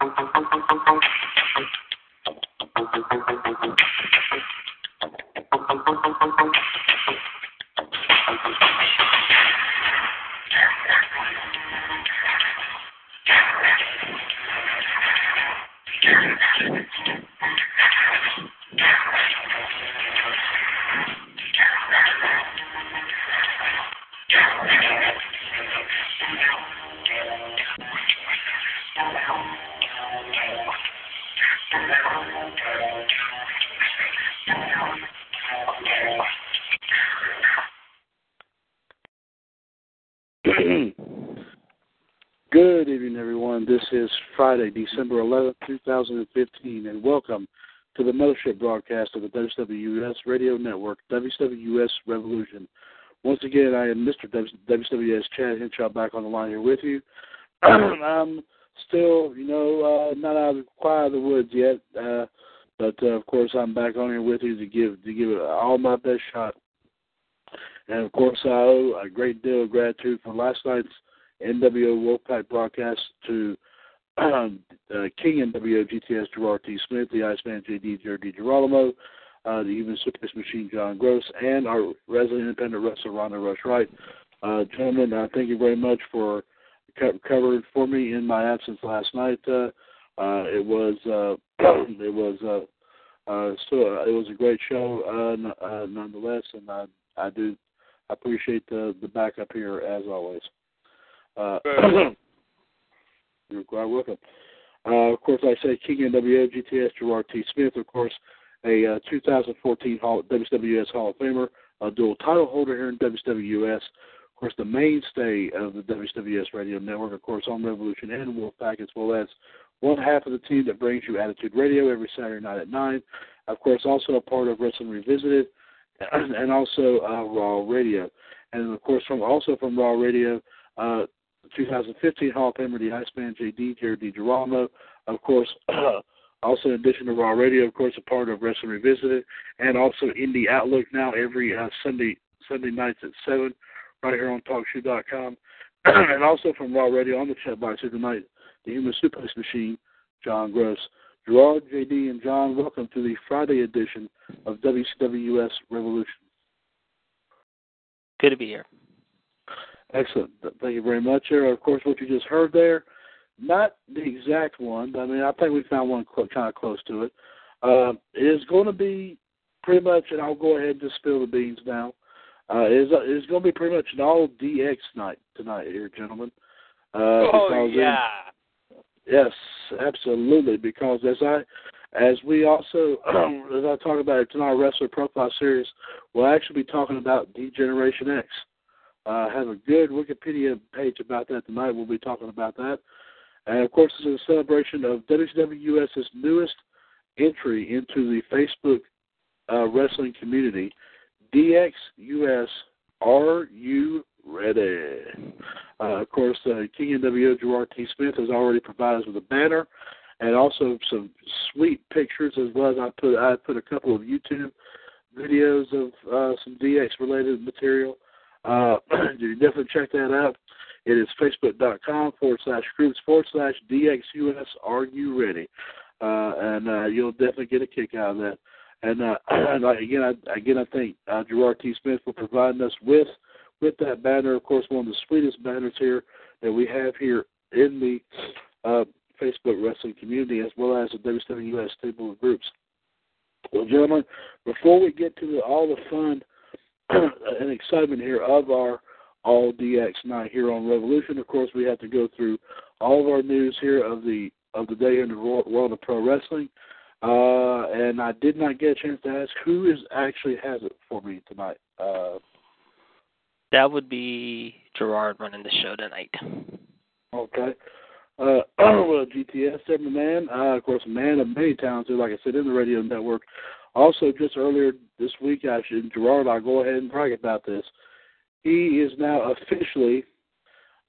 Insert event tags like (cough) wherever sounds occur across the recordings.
Recorded live. Good evening, everyone. This is Friday, December 11th, 2015, and welcome to the Mothership broadcast of the WWS Radio Network, WWS Revolution. Once again, I am Mr. WWS Chad Henshaw back on the line here with you. (clears throat) I'm still, you know, uh, not out of the quiet of the woods yet, uh, but uh, of course, I'm back on here with you to give to give it all my best shot. And of course, I owe a great deal of gratitude for last night's NWO Wolfpack broadcast to (clears throat) um, uh, King NWO GTS Gerard T. Smith, the Iceman JD Jared D. Girolamo, uh, the Human Suplex Machine John Gross, and our resident independent wrestler Ronda Rush Wright. Uh, gentlemen, uh, thank you very much for co- covering for me in my absence last night. Uh, uh, it was uh, (clears throat) it was uh, uh, still uh, it was a great show uh, n- uh, nonetheless, and I I do appreciate the the backup here as always. Uh, (clears throat) you're quite welcome. Uh, of course, like I say King NWO GTS Gerard T. Smith, of course, a uh, 2014 Hall, WWS Hall of Famer, a dual title holder here in WWS. Of course, the mainstay of the WWS Radio Network, of course, on Revolution and Wolfpack, as well as one half of the team that brings you Attitude Radio every Saturday night at 9. Of course, also a part of Wrestling Revisited (clears throat) and also uh, Raw Radio. And, of course, from also from Raw Radio, uh, 2015 Hall of Famer, the Iceman JD, Jared D. Girolamo. Of course, (clears throat) also in addition to Raw Radio, of course, a part of Wrestling Revisited, and also Indie Outlook now every uh, Sunday Sunday nights at 7 right here on TalkShoe.com. (clears throat) and also from Raw Radio on the chat box here tonight, the Human Suplex Machine, John Gross. Gerard, JD, and John, welcome to the Friday edition of WCWS Revolution. Good to be here. Excellent. Thank you very much. There, of course, what you just heard there, not the exact one, but I mean, I think we found one cl- kind of close to it. Uh, it is going to be pretty much, and I'll go ahead and just spill the beans now. Uh, it's going to be pretty much an all DX night tonight here, gentlemen. Uh, oh yeah. Yes, absolutely. Because as I, as we also, (clears throat) as I talk about it tonight, Wrestler Profile Series, we'll actually be talking about D-Generation X. Uh, have a good Wikipedia page about that tonight. We'll be talking about that. And of course, this is a celebration of WWS's newest entry into the Facebook uh, wrestling community. DXUS, are you ready? Uh, of course, uh, King NWO Gerard T. Smith has already provided us with a banner and also some sweet pictures, as well as I put I put a couple of YouTube videos of uh, some DX related material. Uh, (clears throat) you definitely check that out. It is facebook.com forward slash groups forward slash DXUS. Are you ready? Uh, and uh, you'll definitely get a kick out of that. And, uh, (clears throat) and again, I, again, I thank uh, Gerard T. Smith for providing us with with that banner. Of course, one of the sweetest banners here that we have here in the uh, Facebook wrestling community, as well as the WWS table of groups. Well, gentlemen, before we get to all the fun (clears throat) and excitement here of our All DX night here on Revolution. Of course, we have to go through all of our news here of the of the day in the world of pro wrestling. Uh, and I did not get a chance to ask who is actually has it for me tonight. Uh, that would be Gerard running the show tonight. Okay. Uh, (clears throat) well, GTS, my man. Uh, of course, man of many talents, like I said, in the radio network. Also, just earlier this week, actually, Gerard, I'll go ahead and brag about this. He is now officially,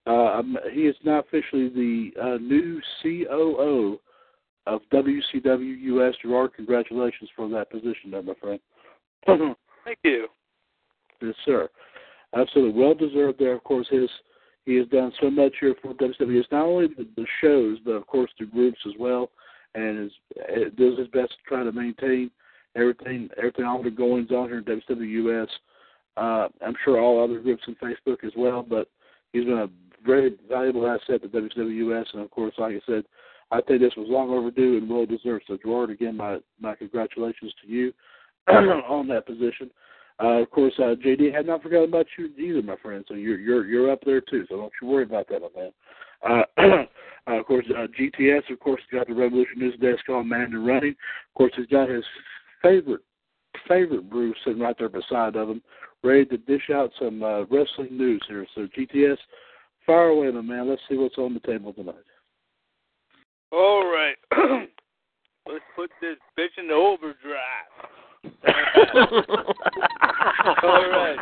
uh, um, he is now officially the uh, new COO of WCW US. Gerard, congratulations for that position, there, my friend. (clears throat) Thank you. Yes, sir. Absolutely well deserved. There, of course, his he has done so much here for WWE. It's not only the, the shows, but of course the groups as well, and is does his best to try to maintain everything, everything, all the goings on here in WWS. Uh, I'm sure all other groups on Facebook as well, but he's been a very valuable asset to WWS, and of course, like I said, I think this was long overdue and well deserved. So, Gerard, again, my my congratulations to you (clears throat) on that position. Uh, of course, uh, JD had not forgotten about you either, my friend. So you're you're you're up there too. So don't you worry about that, my man. Uh, (clears throat) uh, of course, uh, GTS, of course, got the Revolution News Desk on Man and Running. Of course, he's got his favorite favorite brew sitting right there beside of him, ready to dish out some uh, wrestling news here. So GTS, fire away, my man. Let's see what's on the table tonight. All right, (clears throat) let's put this bitch in the overdrive. (laughs) All right.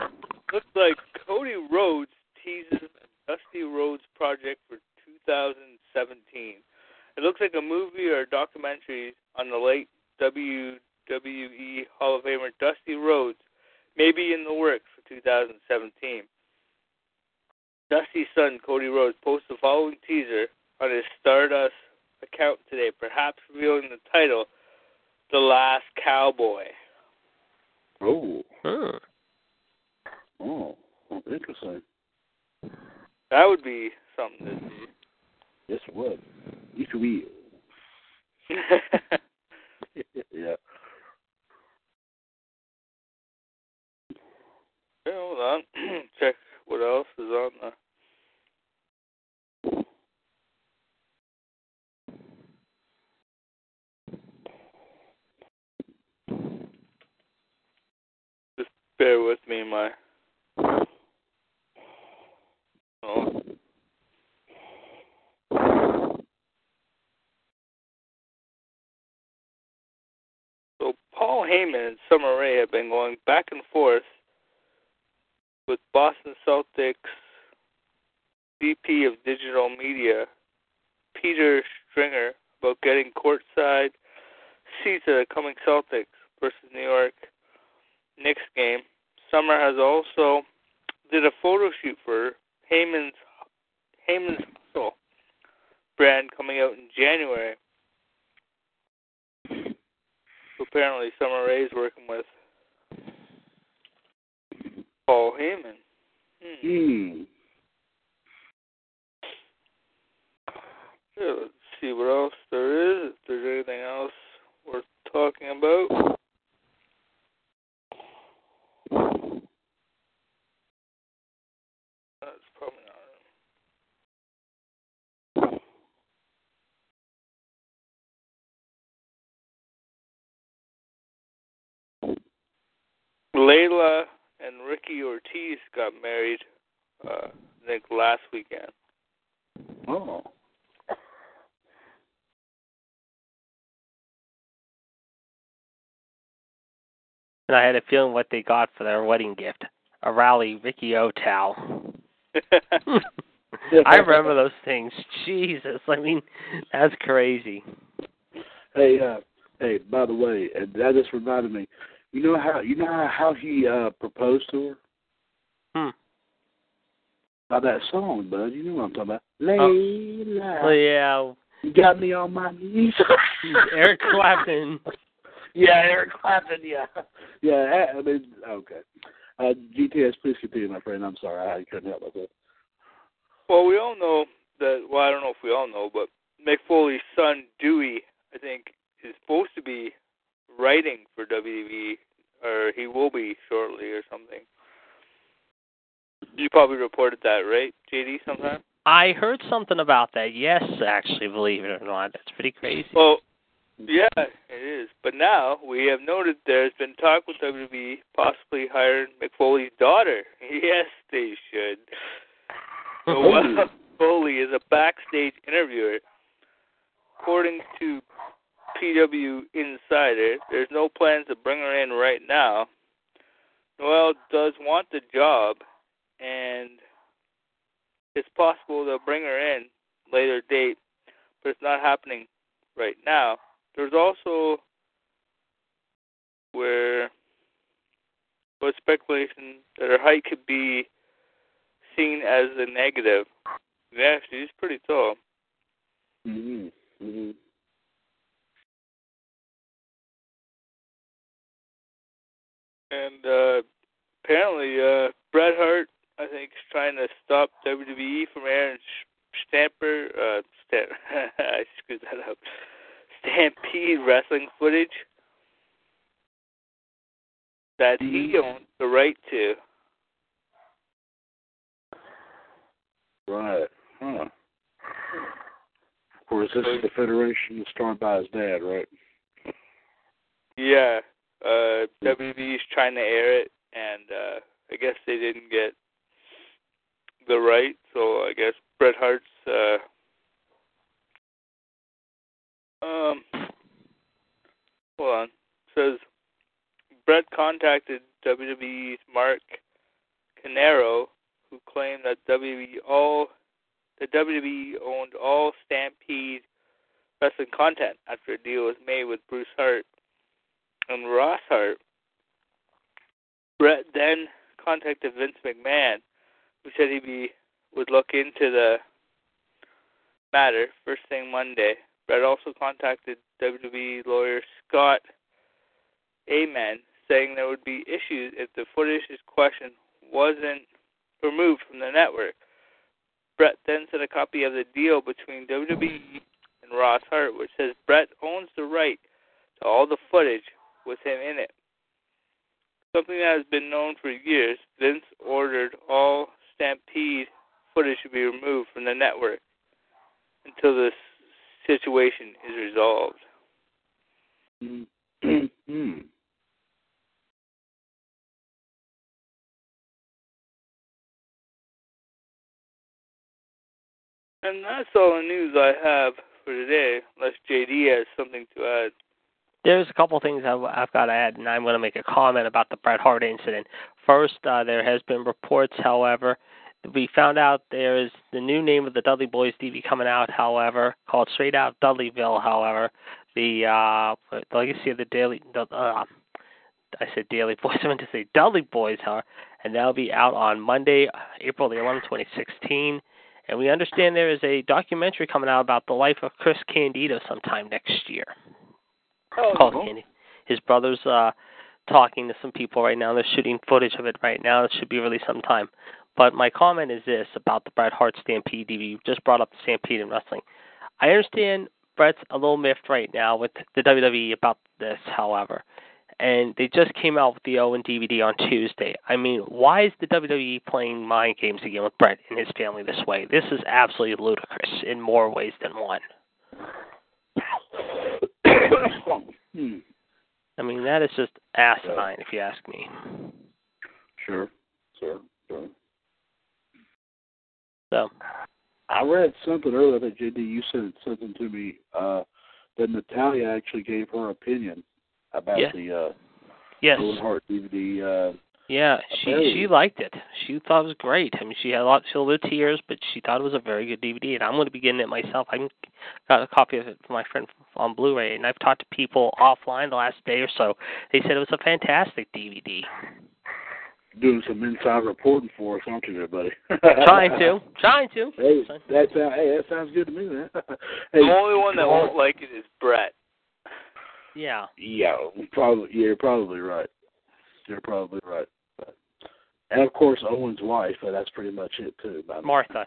Looks like Cody Rhodes teases Dusty Rhodes project for 2017. It looks like a movie or a documentary on the late WWE Hall of Famer Dusty Rhodes may be in the works for 2017. Dusty's son, Cody Rhodes, posted the following teaser on his Stardust account today, perhaps revealing the title, The Last Cowboy. Oh. Hmm. Oh, interesting. That would be something to see. Yes, it would. If you will. (laughs) yeah. Hold on. (clears throat) Check what else is on the. Just bear with me, my. Oh. So Paul Heyman and Summer Rae have been going back and forth with Boston Celtics VP of Digital Media, Peter Stringer, about getting courtside seats at a coming Celtics versus New York Knicks game. Summer has also did a photo shoot for Heyman's Heyman's Hustle brand coming out in January. Apparently Summer is working with Paul Heyman. Hmm. Hmm. Yeah, let's see what else there is. If there's anything else worth talking about. That's probably not. Layla and Ricky Ortiz got married, uh, I think last weekend. Oh. And I had a feeling what they got for their wedding gift a Rally Ricky O towel. (laughs) I remember those things. Jesus, I mean, that's crazy. Hey, uh, hey. By the way, that just reminded me. You know how you know how, how he uh proposed to her Hmm. by that song, bud. You know what I'm talking about. Oh. Layla, Well, yeah, you got me on my knees. Eric Clapton. (laughs) Yeah, Eric Clapton. Yeah, yeah. I mean, okay. Uh, GTS, please continue, my friend. I'm sorry, I couldn't help myself. Well, we all know that. Well, I don't know if we all know, but Mick Foley's son Dewey, I think, is supposed to be writing for WWE, or he will be shortly, or something. You probably reported that, right, JD? Sometime. I heard something about that. Yes, actually, believe it or not, that's pretty crazy. Well, Yeah, it is. But now we have noted there's been talk with WWE possibly hiring McFoley's Foley's daughter. (laughs) Yes, they should. Noelle (laughs) Foley is a backstage interviewer. According to PW Insider, there's no plans to bring her in right now. Noelle does want the job, and it's possible they'll bring her in later date, but it's not happening right now. There's also where was speculation that her height could be seen as a negative. Yeah, she's pretty tall. Mhm. Mhm. And uh apparently uh Bret Hart I think is trying to stop WWE from airing Stamper uh Stamp (laughs) I screwed that up. Stampede wrestling footage that he owns the right to. Right. Huh. Of course, this is the federation started by his dad, right? Yeah. Uh WWE's trying to air it and uh I guess they didn't get the right, so I guess Bret Hart's uh um hold on. It says Bret contacted WWE's Mark Carrano who claimed that WWE all the WWE owned all Stampede wrestling content after a deal was made with Bruce Hart and Ross Hart. Bret then contacted Vince McMahon, who said he be, would look into the matter first thing Monday. Bret also contacted WWE lawyer Scott Amen, saying there would be issues if the footage question wasn't removed from the network. Bret then sent a copy of the deal between WWE and Ross Hart, which says Bret owns the right to all the footage with him in it. Something that has been known for years, Vince ordered all Stampede footage to be removed from the network until this situation is resolved. (clears throat) And that's all the news I have for today, unless JD has something to add. There's a couple things I've, I've got to add, and I'm going to make a comment about the Bret Hart incident. First, uh, there has been reports, however, we found out there is the new name of the Dudley Boys DVD coming out, however, called Straight Out Dudleyville. However, the uh, the legacy of the Daily, uh, I said Daily Boys, (laughs) I meant to say Dudley Boys, however, and that'll be out on Monday, April the 11th, 2016. And we understand there is a documentary coming out about the life of Chris Candido sometime next year. Oh, Called Candy. His brother's uh, talking to some people right now. They're shooting footage of it right now. It should be released sometime. But my comment is this about the Bret Hart Stampede DVD. You just brought up the Stampede in wrestling. I understand Bret's a little miffed right now with the WWE about this, however. And they just came out with the Owen DVD on Tuesday. I mean, why is the WWE playing mind games again with Bret and his family this way? This is absolutely ludicrous in more ways than one. Hmm. I mean, that is just asinine, if you ask me. Sure. Sure. Sure. So, I read something earlier that JD you sent something to me uh, that Natalya actually gave her opinion about Yeah. the uh, yes. Owen Hart DVD. Yeah, she Okay. she liked it. She thought it was great. I mean, she had a lot. She had a little tears, but she thought it was a very good DVD. And I'm going to be getting it myself. I got a copy of it from my friend on Blu-ray, and I've talked to people offline the last day or so. They said it was a fantastic DVD. doing some inside reporting for us, aren't you, there, buddy? (laughs) trying to, trying to. Hey, that sounds. Hey, that sounds good to me, man. (laughs) hey, The only one that won't like it is Bret. Yeah. Yeah, probably. Yeah, you're probably right. You're probably right. And of course, Owen's wife. But that's pretty much it too. But, Martha.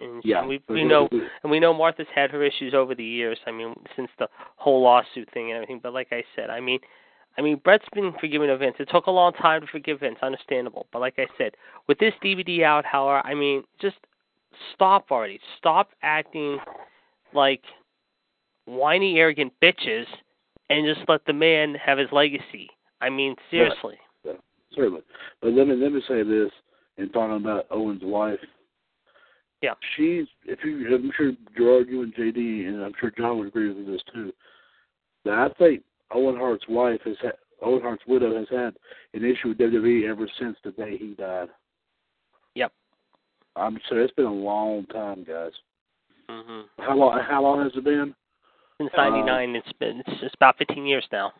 And Yeah, we we know and we know Martha's had her issues over the years. I mean, since the whole lawsuit thing and everything. But like I said, I mean, I mean, Bret's been forgiving of Vince. It took a long time to forgive Vince, understandable. But like I said, with this DVD out, however, I mean, just stop already. Stop acting like whiny, arrogant bitches and just let the man have his legacy. I mean, seriously. Right. Certainly. But let me let me say this in talking about Owen's wife. Yeah. She's if you I'm sure Gerard, you and JD and I'm sure John would agree with this too. That I think Owen Hart's wife has had Owen Hart's widow has had an issue with WWE ever since the day he died. Yep. I'm sure it's been a long time, guys. Mhm. How long? How long has it been? Since '99, it's been it's about 15 years now.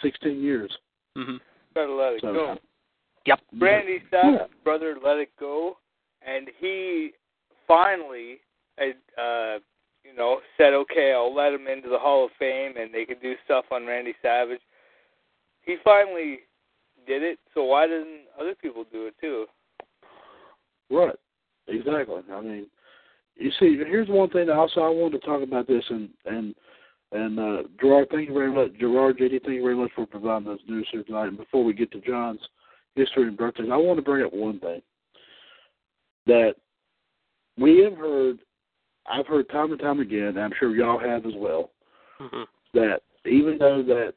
Sixteen years. Mhm. Gotta let it So, go. Yep. Randy Savage's brother let it go, and he finally, had, uh, you know, said, "Okay, I'll let him into the Hall of Fame, and they can do stuff on Randy Savage." He finally did it, so why didn't other people do it too? Right. Exactly. I mean, you see, here's one thing. Also, I wanted to talk about this, and and and uh, Gerard, thank you very much. Gerard, JD, thank you very much for providing those news here tonight. And before we get to John's history and birthdays, I want to bring up one thing that we have heard. I've heard time and time again, and I'm sure y'all have as well. Mhm. That even though that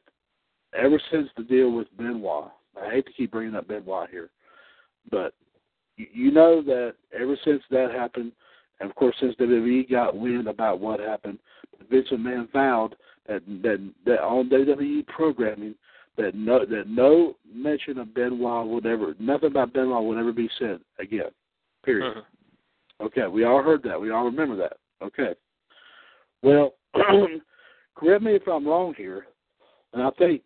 ever since the deal with Benoit, I hate to keep bringing up Benoit here, but you know that ever since that happened, and of course since WWE got wind about what happened, Vince McMahon vowed that that that on WWE programming that no that no mention of Benoit would ever nothing about Benoit would ever be said again. Period. Mhm. Okay, we all heard that. We all remember that. Okay. Well, (clears throat) correct me if I'm wrong here, and I think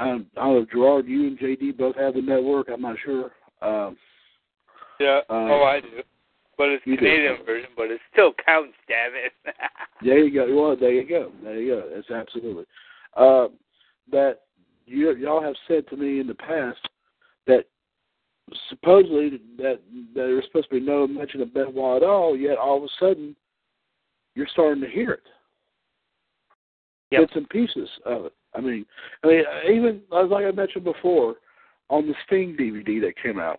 um, I don't know, Gerard, you and JD both have the network. I'm not sure. Um, Yeah. Uh, oh, I do. But it's you do. Canadian version, but it still counts. Damn it. (laughs) there you go. Well, there you go. There you go. That's absolutely. Uh, that you y'all have said to me in the past that supposedly that, that there was supposed to be no mention of Benoit at all, yet all of a sudden you're starting to hear it. Yep. Bits and pieces of it. I mean, I mean, even like I mentioned before, on the Sting DVD that came out,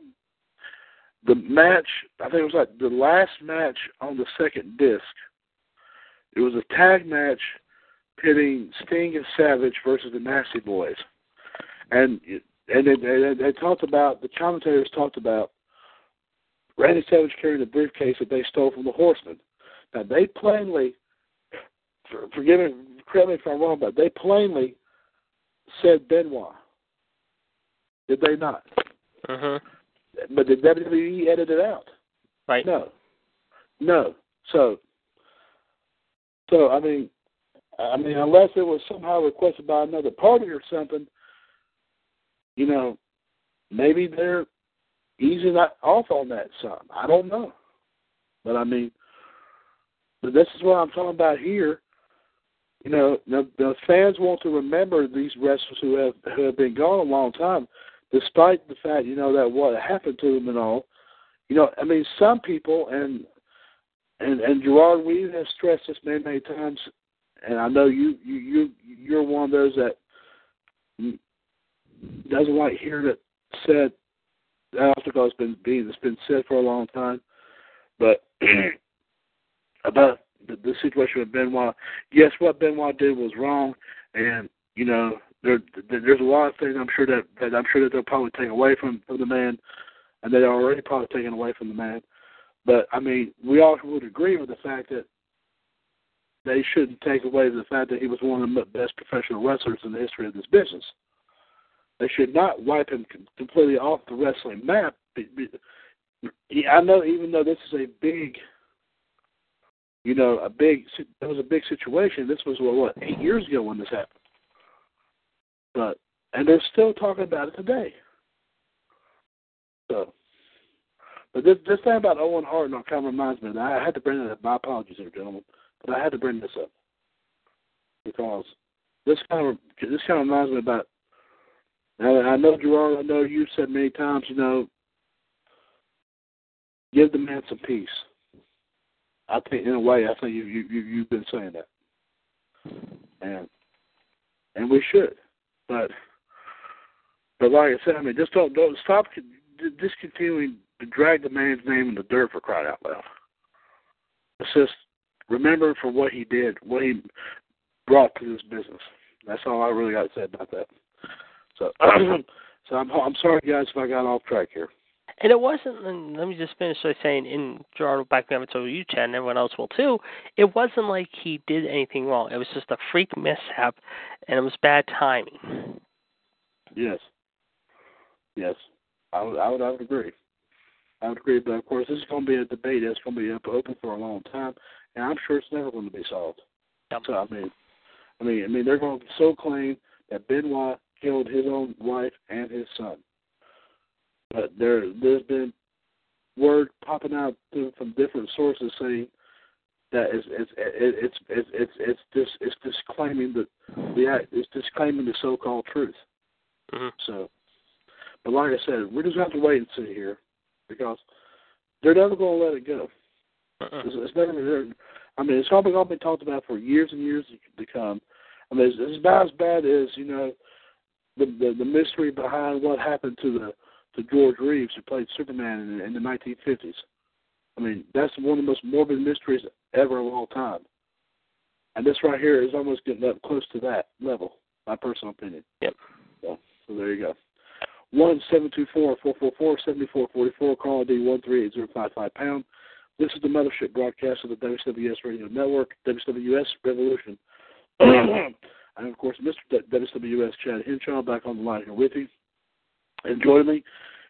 the match I think it was like the last match on the second disc. It was a tag match pitting Sting and Savage versus the Nasty Boys, and and they, they, they talked about the commentators talked about Randy Savage carrying a briefcase that they stole from the Horsemen. Now they plainly, for, forgive me, correct me if I'm wrong, but they plainly said Benoit. Did they not? Mhm. But did WWE edit it out? Right. No. No. So so I mean I mean unless it was somehow requested by another party or something, you know, maybe they're easing off on that some. I don't know. But I mean but this is what I'm talking about here. You know, the, the fans want to remember these wrestlers who have who have been gone a long time, despite the fact you know that what happened to them and all. You know, I mean, some people and and and Gerard, we have stressed this many many times, and I know you you you you're one of those that doesn't like hearing it said. That obstacle has been being it's been said for a long time, but (clears throat) about the, the situation with Benoit. Yes, what Benoit did was wrong, and you know there, there's a lot of things I'm sure that, that I'm sure that they'll probably take away from from the man, and they're already probably taken away from the man. But I mean, we all would agree with the fact that they shouldn't take away the fact that he was one of the best professional wrestlers in the history of this business. They should not wipe him completely off the wrestling map. I know, even though this is a big you know, a big that was a big situation. This was what, what eight years ago when this happened, but and they're still talking about it today. So, but this this thing about Owen Hart kind of reminds me. I had to bring it up. My apologies, here, gentlemen, but I had to bring this up because this kind of this kind of reminds me about. I know Gerard. I know you said many times. You know, give the man some peace. I think in a way, I think you you you've been saying that, and and we should, but but like I said, I mean, just don't don't stop discontinuing to drag the man's name in the dirt for crying out loud. It's just remember for what he did, what he brought to this business. That's all I really got to say about that. So, (clears throat) so I'm I'm sorry guys if I got off track here. And it wasn't. And let me just finish by saying, in Gerardo back up to you, Chad, and everyone else will too. It wasn't like he did anything wrong. It was just a freak mishap, and it was bad timing. Yes. Yes, I would. I would. I would agree. I would agree, but of course, this is going to be a debate that's going to be up open for a long time, and I'm sure it's never going to be solved. Yep. So I mean, I mean, I mean, they're going to so claim that Benoit killed his own wife and his son. But there, there's been word popping out from different sources saying that it's it's it's it's it's it's just it's disclaiming the the it's disclaiming the so-called truth. Mm-hmm. So, but like I said, we're just going to have to wait and see here because they're never going to let it go. Uh-uh. It's, it's never. I mean, it's probably going to be talked about for years and years to come. I mean, it's, it's about as bad as you know the, the the mystery behind what happened to the to George Reeves who played Superman in, in the 1950s. I mean, that's one of the most morbid mysteries ever of all time. And this right here is almost getting up close to that level. My personal opinion. Yep. So, so there you go. One seven two four four four four seventy four forty four. Call ID one three eight zero five five pound. This is the mothership broadcast of the WWS Radio Network, WWS Revolution. (clears throat) and of course, Mr. WWS Chad Henshaw back on the line here with you. And joining me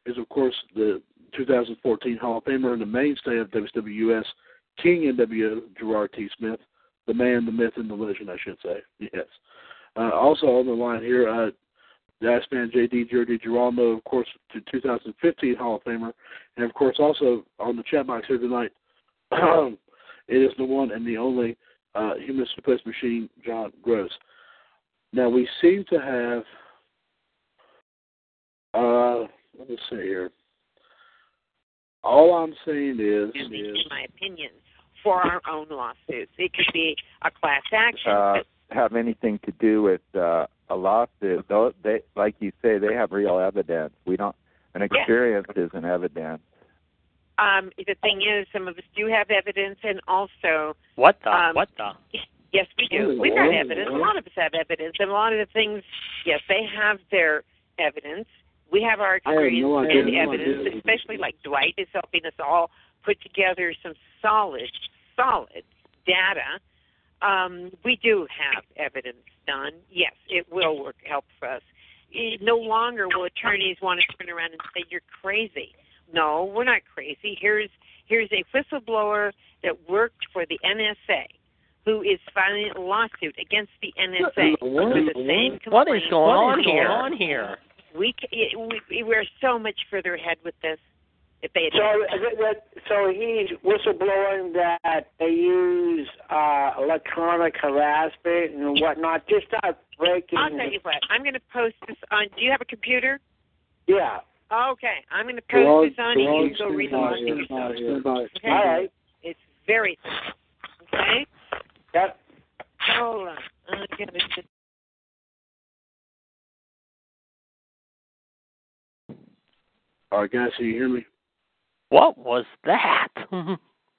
is, of course, the 2014 Hall of Famer and the mainstay of WWS, King NWO, Gerard T. Smith, the man, the myth, and the legend, I should say. (laughs) Yes. Uh, also on the line here, uh, the Iceman J.D. Jared D. Girolamo, of course, to 2015 Hall of Famer, and of course also on the chat box here tonight, (clears throat) it is the one and the only uh, human suplex machine, John Gross. Now we seem to have, let me see here. All I'm saying is, in, is in my opinion, for our own lawsuits. It could be a class action. uh, have anything to do with uh, a lawsuit. Though they, like you say, they have real evidence. We don't. An experience isn't evidence. um, the thing is, some of us do have evidence, and also, What the? Um, what the? yes, we do. We've got evidence. A lot of us have evidence, and a lot of the things, yes, they have their evidence. We have our I have experience no and No evidence, idea. especially like Dwight is helping us all put together some solid, solid data. Um, we do have evidence done. Yes, it will work help for us. No longer will attorneys want to turn around and say you're crazy. No, we're not crazy. Here's here's a whistleblower that worked for the NSA who is filing a lawsuit against the NSA What? under the same What complaint. is going on What is here? going on here? We, we we're so much further ahead with this. If they had So that, that, so he's whistleblowing that they use uh, electronic harassment and whatnot. Just start breaking. I'll tell you what. I'm going to post this on. Do you have a computer? Yeah. Okay, I'm going to Gerard- post this on. Gerard, You can go stand read by along here, yourself. stand by. Okay. All right. It's very simple. Okay. Yep. Hold on. I'm going to just All right, guys, can you hear me? What was that? (laughs)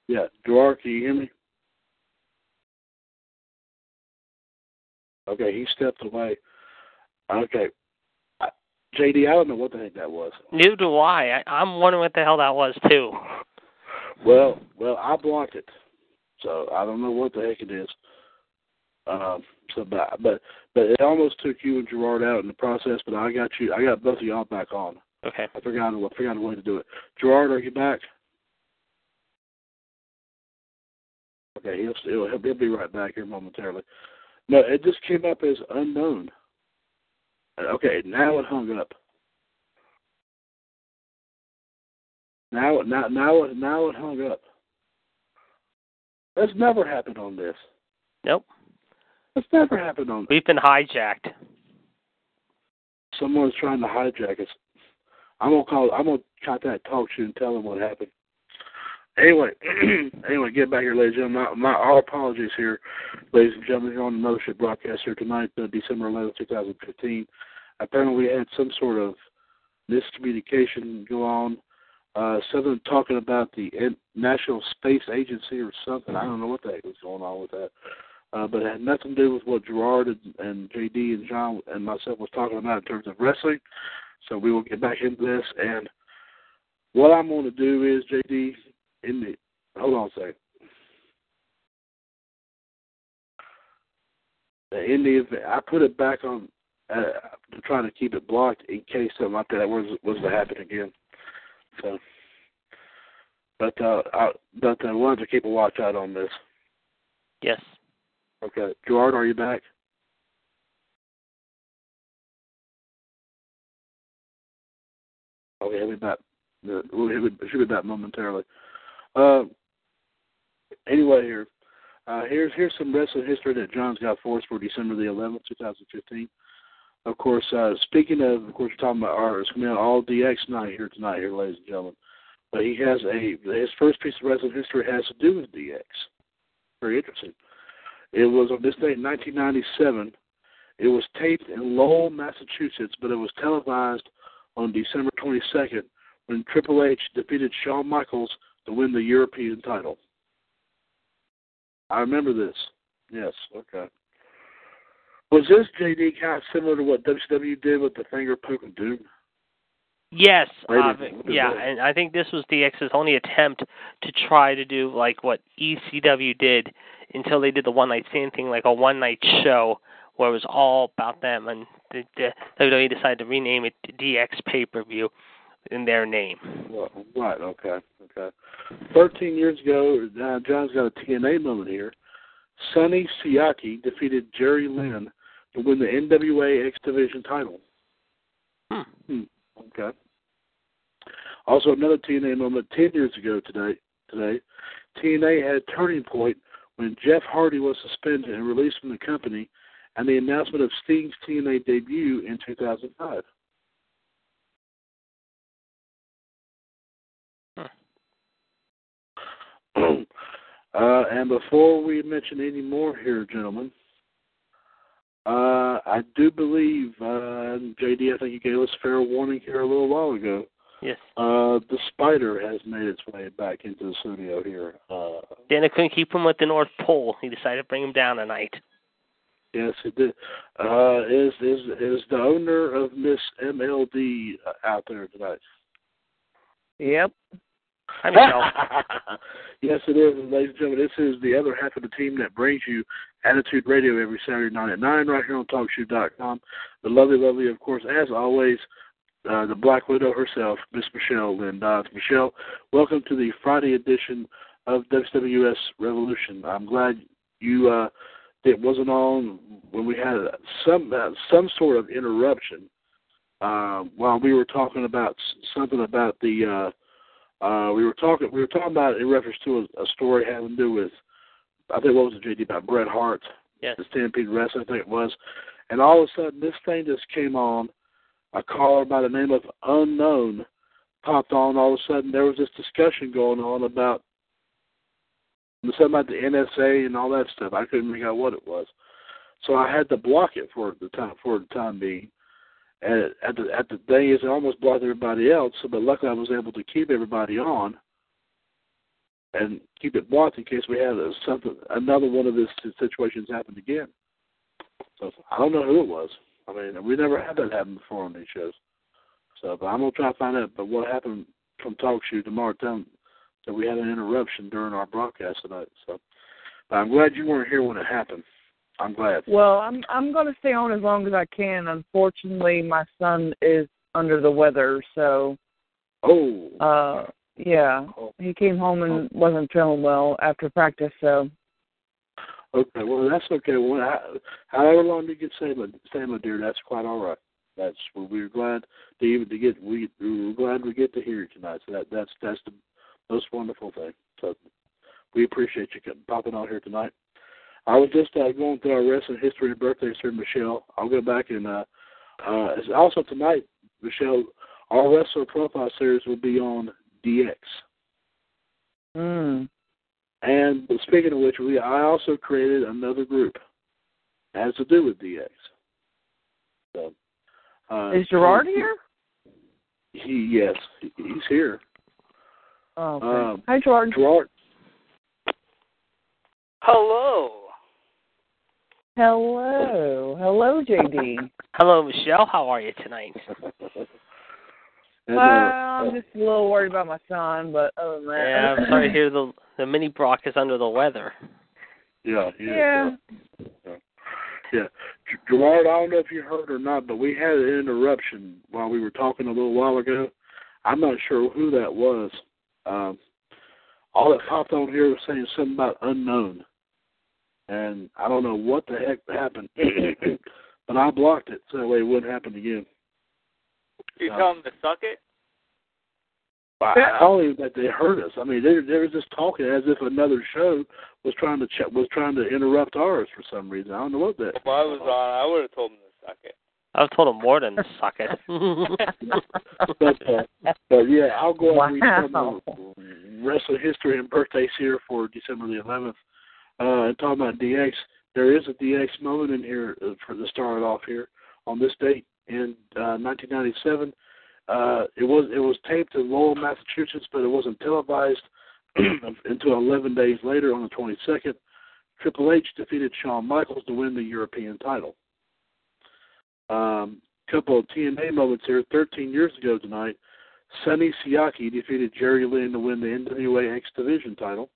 Yeah, Gerard, can you hear me? Okay, he stepped away. Okay, I, JD, I don't know what the heck that was. Neither do I. I. I'm wondering what the hell that was too. Well, well, I blocked it, so I don't know what the heck it is. Um, so, but but but it almost took you and Gerard out in the process. But I got you. I got both of y'all back on. Okay. I forgot. I forgot a way to do it. Gerard, are you back? Okay, he'll still he'll, he'll be right back here momentarily. No, it just came up as unknown. Uh, okay, now it hung up. Now, now, now, it now it hung up. That's never happened on this. Nope. That's never happened on. This. We've been hijacked. Someone's trying to hijack us. I'm gonna call. I'm gonna contact TalkShoe and tell them what happened. Anyway, (clears throat) anyway, get back here, ladies and gentlemen. My, my our apologies here, ladies and gentlemen. You're on the Mothership broadcast here tonight, uh, December 11th, 2015. Apparently, we had some sort of miscommunication go on. Uh, something talking about the National Space Agency or something. I don't know what the heck was going on with that. uh, but it had nothing to do with what Gerard and, and JD and John and myself was talking about in terms of wrestling. So we will get back into this. And what I'm going to do is, JD, in the hold on a second. In the event, I put it back on uh, trying to keep it blocked in case something like that was was to happen again. So, but uh, I, but I wanted to keep a watch out on this. Yes. Okay, Gerard, are you back? Okay, he'll be back. We'll, be, be back momentarily. Uh, anyway, here, uh, here's here's some wrestling history that John's got for us for December the 11th, 2015. Of course, uh, speaking of, of course, we're talking about our to be all DX night here tonight, here, ladies and gentlemen. But he has a his first piece of wrestling history has to do with DX. Very interesting. It was on this date in 1997. It was taped in Lowell, Massachusetts, but it was televised on December 22nd when Triple H defeated Shawn Michaels to win the European title. I remember this. Yes, okay. Was this JD kind of similar to what WCW did with the finger poke of doom? Yes, uh, yeah, and I think this was DX's only attempt to try to do like what ECW did until they did the one night stand thing, like a one night show where it was all about them, and the, the WWE decided to rename it DX Pay Per View in their name. Right. Okay. Okay. Thirteen years ago, uh, John's got a TNA moment here. Sonny Siaki defeated Jerry Lynn to win the NWA X Division title. Hmm. Hmm. Okay. Also, another TNA moment ten years ago today. Today, TNA had a turning point when Jeff Hardy was suspended and released from the company, and the announcement of Sting's TNA debut in 2005. uh, and before we mention any more here, gentlemen, uh, I do believe, uh, JD, I think you gave us fair warning here a little while ago. Yes. Uh, the spider has made its way back into the studio here. Uh, Dana couldn't keep him at the North Pole. He decided to bring him down tonight. Yes, it did. Uh, is is is the owner of Miss MLD out there tonight? Yep. (laughs) Michelle. yes, it is. And ladies and gentlemen, this is the other half of the team that brings you Attitude Radio every Saturday night at 9 right here on TalkShoe.com. The lovely, lovely, of course, as always, uh, the Black Widow herself, Miss Michelle Lynn Dodds. Michelle, welcome to the Friday edition of WWS Revolution. I'm glad you uh, it wasn't on when we had some uh, some sort of interruption uh, while we were talking about something about the uh, uh, we were talking we were talking about it in reference to a, a story having to do with I think what was it JD about Bret Hart, Yes. the Stampede Wrestling, I think it was, and all of a sudden this thing just came on. A caller by the name of Unknown popped on. All of a sudden there was this discussion going on about something about the NSA and all that stuff. I couldn't figure out what it was, so I had to block it for the time for the time being. And at the at the thing is, it almost blocked everybody else. But luckily, I was able to keep everybody on and keep it blocked in case we had a, something another one of these situations happen again. So I don't know who it was. I mean, we never had that happen before on these shows. So, but I'm gonna try to find out. But what happened from TalkShoe tomorrow? Tell that we had an interruption during our broadcast tonight. So, but I'm glad you weren't here when it happened. I'm glad. Well, I'm I'm going to stay on as long as I can. Unfortunately, my son is under the weather, so Oh. uh yeah, Oh. he came home and wasn't feeling well after practice, so Okay, well that's okay. Well, how- however long you my stay, my dear, that's quite all right. That's we're glad to even to get we we're glad we get to hear you tonight. So that that's that's the most wonderful thing. So we appreciate you coming- popping on here tonight. I was just uh, going through our wrestling history and birthdays here, Michelle. I'll go back and uh, uh, also tonight, Michelle. Our wrestler profile series will be on DX. mm. And speaking of which, we I also created another group that has to do with DX. So, uh, is Gerard here? He yes, he's here. Oh, okay. Um, Hi, Gerard. Gerard, Hello. Hello. Hello, JD. (laughs) Hello, Michelle. How are you tonight? Well, I'm just a little worried about my son, but other than that. Yeah, I'm sorry to (laughs) hear the the mini Brock is under the weather. Yeah, Yeah. yeah. Yeah. G- Gerard, I don't know if you heard or not, but we had an interruption while we were talking a little while ago. I'm not sure who that was. Um, all that popped on here was saying something about unknown. And I don't know what the heck happened, (clears throat) but I blocked it so that way it wouldn't happen again. You Uh, tell them to suck it? I, I don't even think they heard us. I mean, they they were just talking as if another show was trying to ch- was trying to interrupt ours for some reason. I don't know what that. If I was on, I would have told them to suck it. I was told him more than (laughs) suck it. but (laughs) uh, but yeah, I'll go and read some of wrestling history and birthdays here for December the 11th. Uh, and talking about DX, there is a DX moment in here uh, for to start it off here on this date in uh, 1997. Uh, it was it was taped in Lowell, Massachusetts, but it wasn't televised (clears throat) until 11 days later on the 22nd. Triple H defeated Shawn Michaels to win the European title. Couple of TNA moments here. 13 years ago tonight, Sonny Siaki defeated Jerry Lynn to win the NWA X Division title.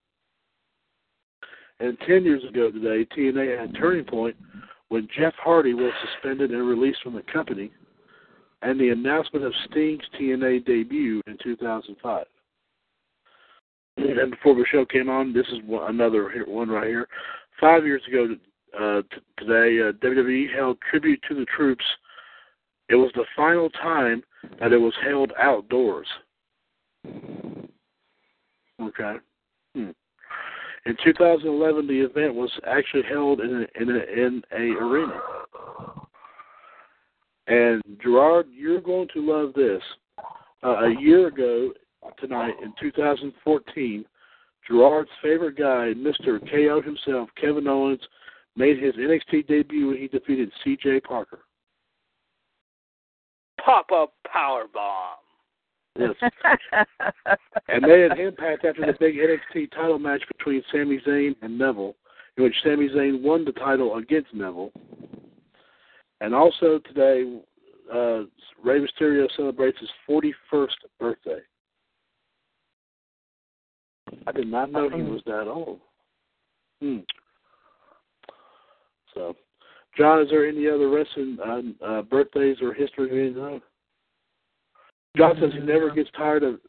And 10 years ago today, TNA had a turning point when Jeff Hardy was suspended and released from the company, and the announcement of Sting's TNA debut in 2005. And before the show came on, this is another one right here. Five years ago uh, t- today, uh, WWE held tribute to the troops. It was the final time that it was held outdoors. Okay. Hmm. In 2011, the event was actually held in a, in a, in a arena. And Gerard, you're going to love this. Uh, a year ago tonight, in 2014, Gerard's favorite guy, Mr. KO himself, Kevin Owens, made his NXT debut when he defeated C.J. Parker. Pop up power bomb. Yes. (laughs) and they had impact after the big NXT title match between Sami Zayn and Neville, in which Sami Zayn won the title against Neville. And also today, uh, Rey Mysterio celebrates his 41st birthday. I did not know he was that old. Hmm. So, John, is there any other wrestling uh, uh, birthdays or history to know? John says he never gets tired of.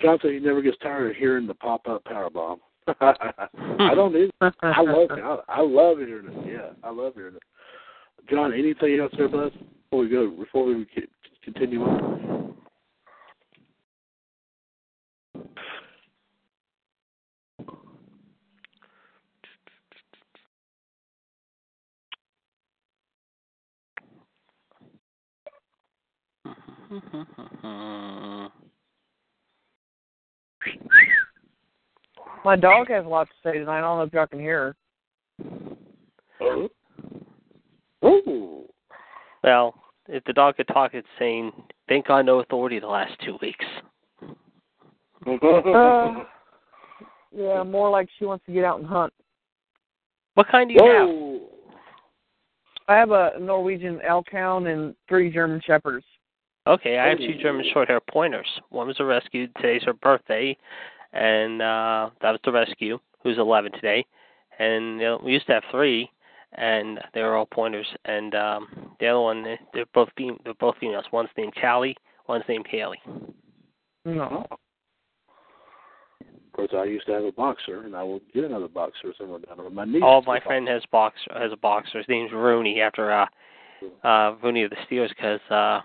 John says he never gets tired of hearing the pop up power bomb. (laughs) I don't either. I love it. I, I love hearing it. Yeah, I love hearing it. John, anything else there, bud? Before we go, before we continue on. My dog has a lot to say tonight. I don't know if y'all can hear her. Oh. Ooh. well, if the dog could talk, it's saying, "Thank God, no authority the last two weeks." Uh, yeah, more like she wants to get out and hunt. What kind do you have? I have a Norwegian elk hound and three German shepherds. Okay, I have two German short-hair pointers. One was a rescue. Today's her birthday, and uh that was the rescue, who's 11 today. And you know, we used to have three, and they were all pointers. And um the other one, they- they're both fem- they're both females. One's named Callie, one's named Haley. No. Of course, I used to have a boxer, and I will get another boxer somewhere down there. My niece. Oh, my friend has boxer has a boxer. His name's Rooney after uh uh Rooney of the Steelers because uh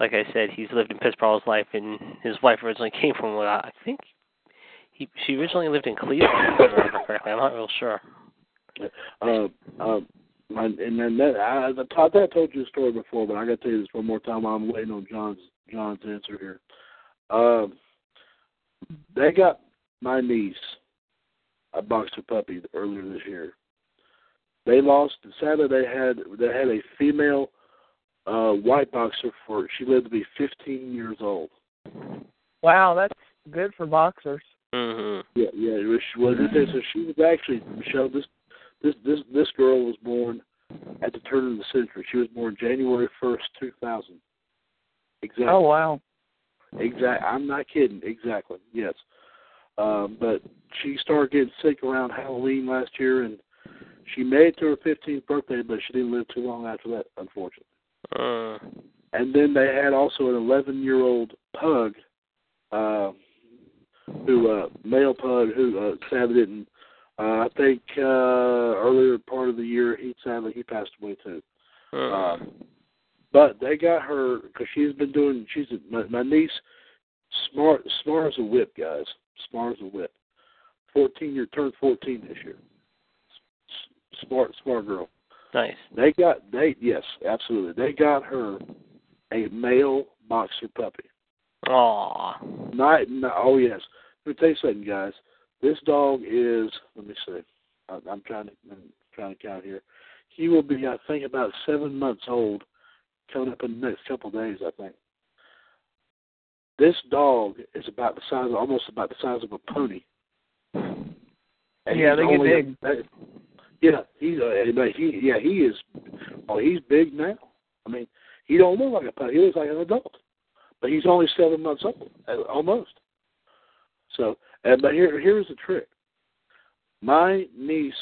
like I said, he's lived in Pittsburgh all his life, and his wife originally came from uh, I think he she originally lived in Cleveland. If I correctly, I'm not real sure. Uh, uh, my, and then that I, I that I told you the story before, but I got to tell you this one more time. while I'm waiting on John's John's answer here. Um, they got my niece a boxer puppy earlier this year. They lost. Sadly, they had they had a female uh, white boxer for she lived to be 15 years old. Wow, that's good for boxers. Mhm. Yeah, yeah. It was, well, it is, so she was actually Michelle. this this this this girl was born at the turn of the century. She was born January first, two thousand. Exactly. Oh wow. Exactly. I'm not kidding. Exactly. Yes. Um, but she started getting sick around Halloween last year, and she made it to her 15th birthday, but she didn't live too long after that, unfortunately. Uh. And then they had also an 11 year old pug, uh, who uh, male pug who uh, sadly didn't. Uh, I think uh, earlier part of the year he sadly he passed away too. Uh. Um, but they got her because she's been doing. She's a, my, my niece, smart smart as a whip, guys. Smart as a whip. Fourteen year turned fourteen this year. S- Smart smart girl. Nice. They got they yes absolutely they got her a male boxer puppy. Aw. Not, not oh yes. Let me tell you something, guys. This dog is. Let me see. I, I'm trying to I'm trying to count here. He will be, I think, about seven months old coming up in the next couple of days. I think. This dog is about the size, almost about the size of a pony. And Yeah, he's they get only- big. Yeah, he's uh, but he yeah he is. Oh, he's big now. I mean, he don't look like a pony. He looks like an adult, but he's only seven months old, uh, almost. So, but here here's the trick. My niece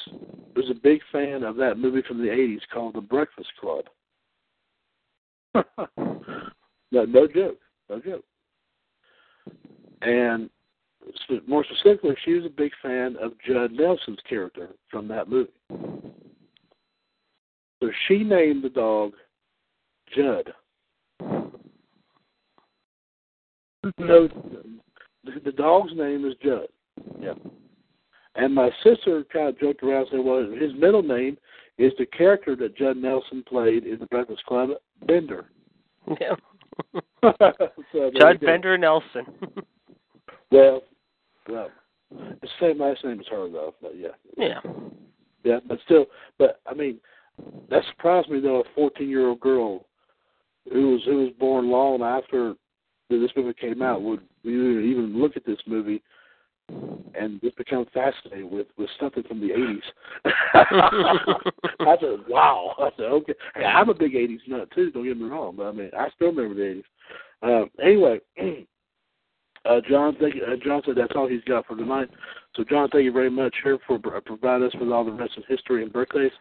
was a big fan of that movie from the '80s called The Breakfast Club. (laughs) no, no joke, no joke. And more specifically, she was a big fan of Judd Nelson's character from that movie. So she named the dog Judd. Mm-hmm. So the, the dog's name is Judd. Yeah. And my sister kind of joked around and said, well, his middle name is the character that Judd Nelson played in The Breakfast Club, Bender. Yeah. (laughs) (laughs) so Judd. Bender Nelson. (laughs) Well, well, it's the same last name as her, though. But yeah, yeah. yeah, but still, but I mean, that surprised me though. A fourteen-year-old girl who was who was born long after this movie came out would even look at this movie and just become fascinated with with something from the eighties. (laughs) I said, "Wow!" I said, "Okay." Hey, I'm a big eighties nut too. Don't get me wrong, but I mean, I still remember the eighties. Um, anyway, (clears throat) uh, John, thank you. Uh, John said that's all he's got for tonight. So, John, thank you very much here for uh, providing us with all the rest of history and birthdays.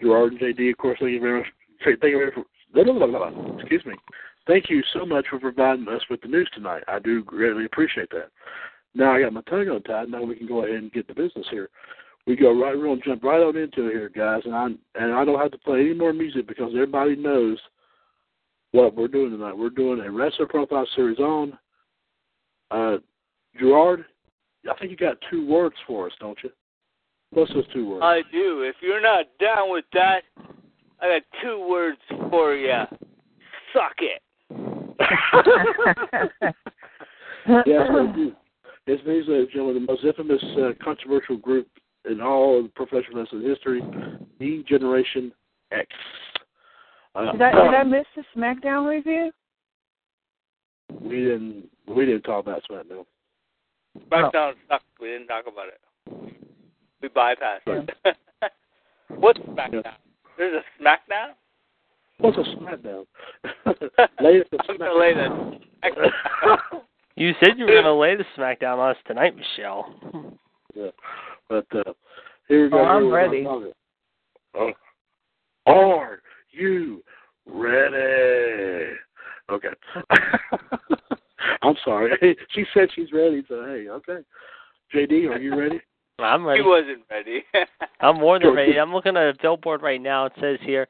Gerard and JD, of course, thank you very much. Thank you very much. For, excuse me. Thank you so much for providing us with the news tonight. I do greatly appreciate that. Now I got my tongue untied. Now we can go ahead and get the business here. We go right. We're gonna jump right on into it here, guys. And I and I don't have to play any more music because everybody knows what we're doing tonight. We're doing a wrestler profile series on uh, Gerard. I think you got two words for us, don't you? What's those two words? I do. If you're not down with that, I got two words for you. Suck it. yes, I do. It's means, ladies and gentlemen, the most infamous, uh, controversial group in all of professional wrestling history, D-Generation X. Uh, Did I, did I miss the SmackDown review? We didn't we didn't talk about SmackDown. SmackDown sucked. We didn't talk about it. We bypassed it. (laughs) What's SmackDown? There's a SmackDown? What's a SmackDown? (laughs) Latest I'm gonna lay this. (laughs) You said you were going to lay the smackdown on us tonight, Michelle. Yeah. But uh, here we go. Oh, I'm Here ready. go. Oh. Are you ready? Okay. (laughs) I'm sorry. (laughs) she said she's ready, so hey, okay. JD, are you ready? (laughs) I'm ready. He wasn't ready. I'm more than ready. I'm looking at a billboard right now. It says here,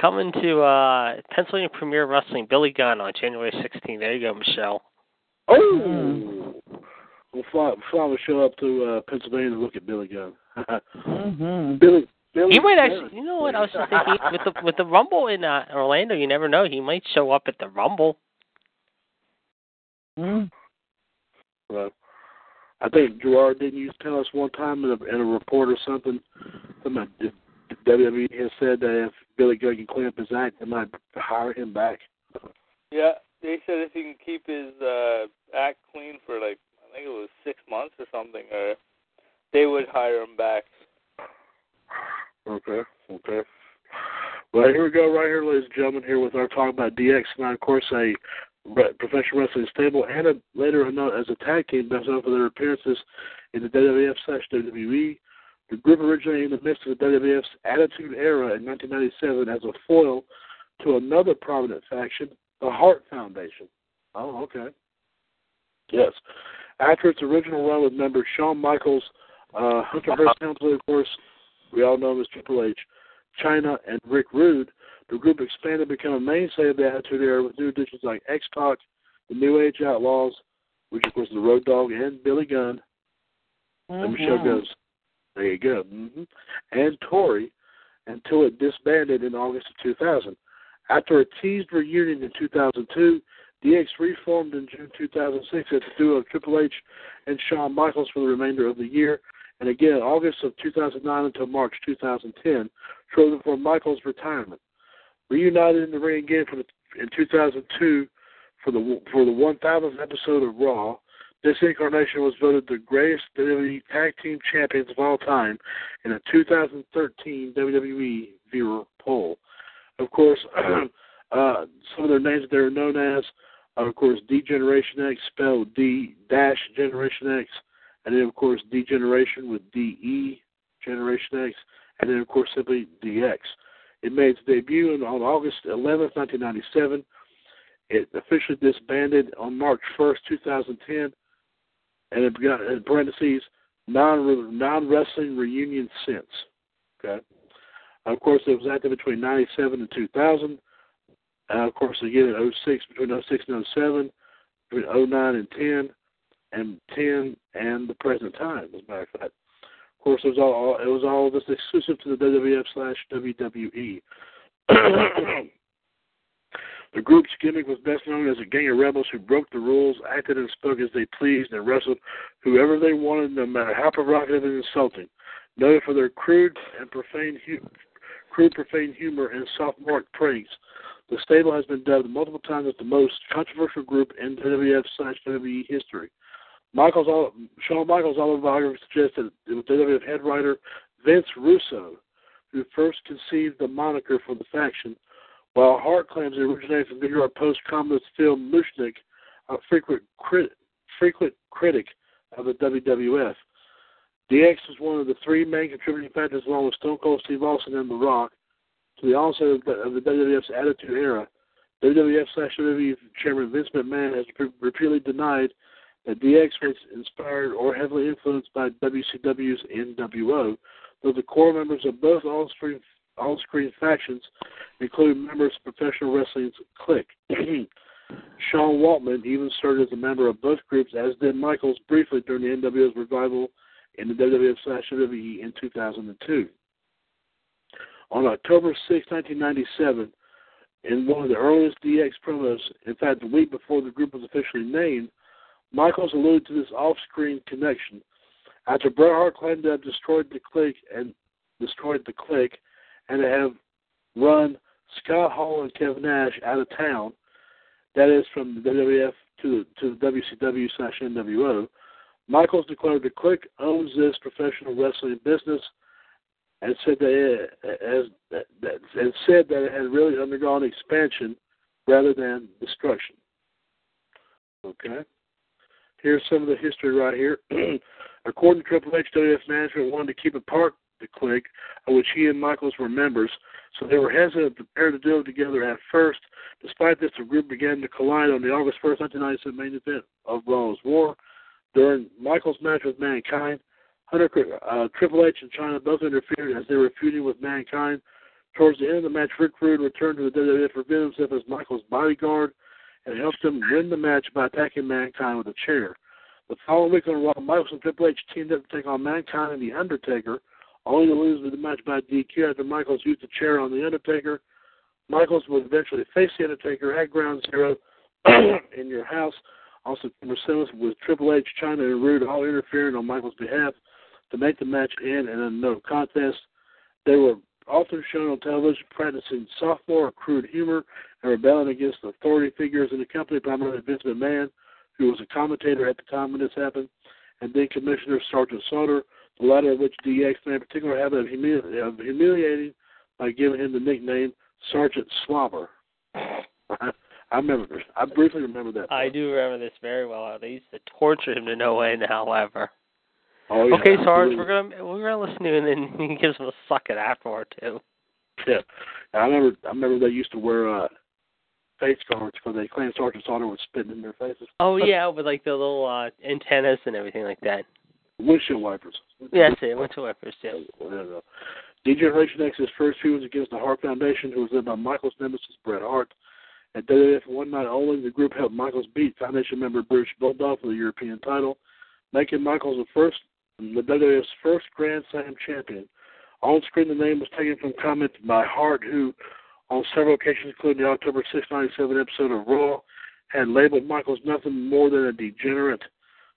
coming to uh, Pennsylvania Premier Wrestling, Billy Gunn on January 16th. There you go, Michelle. Oh, we'll fly, fly the show up to uh, Pennsylvania to look at Billy Gunn. Mm-hmm. Billy, Billy. He might Gunn. actually. You know what? I was just thinking with the with the Rumble in uh, Orlando. You never know. He might show up at the Rumble. Mm. Right. I think Gerard didn't you tell us one time in a, in a report or something. Something that WWE has said that if Billy Gunn can clean up his act, they might hire him back. yeah, they said if he can keep his uh act clean for like I think it was six months or something, or they would hire him back. Okay, okay. Well, here we go, right here, ladies and gentlemen, here with our talk about DX tonight. Of course, a professional wrestling stable and a, later known as a tag team best known for their appearances in the WWF slash WWE. The group originated in the midst of the WWF's Attitude Era in 1997 as a foil to another prominent faction, the Hart Foundation. Oh, okay. Yes. After its original run with members Shawn Michaels, uh, Hunter Hearst of course, we all know him as Triple H, Chyna, and Rick Rude, the group expanded to become a mainstay of the Attitude Era with new additions like X Pac, the New Age Outlaws, which of course is the Road Dog, and Billy Gunn. Mm-hmm. And Michelle goes, there you go. Mm-hmm. And Tori until it disbanded in August of 2000. After a teased reunion in 2002, DX reformed in June 2006 as a duo of Triple H and Shawn Michaels for the remainder of the year, and again August of 2009 until March 2010, shortly before Michaels' retirement. Reunited in the ring again the, in 2002 for the for the 1000th episode of Raw, this incarnation was voted the greatest WWE Tag Team Champions of all time in a 2013 WWE viewer poll. Of course, (clears throat) uh, some of their names that they're known as, of course, D Generation X, spelled D dash Generation X, and then of course D Generation with D E Generation X, and then of course simply DX. It made its debut on August 11, 1997. It officially disbanded on March 1st, 2010 and it got in parentheses non non wrestling reunion since. Okay. Of course, it was active between '97 and 2000. Uh, of course, again in 06, between 06 and 07, between 09 and 10, and 10 and the present time, as a matter of fact. Of course, it was all it was all just exclusive to the WWF slash WWE. (coughs) The group's gimmick was best known as a gang of rebels who broke the rules, acted and spoke as they pleased, and wrestled whoever they wanted, no matter how provocative and insulting. Noted for their crude and profane, hu- crude, profane humor and sophomoric pranks, the stable has been dubbed multiple times as the most controversial group in WWF slash WWE history. Michaels, Shawn Michaels' autobiography suggests that was WWF head writer Vince Russo who first conceived the moniker for the faction while Hart claims it originated from New York Post columnist Phil Mushnick, a frequent, crit- frequent critic of the WWF. DX was one of the three main contributing factors, along with Stone Cold Steve Austin and The Rock, to the onset of the, of the WWF's Attitude Era. WWF slash WWE Chairman Vince McMahon has repeatedly denied that DX was inspired or heavily influenced by WCW's NWO, though the core members of both on-screen on screen factions include members of professional wrestling's clique. (clears throat) Sean Waltman even served as a member of both groups, as did Michaels briefly during the NWO's revival in the WWF slash WWE in 2002. On October 6, 1997, in one of the earliest DX promos, in fact, the week before the group was officially named, Michaels alluded to this off-screen connection. After Bret Hart claimed to have destroyed the clique and destroyed the clique, and to have run Scott Hall and Kevin Nash out of town. That is from the WWF to to the WCW slash NWO. Michaels declared the Clique owns this professional wrestling business, and said that it, as that, and said that it had really undergone expansion rather than destruction. Okay. Here's some of the history right here. (clears throat) According to Triple H, WWF management wanted to keep apart the clique, of which he and Michaels were members, so they were hesitant to pair the duo together at first. Despite this, the group began to collide on the August 1st, 1997 main event of Raw's War. During Michaels' match with Mankind, Hunter, uh, Triple H and Chyna both interfered as they were feuding with Mankind. Towards the end of the match, Rick Rude returned to the WWF, revealed himself as Michaels' bodyguard, and helped him win the match by attacking Mankind with a chair. The following week on Raw, Michaels and Triple H teamed up to take on Mankind and The Undertaker only to lose the match by DQ after Michaels used the chair on The Undertaker. Michaels would eventually face The Undertaker at Ground Zero (clears throat) in your house. Also, Mercedes with Triple H, Chyna, and Rude all interfering on Michaels' behalf to make the match end in a no contest. They were often shown on television practicing sophomore crude humor and rebelling against authority figures in the company, primarily Vince McMahon, who was a commentator at the time when this happened, and then Commissioner Sergeant Slaughter, the latter of which DX made a particular habit of, humili- of humiliating by giving him the nickname Sergeant Slobber. (laughs) I remember. I briefly remember that. I do remember this very well. They used to torture him to no end. However, oh, yeah, okay, Sarge, absolutely. we're gonna we're gonna listen to you, and then he gives him a suck it afterward too. Yeah, I remember. I remember they used to wear uh, face guards because they claimed Sergeant Slaughter was spitting in their faces. Oh yeah, with like the little uh antennas and everything like that. Windshield wipers. Yeah, it. Went to Wipers too. Uh, D-Generation X's first feud was against the Hart Foundation, who was led by Michaels' nemesis, Bret Hart. At WWF One Night Only, the group helped Michaels beat Foundation member British Bulldog for the European title, making Michaels the first, the WWF's first Grand Slam champion. On screen, the name was taken from comments by Hart, who, on several occasions, including the October 6, 97 episode of Raw, had labeled Michaels nothing more than a degenerate.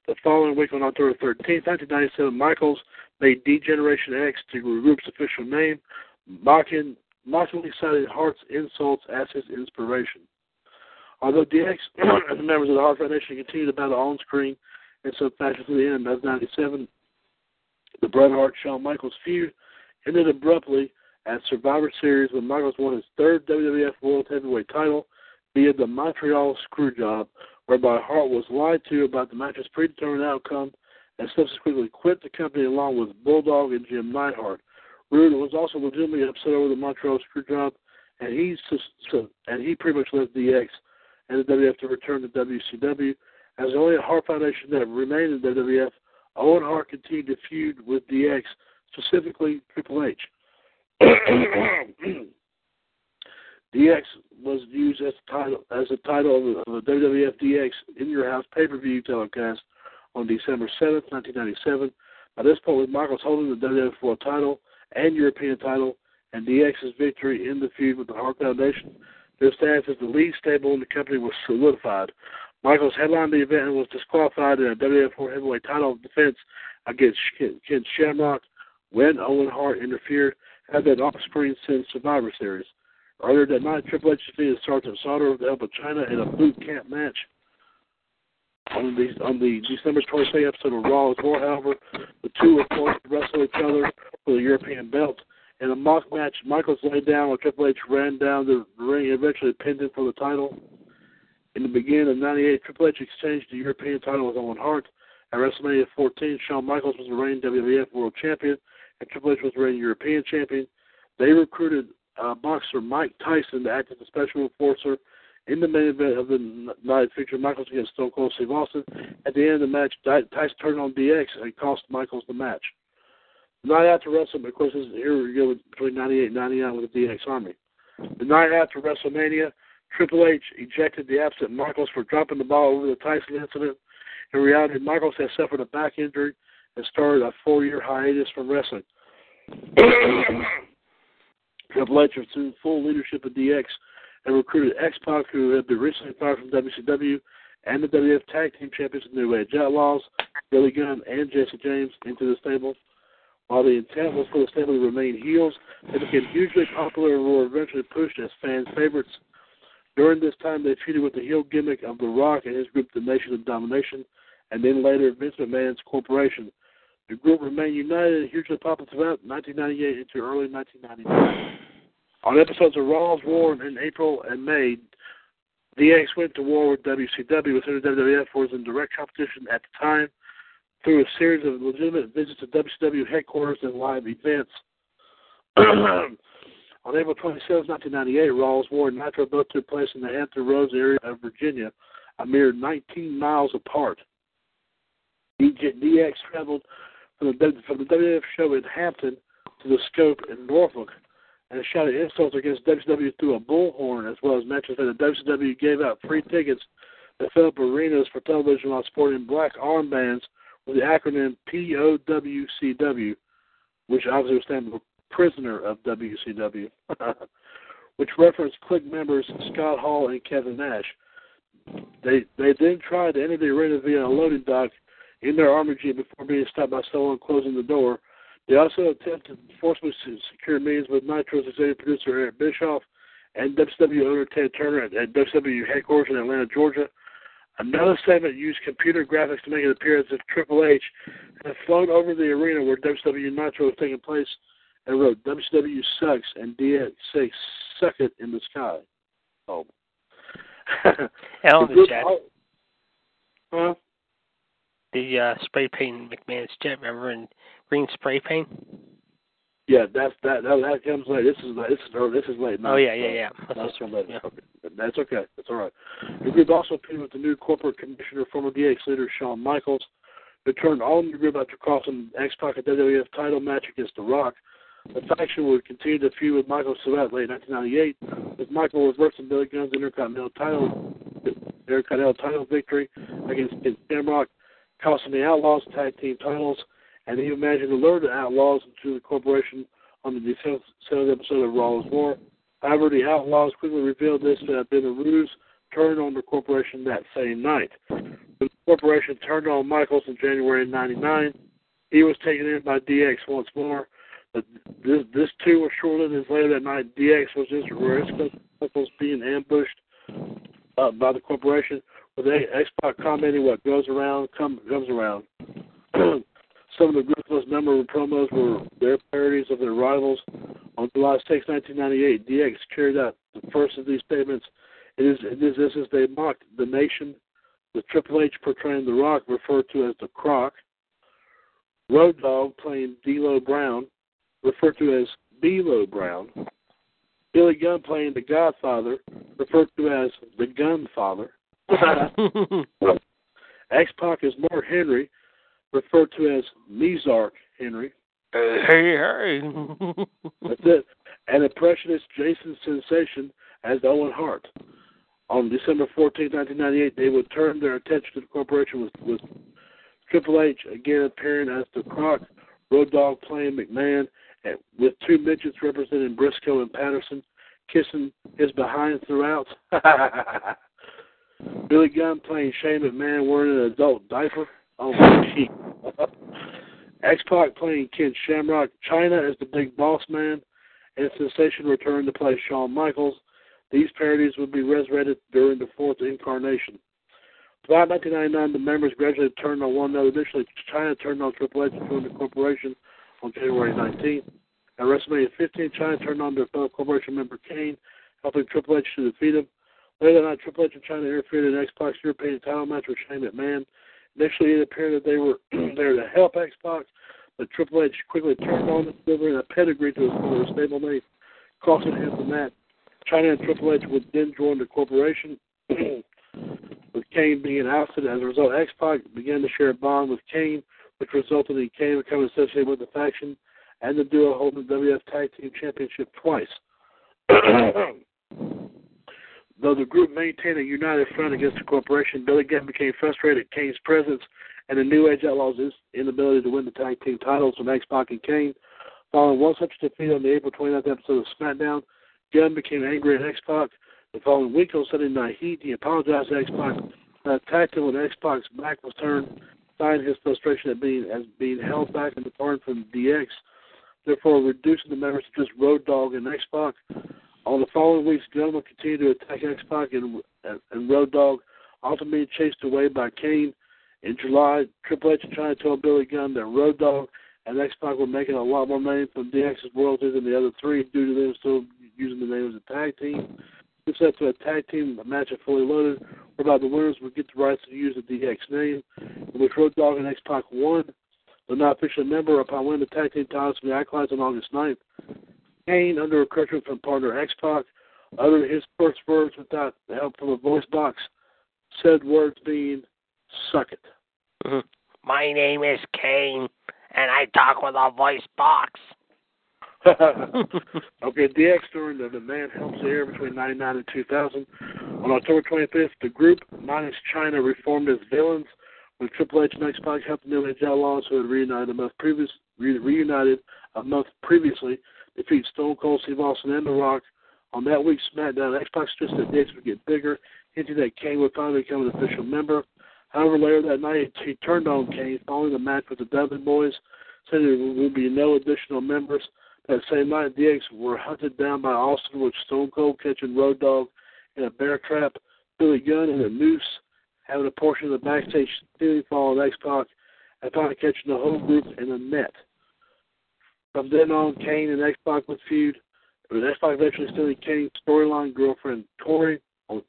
The following week, on October 13, 1997, Michaels made D-Generation X to the group's official name, mocking, mockingly cited Hart's insults as his inspiration. Although DX and (clears throat) the members of the Hart Foundation continued to battle on screen in some fashion to the end of 97, the Bret Hart Shawn Michaels feud ended abruptly at Survivor Series when Michaels won his third WWF World Heavyweight title via the Montreal Screwjob, whereby Hart was lied to about the match's predetermined outcome and subsequently quit the company along with Bulldog and Jim Neidhart. Rude was also legitimately upset over the Montreal Screwjob, and he and he pretty much left DX and the WWF to return to WCW. As the only Hart Foundation that remained in WWF, Owen Hart continued to feud with DX, specifically Triple H. (clears throat) DX was used as a title as a title of the, of the WWF DX in Your House pay per view telecast on December seventh, nineteen ninety seven. By this point, with Michaels holding the WWF World Title and European title, and DX's victory in the feud with the Hart Foundation, their status as the lead stable in the company was solidified. Michaels headlined the event and was disqualified in a WWF World Heavyweight title defense against Ken Shamrock when Owen Hart interfered, had that off-screen since Survivor Series. Earlier that night, Triple H defeated Sergeant Slaughter of the Help Chyna in a boot camp match. On the on the December 22nd episode of Raw as well, however, the two were forced to wrestle each other for the European belt. In a mock match, Michaels laid down while Triple H ran down the ring and eventually pinned him for the title. In the beginning of 98, Triple H exchanged the European title with Owen Hart. At WrestleMania 14, Shawn Michaels was the reigning WWF World Champion, and Triple H was the reigning European Champion. They recruited uh, boxer Mike Tyson to act as a special enforcer in the main event of the night featuring Michaels against Stone Cold Steve Austin. At the end of the match, Tyson turned on DX and cost Michaels the match. The night after WrestleMania, of course, this is here we go between 98 and 99 with the DX Army. The night after WrestleMania, Triple H ejected the absent Michaels for dropping the ball over the Tyson incident. In reality, Michaels has suffered a back injury and started a four-year hiatus from wrestling. (coughs) Triple H assumed full leadership of DX and recruited X-Pac, who had been recently fired from WCW, and the WF Tag Team Champions, the New Age Outlaws, Billy Gunn, and Jesse James into the stable. While the intent was for the stable to remain heels, they became hugely popular and were eventually pushed as fans' favorites. During this time, they feuded with the heel gimmick of The Rock and his group, The Nation of Domination, and then later Vince McMahon's corporation. The group remained united and hugely popular throughout 1998 into early 1999. On episodes of Raw's War in April and May, DX went to war with WCW, with whom WWF was in direct competition at the time, through a series of legitimate visits to WCW headquarters and live events. (clears throat) On April 27, 1998, Raw's War and Nitro both took place in the Hampton Roads area of Virginia, a mere 19 miles apart. DX traveled from the, from the WWF show in Hampton to the Scope in Norfolk and shouted insults against WCW through a bullhorn, as well as mentioned that the WCW gave out free tickets to fill up arenas for television while sporting black armbands with the acronym POWCW, which obviously would stand for Prisoner of WCW, (laughs) which referenced Clique members Scott Hall and Kevin Nash. They they then tried to enter the arena via a loading dock in their armor jeep before being stopped by someone closing the door. They also attempted to forcibly secure meetings with Nitro's executive producer Eric Bischoff and WCW owner Ted Turner at, at WCW headquarters in Atlanta, Georgia. Another segment used computer graphics to make an appearance of Triple H had flown over the arena where WCW Nitro was taking place and wrote WCW sucks and DX suck it in the sky. Oh. (laughs) Hell in the chat. Huh? The uh, spray paint McMahon's jet, remember, and green spray paint? Yeah, that's that. That, that comes late. This is this is this is late. Oh yeah, yeah, yeah. That's, that's late. Yeah. Okay. That's okay. That's all right. The group also appeared with the new corporate commissioner, former DX leader Shawn Michaels, who turned on the group after crossing X Pac a WWF title match against The Rock. The faction would continue to feud with Michael throughout late 1998, with Michael reversing Billy Gunn's Intercontinental title, Intercontinental title victory against Ken Shamrock, costing the Outlaws tag team titles and he imagined to lure the Outlaws into the corporation on the 7th episode of Raw's War. However, the Outlaws quickly revealed this to have been a ruse turned on the corporation that same night. The corporation turned on Michaels in January of 99, he was taken in by DX once more. But this, this too was short-lived as later that night, DX was just Michaels being ambushed uh, by the corporation, with X-Pac commenting what goes around come, comes around. (clears throat) Some of the group's most memorable promos were their parodies of their rivals. On July 6, 1998, DX carried out the first of these statements. It is, is this is they mocked the nation, with Triple H portraying The Rock, referred to as the Croc. Road Dog playing D'Lo Brown, referred to as D'Lo Brown. Billy Gunn playing the Godfather, referred to as the Gunfather. (laughs) X Pac is Mark Henry, referred to as Mizark Henry. Hey, hey. That's it. And impressionist Jason Sensation as Owen Hart. On December 14, 1998, they would turn their attention to the corporation with, with Triple H again appearing as the Croc, Road Dog playing McMahon, with two midgets representing Briscoe and Patterson, kissing his behind throughout. (laughs) Billy Gunn playing Shane McMahon wearing an adult diaper. Oh, (laughs) gee. X Pac playing Ken Shamrock, Chyna as the Big Boss Man, and Sensation returned to play Shawn Michaels. These parodies would be resurrected during the fourth incarnation. Throughout 1999, the members gradually turned on one another. Initially, Chyna turned on Triple H and joined the corporation on January 19th. At WrestleMania 15, Chyna turned on their fellow corporation member Kane, helping Triple H to defeat him. Later that night, Triple H and Chyna interfered in X Pac's European title match with Shane McMahon. Initially, it appeared that they were (clears throat) there to help X-Pac, but Triple H quickly turned on the them, delivering a pedigree to his former stablemate, costing him the match. Chyna and Triple H would then join the corporation, (clears throat) with Kane being ousted. As a result, X-Pac began to share a bond with Kane, which resulted in Kane becoming associated with the faction and the duo holding the WF Tag Team Championship twice. (clears throat) Though the group maintained a united front against the corporation, Billy Gunn became frustrated at Kane's presence and the New Age Outlaws' inability to win the tag team titles from X-Pac and Kane. Following one such defeat on the April 29th episode of SmackDown, Gunn became angry at X-Pac. The following week on Sunday Night Heat, he apologized to X-Pac attacked him when X-Pac's back was turned, citing his frustration at being as being held back and departed from DX, therefore reducing the members to just Road Dog and X-Pac. On the following weeks, Gunn continue to attack X-Pac and, and Road Dog, ultimately chased away by Kane. In July, Triple H tried to tell Billy Gunn that Road Dog and X-Pac were making a lot more money from DX's royalties than the other three due to them still using the name as a tag team. This led to a tag team match at Fully Loaded, whereby the winners would get the rights to use the DX name, in which Road Dog and X-Pac won. Though not officially a member, upon winning the tag team titles from the Acolytes on August 9th, Kane, under encouragement from partner X Pac, uttered his first words without the help from a voice box, said words being, suck it. Mm-hmm. My name is Kane, and I talk with a voice box. (laughs) okay, DX during the, the Man Helps Air between 99 and 2000. On October 25th, the group, minus Chyna reformed as villains when Triple H and X Pac helped the New Age Outlaws, who had reunited a month, previous, re- reunited a month previously, defeat Stone Cold Steve Austin and The Rock. On that week's SmackDown, X Pac suggested that dates would get bigger, hinting that Kane would finally become an official member. However, later that night, he turned on Kane following the match with the Dudley Boys, saying there would be no additional members. That same night, DX were hunted down by Austin with Stone Cold catching Road Dog in a bear trap, Billy Gunn in a noose, having a portion of the backstage stealing following X Pac and finally catching the whole group in the net. From then on, Kane and X Pac would feud. But X Pac eventually stealing Kane's storyline girlfriend Tori on,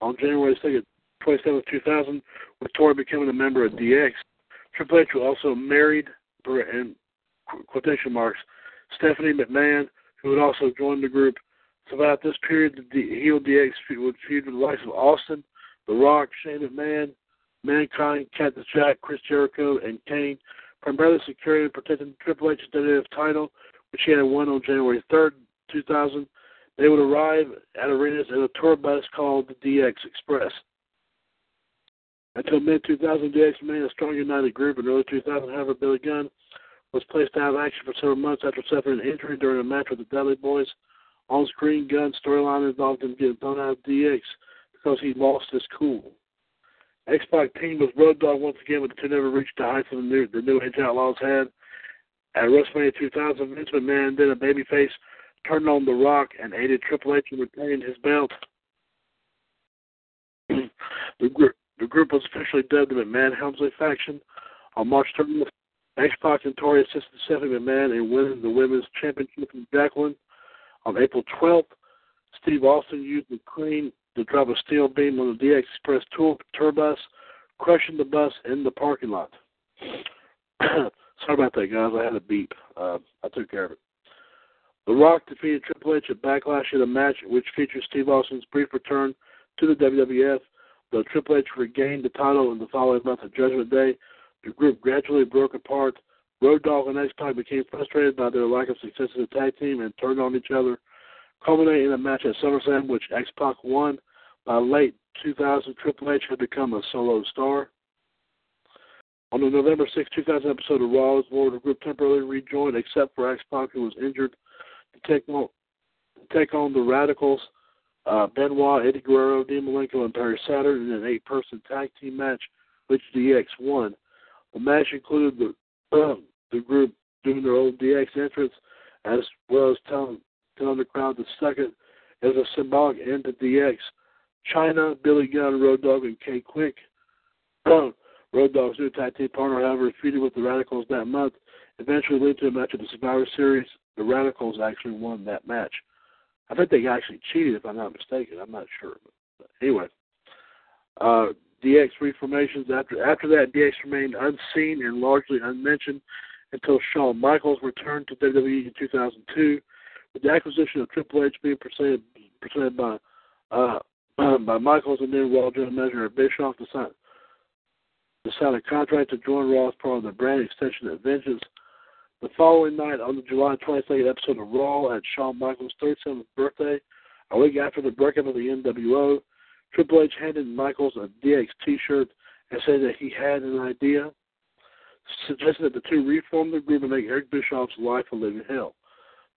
on January 2nd, 27, 2000, with Tori becoming a member of DX. Triple H also married, in quotation marks, Stephanie McMahon, who would also join the group. So about this period, the heel DX would feud with the likes of Austin, The Rock, Shane McMahon, Mankind, Cactus Jack, Chris Jericho, and Kane, primarily securing and protecting Triple H's WWF title, which he had won on January 3rd, 2000. They would arrive at arenas in a tour bus called the DX Express. Until mid 2000, DX remained a strong united group. In early 2000, however, Billy Gunn was placed out of action for several months after suffering an injury during a match with the Dudley Boys. On screen, Gunn's storyline involved him getting thrown out of DX because he lost his cool. X Pac team was Road Dogg once again, but the two never reached the heights of the new, the New Age Outlaws had. At WrestleMania 2000, Vince McMahon, then a babyface, turned on The Rock and aided Triple H in retaining his belt. (clears throat) the, group, the group was officially dubbed the McMahon Helmsley faction. On March 30th, Pac and Tori assisted Stephanie McMahon in winning the women's championship from Jacqueline. On April 12th, Steve Austin used the crane to drop a steel beam on the DX Express tour, tour bus, crushing the bus in the parking lot. (clears throat) Sorry about that, guys. I had a beep. Uh, I took care of it. The Rock defeated Triple H at Backlash in a match which featured Steve Austin's brief return to the WWF. Though Triple H regained the title in the following month of Judgment Day, the group gradually broke apart. Road Dogg and X Pac became frustrated by their lack of success as a tag team and turned on each other, culminating in a match at SummerSlam, which X Pac won. By late 2000, Triple H had become a solo star. On the November 6, 2000 episode of Raw, the group temporarily rejoined, except for X Pac, who was injured, to take on, to take on the Radicals, uh, Benoit, Eddie Guerrero, Dean Malenko, and Perry Saturn in an eight-person tag team match, which DX won. The match included the um, the group doing their old DX entrance, as well as telling telling the crowd the second as a symbolic end to DX. Chyna, Billy Gunn, Road Dogg, and K-Kwik. Road Dogg's new tag team partner, however, feuded with the Radicals that month, eventually led to a match at the Survivor Series. The Radicals actually won that match. I think they actually cheated, if I'm not mistaken. I'm not sure. But anyway, uh, DX reformations. After after that, DX remained unseen and largely unmentioned until Shawn Michaels returned to WWE in 2002, with the acquisition of Triple H being presented, presented by uh, (clears throat) by Michaels and then Raw General Manager Bischoff to sign, to sign a contract to join Raw as part of the brand extension of Vengeance. The following night, on the July 22nd episode of Raw, at Shawn Michaels' 37th birthday, a week after the breakup of the NWO, Triple H handed Michaels a DX T-shirt and said that he had an idea, suggesting that the two reform the group and make Eric Bischoff's life a living hell.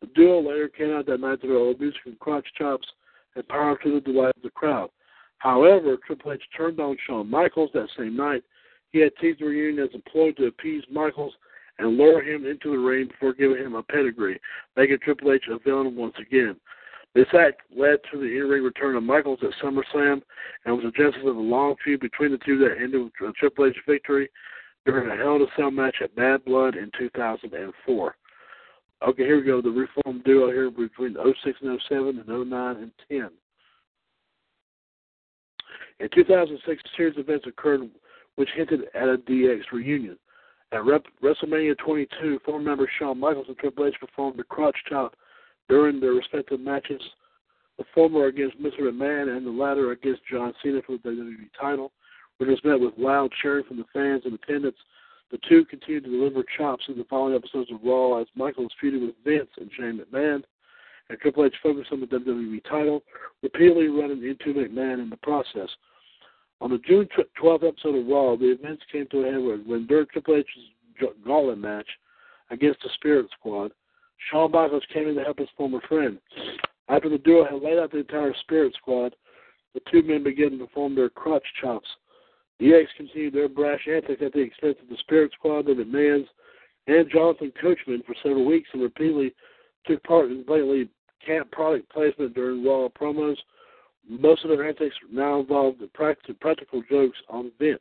The duo later came out that night their old music and crotch chops and power to the delight of the crowd. However, Triple H turned on Shawn Michaels that same night. He had teased the reunion as a ploy to appease Michaels and lure him into the ring before giving him a pedigree, making Triple H a villain once again. This act led to the in-ring return of Michaels at SummerSlam and was a genesis of a long feud between the two that ended with a Triple H victory during a Hell in a Cell match at Bad Blood in 2004. Okay, here we go. The reform duo here between 06 and 07 and 09 and 10. In 2006, a series of events occurred which hinted at a DX reunion. At Rep- WrestleMania 22, former members Shawn Michaels and Triple H performed the crotch chop during their respective matches. The former against Mr. McMahon and the latter against John Cena for the WWE title, which was met with loud cheering from the fans in attendance. The two continued to deliver chops in the following episodes of Raw as Michaels feuded with Vince and Shane McMahon, and Triple H focused on the WWE title, repeatedly running into McMahon in the process. On the June 12th episode of Raw, the events came to a head when during Triple H's gauntlet match against the Spirit Squad, Shawn Michaels came in to help his former friend. After the duo had laid out the entire Spirit Squad, the two men began to perform their crotch chops. The X continued their brash antics at the expense of the Spirit Squad, the McMahons, and Jonathan Coachman for several weeks and repeatedly took part in blatantly camp product placement during Raw promos. most of their antics now involved the practical jokes on Vince.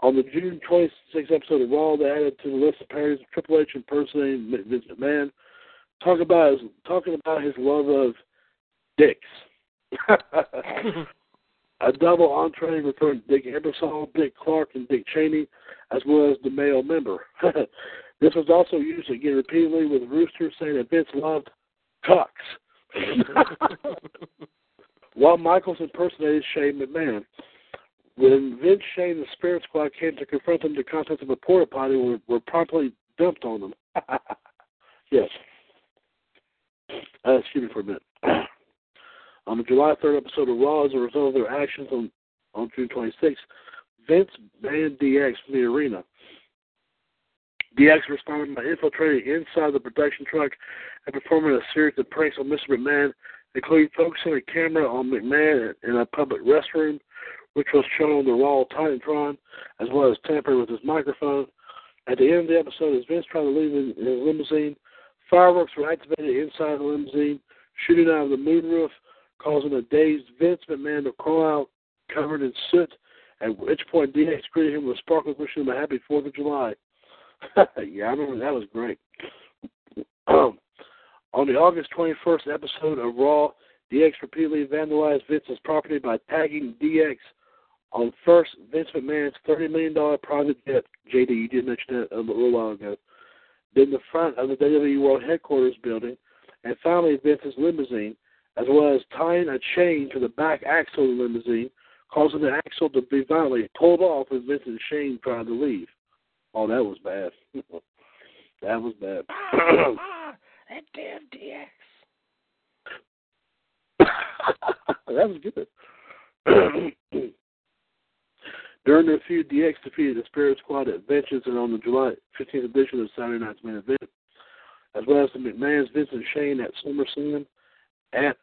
On the June 26th episode of Raw, they added to the list of parodies of Triple H impersonating Vince McMahon, talking about his, talking about his love of dicks. (laughs) a double entree referring to Dick Ebersol, Dick Clark, and Dick Cheney, as well as the male member. (laughs) this was also used again repeatedly with Rooster saying that Vince loved cocks. (laughs) While Michaels impersonated Shane McMahon. When Vince, Shane, and the Spirit Squad came to confront them, the contents of a porta potty were, were promptly dumped on them. (laughs) yes. Uh, excuse me for a minute. (clears throat) on the July 3rd episode of Raw, as a result of their actions on, on June 26th, Vince banned DX from the arena. DX responded by infiltrating inside the production truck and performing a series of pranks on Mr. McMahon, including focusing a camera on McMahon in a public restroom, which was shown on the Raw Titantron, as well as tampering with his microphone. At the end of the episode, as Vince tried to leave in his limousine, fireworks were activated inside the limousine, shooting out of the moonroof, causing a dazed Vince McMahon to crawl out covered in soot, at which point DX greeted him with sparkles wishing him a happy 4th of July. (laughs) yeah, I remember that was great. (clears throat) On the August 21st episode of Raw, DX repeatedly vandalized Vince's property by tagging DX on first Vince McMahon's $30 million private jet. JD, you did mention that a little while ago. Then the front of the WWE World Headquarters building, and finally Vince's limousine, as well as tying a chain to the back axle of the limousine, causing the axle to be violently pulled off as Vince and Shane tried to leave. Oh, that was bad. (laughs) that was bad. Ah, (coughs) that damn DX. (coughs) that was good. (coughs) During their feud, DX defeated the Spirit Squad at Vengeance and on the July 15th edition of Saturday Night's Main Event, as well as the McMahon's Vince and Shane at SummerSlam, at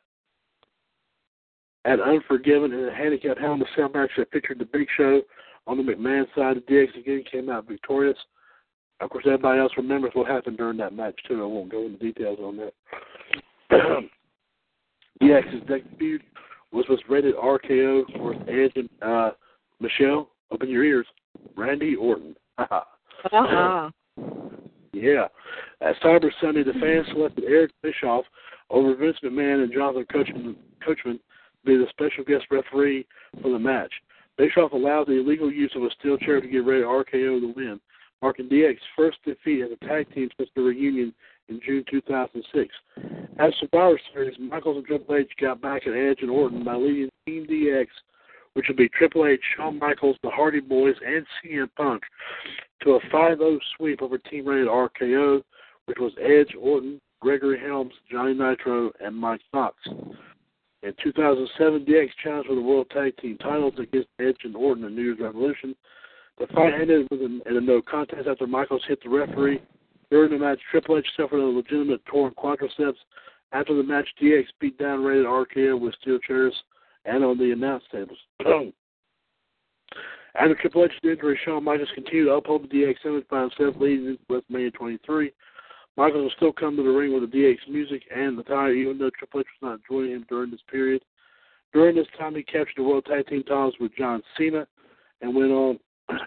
at Unforgiven, and a handicap Hell in a Cell match that featured the Big Show on the McMahon side. DX again came out victorious. Of course, everybody else remembers what happened during that match too. I won't go into details on that. (clears throat) DX's debut was was rated RKO for Edge and uh, Michelle. Open your ears, Randy Orton. (laughs) uh-huh. Yeah. At Cyber Sunday, the fans selected Eric Bischoff over Vince McMahon and Jonathan Coachman, Coachman to be the special guest referee for the match. Bischoff allowed the illegal use of a steel chair to get ready to RKO the win, marking DX's first defeat as a tag team since the reunion in June 2006. At Survivor Series, Michaels and Triple H got back at Edge and Orton by leading Team DX, which would be Triple H, Shawn Michaels, the Hardy Boys, and CM Punk, to a 5-0 sweep over Team Rated RKO, which was Edge, Orton, Gregory Helms, Johnny Nitro, and Mike Knox. In 2007, DX challenged for the World Tag Team titles against Edge and Orton in New Year's Revolution. The fight ended with an, in a no contest after Michaels hit the referee. During the match, Triple H suffered a legitimate torn quadriceps. After the match, DX beat down rated RKO with steel chairs and on the announce tables. After Triple H's injury, Shawn Michaels continued to uphold the DX image by himself, leading into WrestleMania 23. Michaels will still come to the ring with the DX music and the tie, even though Triple H was not joining him during this period. During this time, he captured the World Tag Team titles with John Cena and went on (clears throat)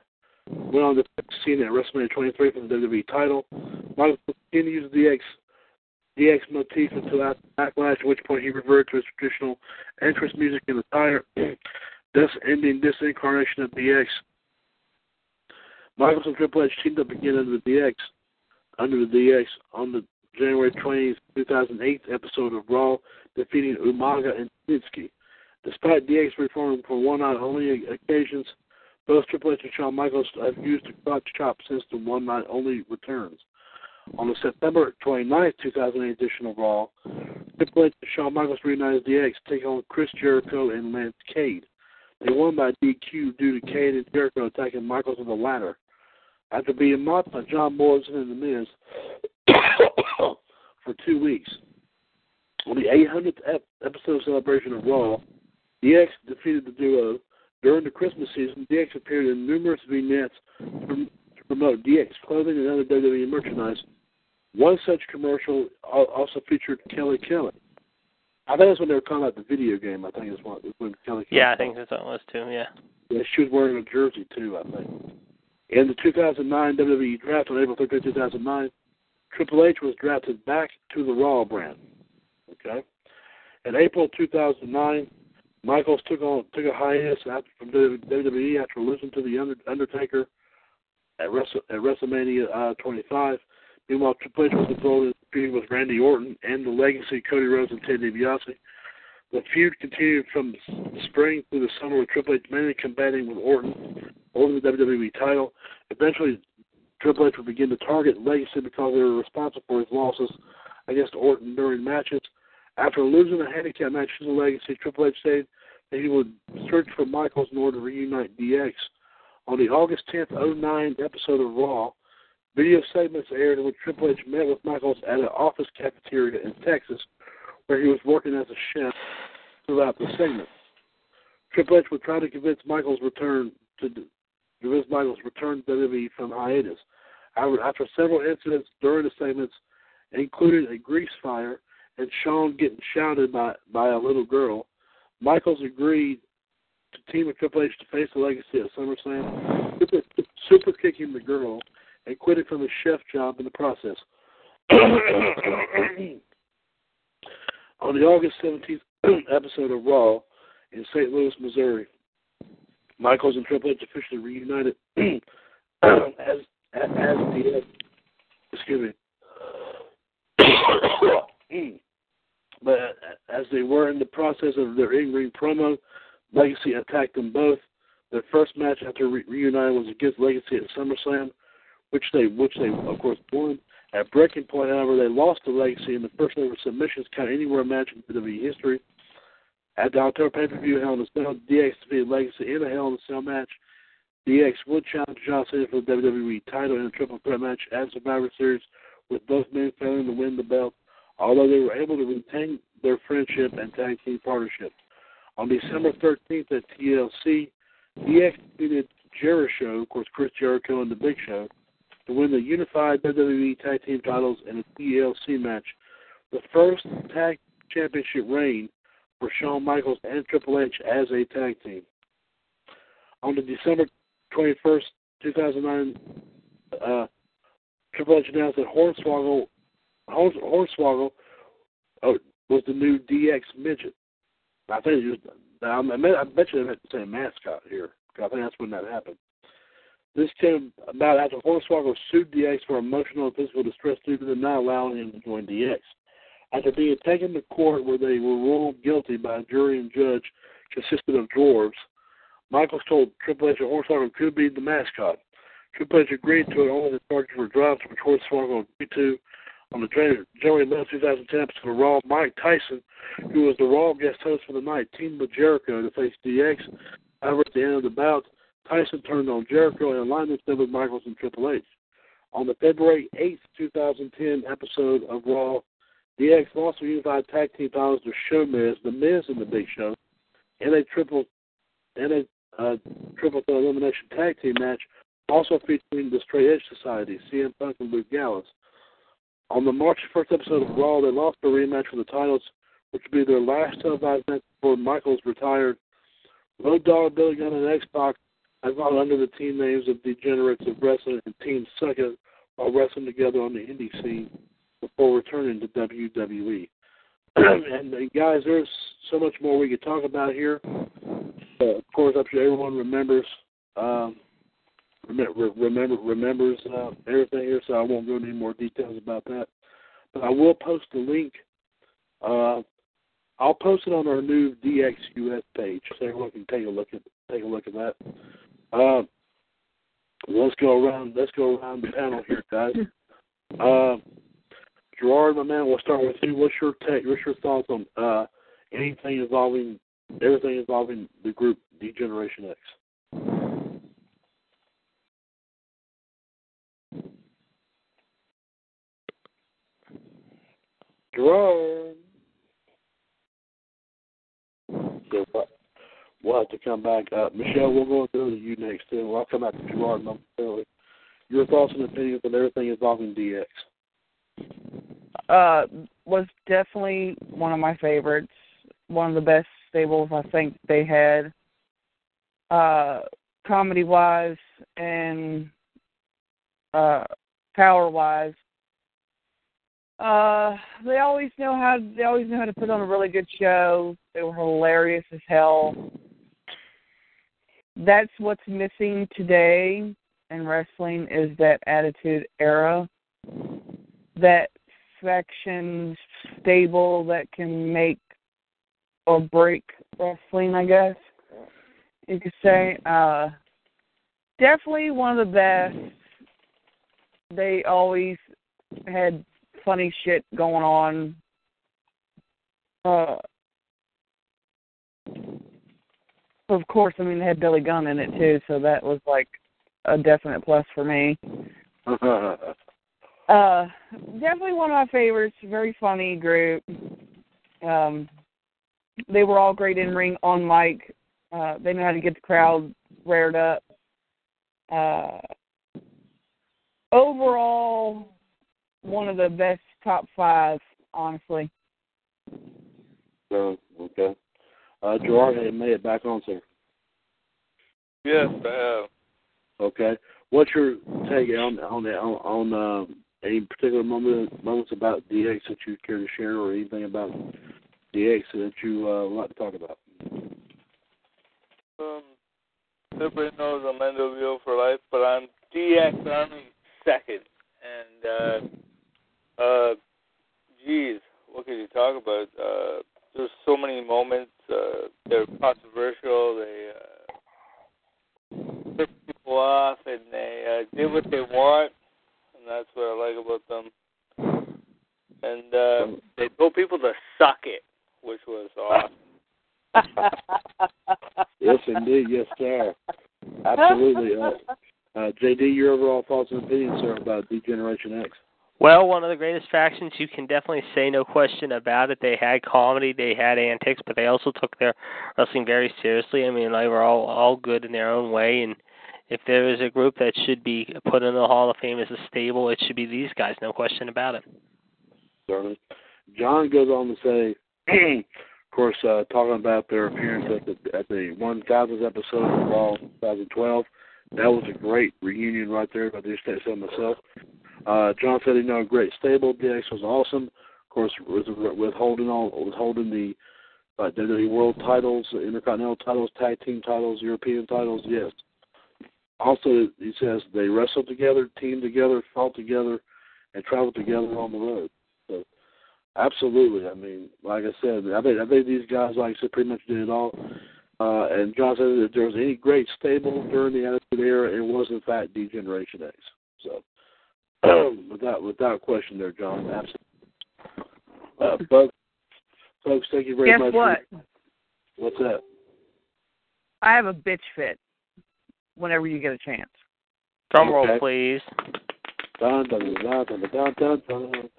went on to Cena at WrestleMania 23 for the WWE title. Michaels continued to use the DX DX motif until after Backlash, at which point he reverted to his traditional entrance music and attire, (clears throat) thus ending this incarnation of DX. Michaels and Triple H teamed up again under the DX under the DX on the January 20, 2008 episode of Raw, defeating Umaga and Snitsky. Despite DX reforming for one-night only occasions, both Triple H and Shawn Michaels have used the crotch chop since the one-night only returns. On the September 29, 2008 edition of Raw, Triple H and Shawn Michaels reunited the DX, taking on Chris Jericho and Lance Cade. They won by DQ due to Cade and Jericho attacking Michaels on the ladder. After being mocked by John Morrison and The Miz (coughs) for two weeks, on the 800th episode celebration of Raw, DX defeated the duo. During the Christmas season, DX appeared in numerous vignettes to promote DX clothing and other WWE merchandise. One such commercial also featured Kelly Kelly. I think that's when they were calling out the video game. I think is what when Kelly. Yeah, I think that's what it was too. Yeah. Yeah, she was wearing a jersey too. I think. In the 2009 WWE draft on April 13, 2009, Triple H was drafted back to the Raw brand. Okay. In April 2009, Michaels took on took a hiatus after, from WWE after losing to the Undertaker at, Wrestle, at WrestleMania uh, 25. Meanwhile, Triple H was involved in with Randy Orton and the Legacy, Cody Rhodes and Ted DiBiase. The feud continued from spring through the summer with Triple H mainly combating with Orton over the WWE title. Eventually, Triple H would begin to target Legacy because they were responsible for his losses against Orton during matches. After losing a handicap match to the Legacy, Triple H said that he would search for Michaels in order to reunite DX. On the August 10th, 09 episode of Raw, video segments aired in which Triple H met with Michaels at an office cafeteria in Texas, where he was working as a chef throughout the segment. Triple H would try to convince Michaels return to convince Michaels return to WWE from hiatus. After several incidents during the segments, including a grease fire and Shawn getting shouted by by a little girl, Michaels agreed to team with Triple H to face the legacy at SummerSlam, super kicking the girl and quitting from his chef job in the process. (coughs) On the August 17th (clears throat) episode of Raw in St. Louis, Missouri, Michaels and Triple H officially reunited (clears throat) as as the excuse me. (coughs) but as they were in the process of their in-ring promo, Legacy attacked them both. Their first match after re- reuniting was against Legacy at SummerSlam, which they which they of course won. At Breaking Point, however, they lost to Legacy in the first ever submissions count anywhere match in WWE history. At the October pay per view Hell in a Cell, DX defeated Legacy in a Hell in a Cell match. DX would challenge John Cena for the WWE title in a triple threat match at Survivor Series, with both men failing to win the belt, although they were able to retain their friendship and tag team partnership. On December 13th at TLC, DX defeated Jericho, of course, Chris Jericho and The Big Show, to win the unified WWE Tag Team titles in a TLC match, the first tag championship reign for Shawn Michaels and Triple H as a tag team. On the December 21st, 2009, uh, Triple H announced that Hornswoggle, Hornswoggle uh, was the new DX midget. I think it was, I, bet you they had the same mascot here. Because I think that's when that happened. This came about after Hornswoggle sued DX for emotional and physical distress due to them not allowing him to join DX. After being taken to court where they were ruled guilty by a jury and judge consisted of dwarves, Michaels told Triple H that Hornswoggle could be the mascot. Triple H agreed to it only the charges were dropped, which Hornswoggle agreed to on the January 11, 2010 episode of Raw. Mike Tyson, who was the Raw guest host for the night, teamed with Jericho to face DX. However, at the end of the bout, Tyson turned on Jericho and aligned himself with Michaels and Triple H. On the February 8, 2010 episode of Raw, DX lost the unified tag team titles to Show Miz, The Miz, and The Big Show, in a triple in a uh, triple threat elimination tag team match, also featuring the Straight Edge Society, CM Punk and Luke Gallows. On the March 1st episode of Raw, they lost the rematch for the titles, which would be their last televised match before Michaels retired. Road Dogg, Billy Gunn, and X-Pac have gone under the team names of Degenerates of Wrestling and Team Second while wrestling together on the indie scene before returning to WWE. (clears throat) and, and guys, there's so much more we could talk about here. Uh, of course, I'm sure everyone remembers um, remember remember remembers uh, everything here, so I won't go into any more details about that. But I will post the link. Uh, I'll post it on our new DXUS page, so everyone can take a look at take a look at that. Uh, let's go around. Let's go around the panel here, guys. Uh, Gerard, my man, we'll start with you. What's your take? What's your thoughts on uh, anything involving everything involving the group D-Generation X? Gerard. We'll have to come back. Uh, Michelle, we'll go to you next, too. I'll come back to Gerard momentarily. Your thoughts and opinions on everything involving DX. Uh, was definitely one of my favorites. One of the best stables I think they had, uh, comedy wise and uh, power wise. Uh, they always know how they always know how to put on a really good show. They were hilarious as hell. That's what's missing today in wrestling is that attitude era. That faction stable that can make or break wrestling, I guess you could say. Uh, definitely one of the best. They always had funny shit going on. Uh, of course, I mean they had Billy Gunn in it too, so that was like a definite plus for me. (laughs) uh, definitely one of my favorites. Very funny group. Um, they were all great in ring, on mic. Uh, they know how to get the crowd reared up. Uh, overall, one of the best top five, honestly. So okay, uh, Gerard had made it back on, sir. Yes, I have. Okay, what's your take on on on, on um, any particular moment moments about DX that you care to share, or anything about DX that you uh, would like to talk about? Um, everybody knows I'm NWO for life, but I'm DX Army second, and uh, uh, geez, what could you talk about? Uh, there's so many moments. Uh, they're controversial. They uh, piss people off, and they uh, did what they want, and that's what I like about them. And uh, they told people to suck it, which was awesome. (laughs) yes, indeed, yes, sir. Absolutely. Uh, uh, JD, your overall thoughts and opinions, sir, about D-Generation X? Well, one of the greatest factions, you can definitely say no question about it. They had comedy, they had antics, but they also took their wrestling very seriously. I mean, they were all all good in their own way, and if there is a group that should be put in the Hall of Fame as a stable, it should be these guys, no question about it. Certainly. John goes on to say, (clears throat) of course, uh, talking about their appearance at the at the 1000th episode of Raw 2012. That was a great reunion right there. If I just say so myself. Uh, John said he know great stable. DX was awesome. Of course, with, with holding all with holding the uh, WWE World titles, Intercontinental titles, Tag Team titles, European titles. Yes. Also, he says they wrestled together, teamed together, fought together, and traveled together on the road. So, absolutely. I mean, like I said, I think I think these guys, like I said, pretty much did it all. Uh, and John said that if there was any great stable during the Attitude Era, it was in fact D-Generation X. So, (clears throat) without without question, there, John, absolutely. Uh, folks, folks, thank you very Guess much. what? For, what's that? I have a bitch fit. Whenever you get a chance. Drum roll, Okay. please. Dun, dun, dun, dun, dun, dun, dun.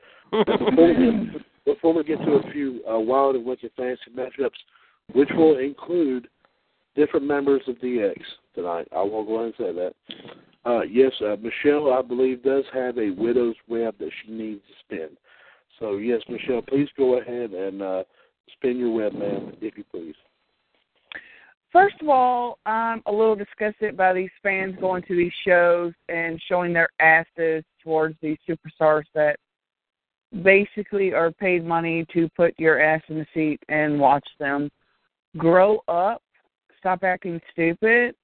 before, we get, (laughs) before we get to a few uh, wild and wicked fantasy matchups, which will include different members of DX tonight, I will go ahead and say that. Uh, yes, uh, Michelle, I believe, does have a widow's web that she needs to spin. So, yes, Michelle, please go ahead and uh, spin your web, ma'am, if you please. First of all, I'm a little disgusted by these fans going to these shows and showing their asses towards these superstars that basically are paid money to put your ass in the seat and watch them. Grow up. Stop acting stupid.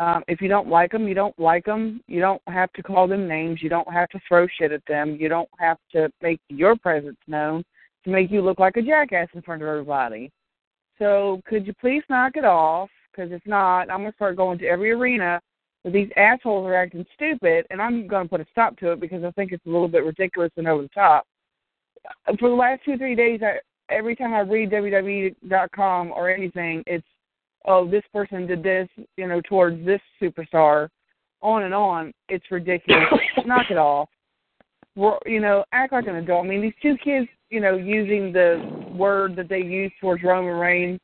Um, if you don't like them, you don't like them. You don't have to call them names. You don't have to throw shit at them. You don't have to make your presence known to make you look like a jackass in front of everybody. So could you please knock it off? Because if not, I'm going to start going to every arena where these assholes are acting stupid, and I'm going to put a stop to it because I think it's a little bit ridiculous and over the top. For the last two three days, I, every time I read WWE.com or anything, it's oh this person did this, you know, towards this superstar, on and on. It's ridiculous. (coughs) knock it off. We're, you know, act like an adult. I mean, these two kids, you know, using the word that they used towards Roman Reigns,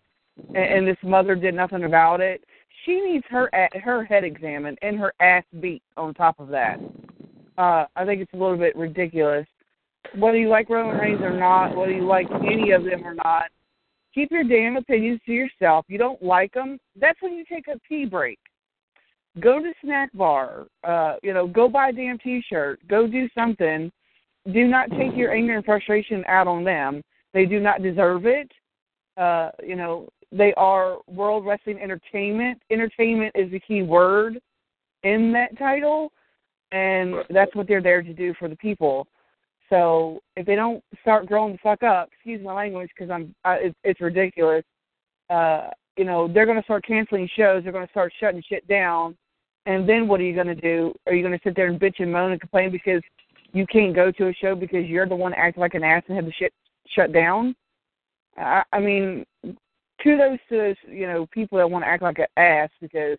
and, and this mother did nothing about it. She needs her her head examined and her ass beat on top of that. Uh, I think it's a little bit ridiculous. whether you like Roman Reigns or not, whether you like any of them or not, keep your damn opinions to yourself. You don't like them, that's when you take a tea break. Go to snack bar, uh, you know, go buy a damn t-shirt, go do something. Do not take your anger and frustration out on them. They do not deserve it. Uh, you know, they are World Wrestling Entertainment. Entertainment is the key word in that title, and that's what they're there to do for the people. So if they don't start growing the fuck up, excuse my language, because I'm, I, it's, it's ridiculous. Uh, you know, they're going to start canceling shows. They're going to start shutting shit down. And then what are you going to do? Are you going to sit there and bitch and moan and complain because you can't go to a show because you're the one acting like an ass and have the shit shut down? I, I mean, kudos to those, you know, people that want to act like an ass because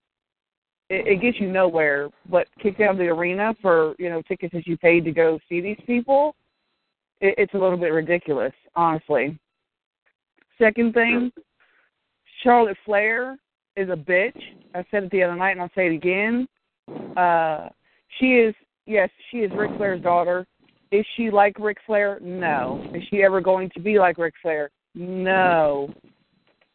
it, it gets you nowhere. But kicked out of the arena for you know tickets that you paid to go see these people, it, it's a little bit ridiculous, honestly. Second thing, Charlotte Flair is a bitch. I said it the other night, and I'll say it again. Uh, she is yes, she is Ric Flair's daughter. Is she like Ric Flair? No. Is she ever going to be like Ric Flair? No.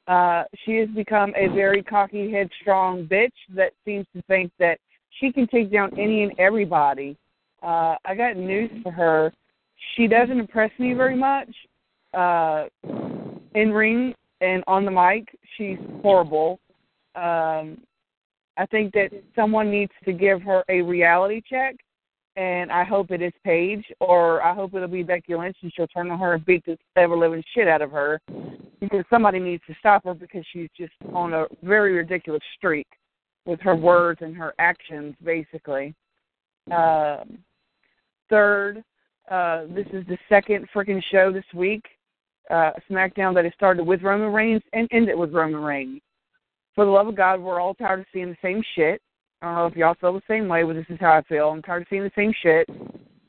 Uh, she has become a very cocky, headstrong bitch that seems to think that she can take down any and everybody. Uh, I got news for her. She doesn't impress me very much. Uh, in ring and on the mic, she's horrible. Um, I think that someone needs to give her a reality check and I hope it is Paige, or I hope it'll be Becky Lynch, and she'll turn on her and beat the ever living shit out of her, because somebody needs to stop her because she's just on a very ridiculous streak with her words and her actions, basically. Um, third, uh, this is the second freaking show this week, uh, SmackDown that has started with Roman Reigns and ended with Roman Reigns. For the love of God, we're all tired of seeing the same shit. I don't know if y'all feel the same way, but this is how I feel. I'm tired of seeing the same shit.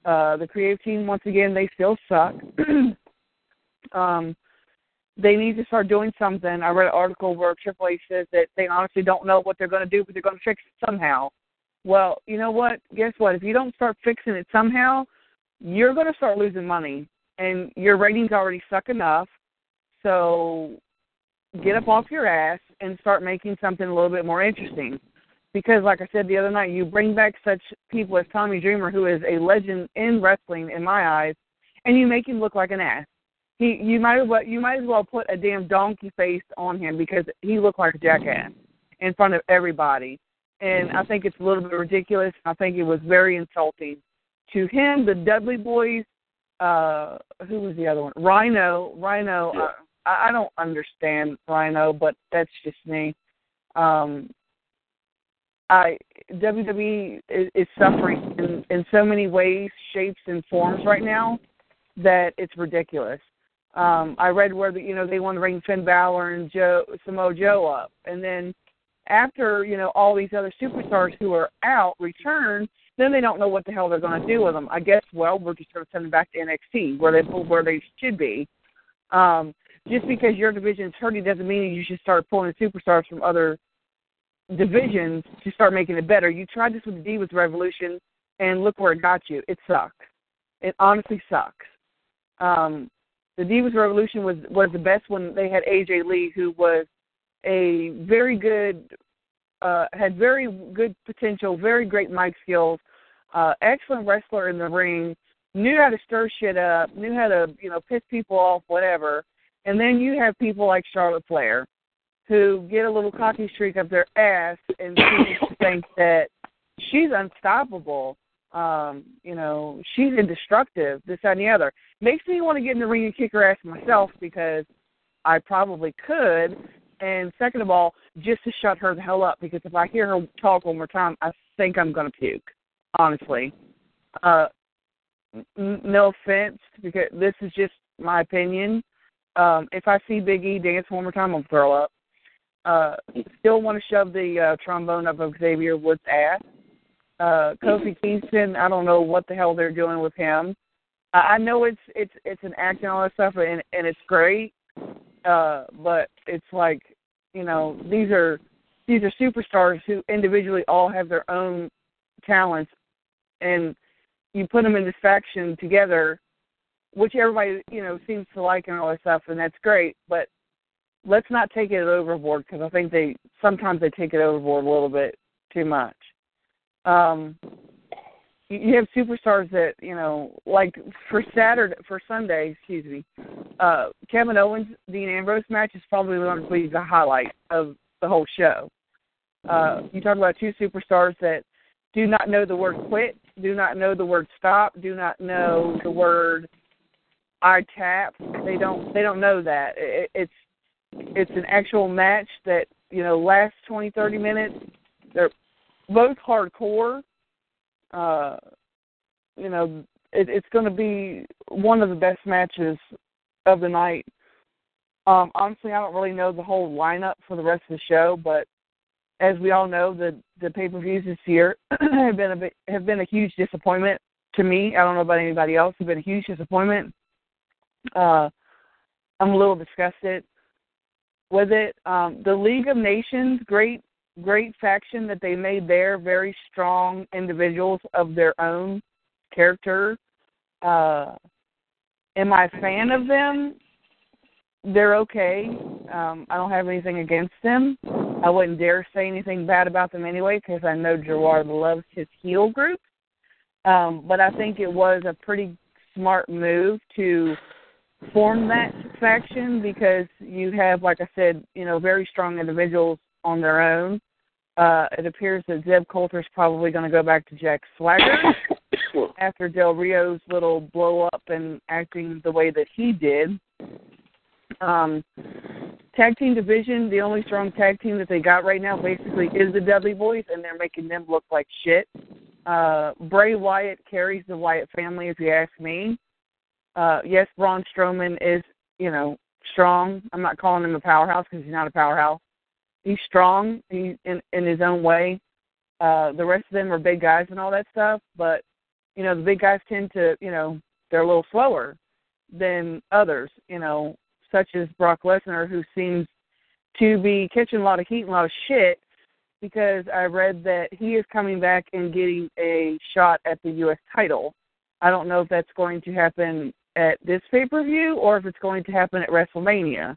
Uh, the creative team, once again, they still suck. (clears throat) um, they need to start doing something. I read an article where Triple H says that they honestly don't know what they're going to do, but they're going to fix it somehow. Well, you know what? Guess what? If you don't start fixing it somehow, you're going to start losing money, and your ratings already suck enough. So get up off your ass and start making something a little bit more interesting because, like I said the other night, you bring back such people as Tommy Dreamer, who is a legend in wrestling in my eyes, and you make him look like an ass. He, you might as well, you might as well put a damn donkey face on him because he looked like a jackass in front of everybody, and I think it's a little bit ridiculous. I think it was very insulting to him. The Dudley Boys, uh, who was the other one? Rhino, Rhino. Yeah. I, I don't understand Rhino, but that's just me. Um, I WWE is, is suffering in, in so many ways, shapes, and forms right now that it's ridiculous. Um, I read where the, you know they want to bring Finn Balor and Joe Samoa Joe up, and then after you know all these other superstars who are out return, then they don't know what the hell they're going to do with them. I guess well we're just going to send them back to NXT where they where they should be. Um, just because your division is hurting doesn't mean you should start pulling superstars from other divisions to start making it better. You tried this with the Divas Revolution, and look where it got you. It sucks. It honestly sucks. Um, the Divas Revolution was was the best when they had AJ Lee, who was a very good, uh, had very good potential, very great mic skills, uh, excellent wrestler in the ring, knew how to stir shit up, knew how to you know piss people off, whatever. And then you have people like Charlotte Flair, who get a little cocky streak up their ass and think (coughs) that she's unstoppable. Um, you know, she's indestructible, this, that, and the other. Makes me want to get in the ring and kick her ass myself because I probably could. And second of all, just to shut her the hell up because if I hear her talk one more time, I think I'm going to puke, honestly. Uh, n- no offense, because this is just my opinion. Um, if I see Big E dance one more time, I'll throw up uh, still want to shove the uh, trombone up Xavier Woods' ass. Uh, Kofi Kingston, I don't know what the hell they're doing with him. I, I know it's it's it's an act and all that stuff, and and it's great. Uh, but it's like you know these are these are superstars who individually all have their own talents, and you put them in this faction together, which everybody you know seems to like and all that stuff, and that's great. But let's not take it overboard because I think they sometimes they take it overboard a little bit too much. Um, you have superstars that you know, like for Saturday, for Sunday, excuse me, uh, Kevin Owens Dean Ambrose match is probably going to be the highlight of the whole show. Uh, you talk about two superstars that do not know the word quit, do not know the word stop, do not know the word I tap. They don't. They don't know that. It, it's it's an actual match that you know lasts twenty thirty minutes. They're both hardcore. Uh, you know, it, it's going to be one of the best matches of the night. Um, honestly, I don't really know the whole lineup for the rest of the show, but as we all know, the the pay per views this year (clears throat) have been a bit, have been a huge disappointment to me. I don't know about anybody else. Have been a huge disappointment. Uh, I'm a little disgusted with it. Um, the League of Nations, great great faction that they made there. Very strong individuals of their own character. Uh, am I a fan of them? They're okay. Um, I don't have anything against them. I wouldn't dare say anything bad about them anyway because I know Gerard loves his heel group. Um, but I think it was a pretty smart move to form that faction because you have, like I said, you know, very strong individuals on their own. Uh, it appears that Zeb Colter is probably going to go back to Jack Swagger (coughs) after Del Rio's little blow up and acting the way that he did. Um, tag team division, the only strong tag team that they got right now basically is the Dudley Boys, and they're making them look like shit. Uh, Bray Wyatt carries the Wyatt family, if you ask me. Uh, yes, Braun Strowman is, you know, strong. I'm not calling him a powerhouse because he's not a powerhouse. He's strong he's in in his own way. Uh, the rest of them are big guys and all that stuff, but you know the big guys tend to, you know, they're a little slower than others. You know, such as Brock Lesnar, who seems to be catching a lot of heat and a lot of shit because I read that he is coming back and getting a shot at the U.S. title. I don't know if that's going to happen at this pay per view or if it's going to happen at WrestleMania.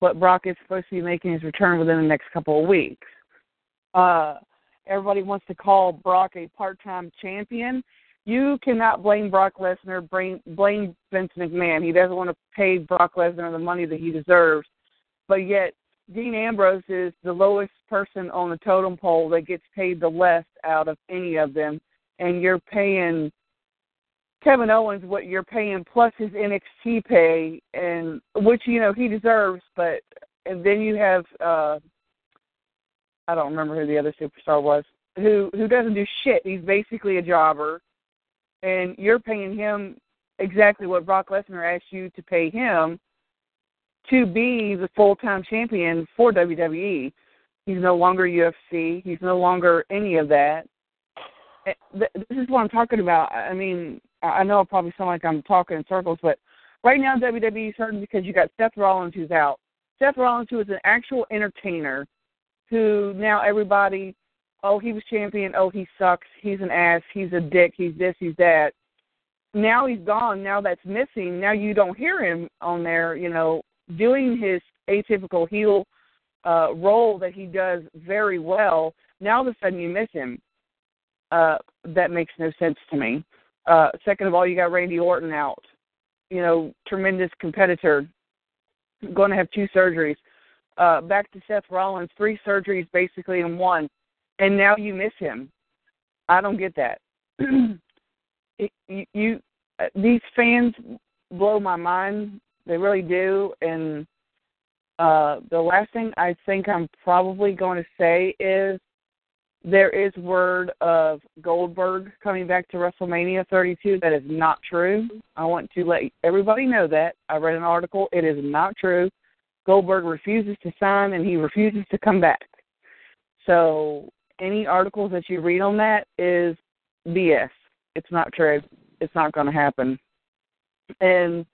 But Brock is supposed to be making his return within the next couple of weeks. Uh, everybody wants to call Brock a part time champion. You cannot blame Brock Lesnar, blame, blame Vince McMahon. He doesn't want to pay Brock Lesnar the money that he deserves. But yet, Dean Ambrose is the lowest person on the totem pole that gets paid the less out of any of them. And you're paying Kevin Owens what you're paying plus his NXT pay, and which you know he deserves. But and then you have uh I don't remember who the other superstar was who who doesn't do shit. He's basically a jobber and you're paying him exactly what Brock Lesnar asked you to pay him to be the full time champion for WWE. He's no longer UFC. He's no longer any of that. Eh, this is what I'm talking about. I mean, I know I probably sound like I'm talking in circles, but right now WWE is hurting because you got Seth Rollins who's out. Seth Rollins, who is an actual entertainer, who now everybody oh, he was champion, oh, he sucks, he's an ass, he's a dick, he's this, he's that. Now he's gone, now that's missing. Now you don't hear him on there, you know, doing his atypical heel uh role that he does very well. Now all of a sudden you miss him. Uh that makes no sense to me. Uh second of all, you got Randy Orton out. You know, tremendous competitor. Going to have two surgeries. Uh back to Seth Rollins, three surgeries basically in one and now you miss him. I don't get that. (clears throat) it, you, you uh, these fans blow my mind. They really do. And uh, the last thing I think I'm probably going to say is there is word of Goldberg coming back to WrestleMania 32. That is not true. I want to let everybody know that. I read an article. It is not true. Goldberg refuses to sign and he refuses to come back. So any articles that you read on that is BS. It's not true. It's not going to happen. And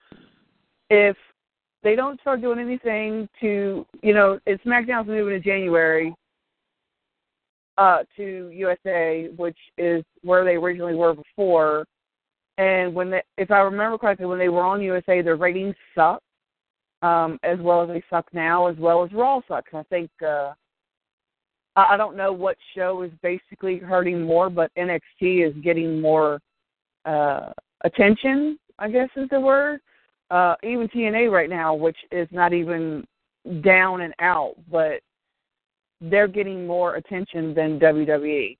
if they don't start doing anything to, you know, it's SmackDown's moving in January uh, to USA, which is where they originally were before. And when they, if I remember correctly, when they were on USA, their ratings sucked, um, as well as they suck now, as well as Raw sucks. I think uh, I don't know what show is basically hurting more, but NXT is getting more uh, attention. I guess is the word. Uh, even TNA right now, which is not even down and out, but they're getting more attention than WWE.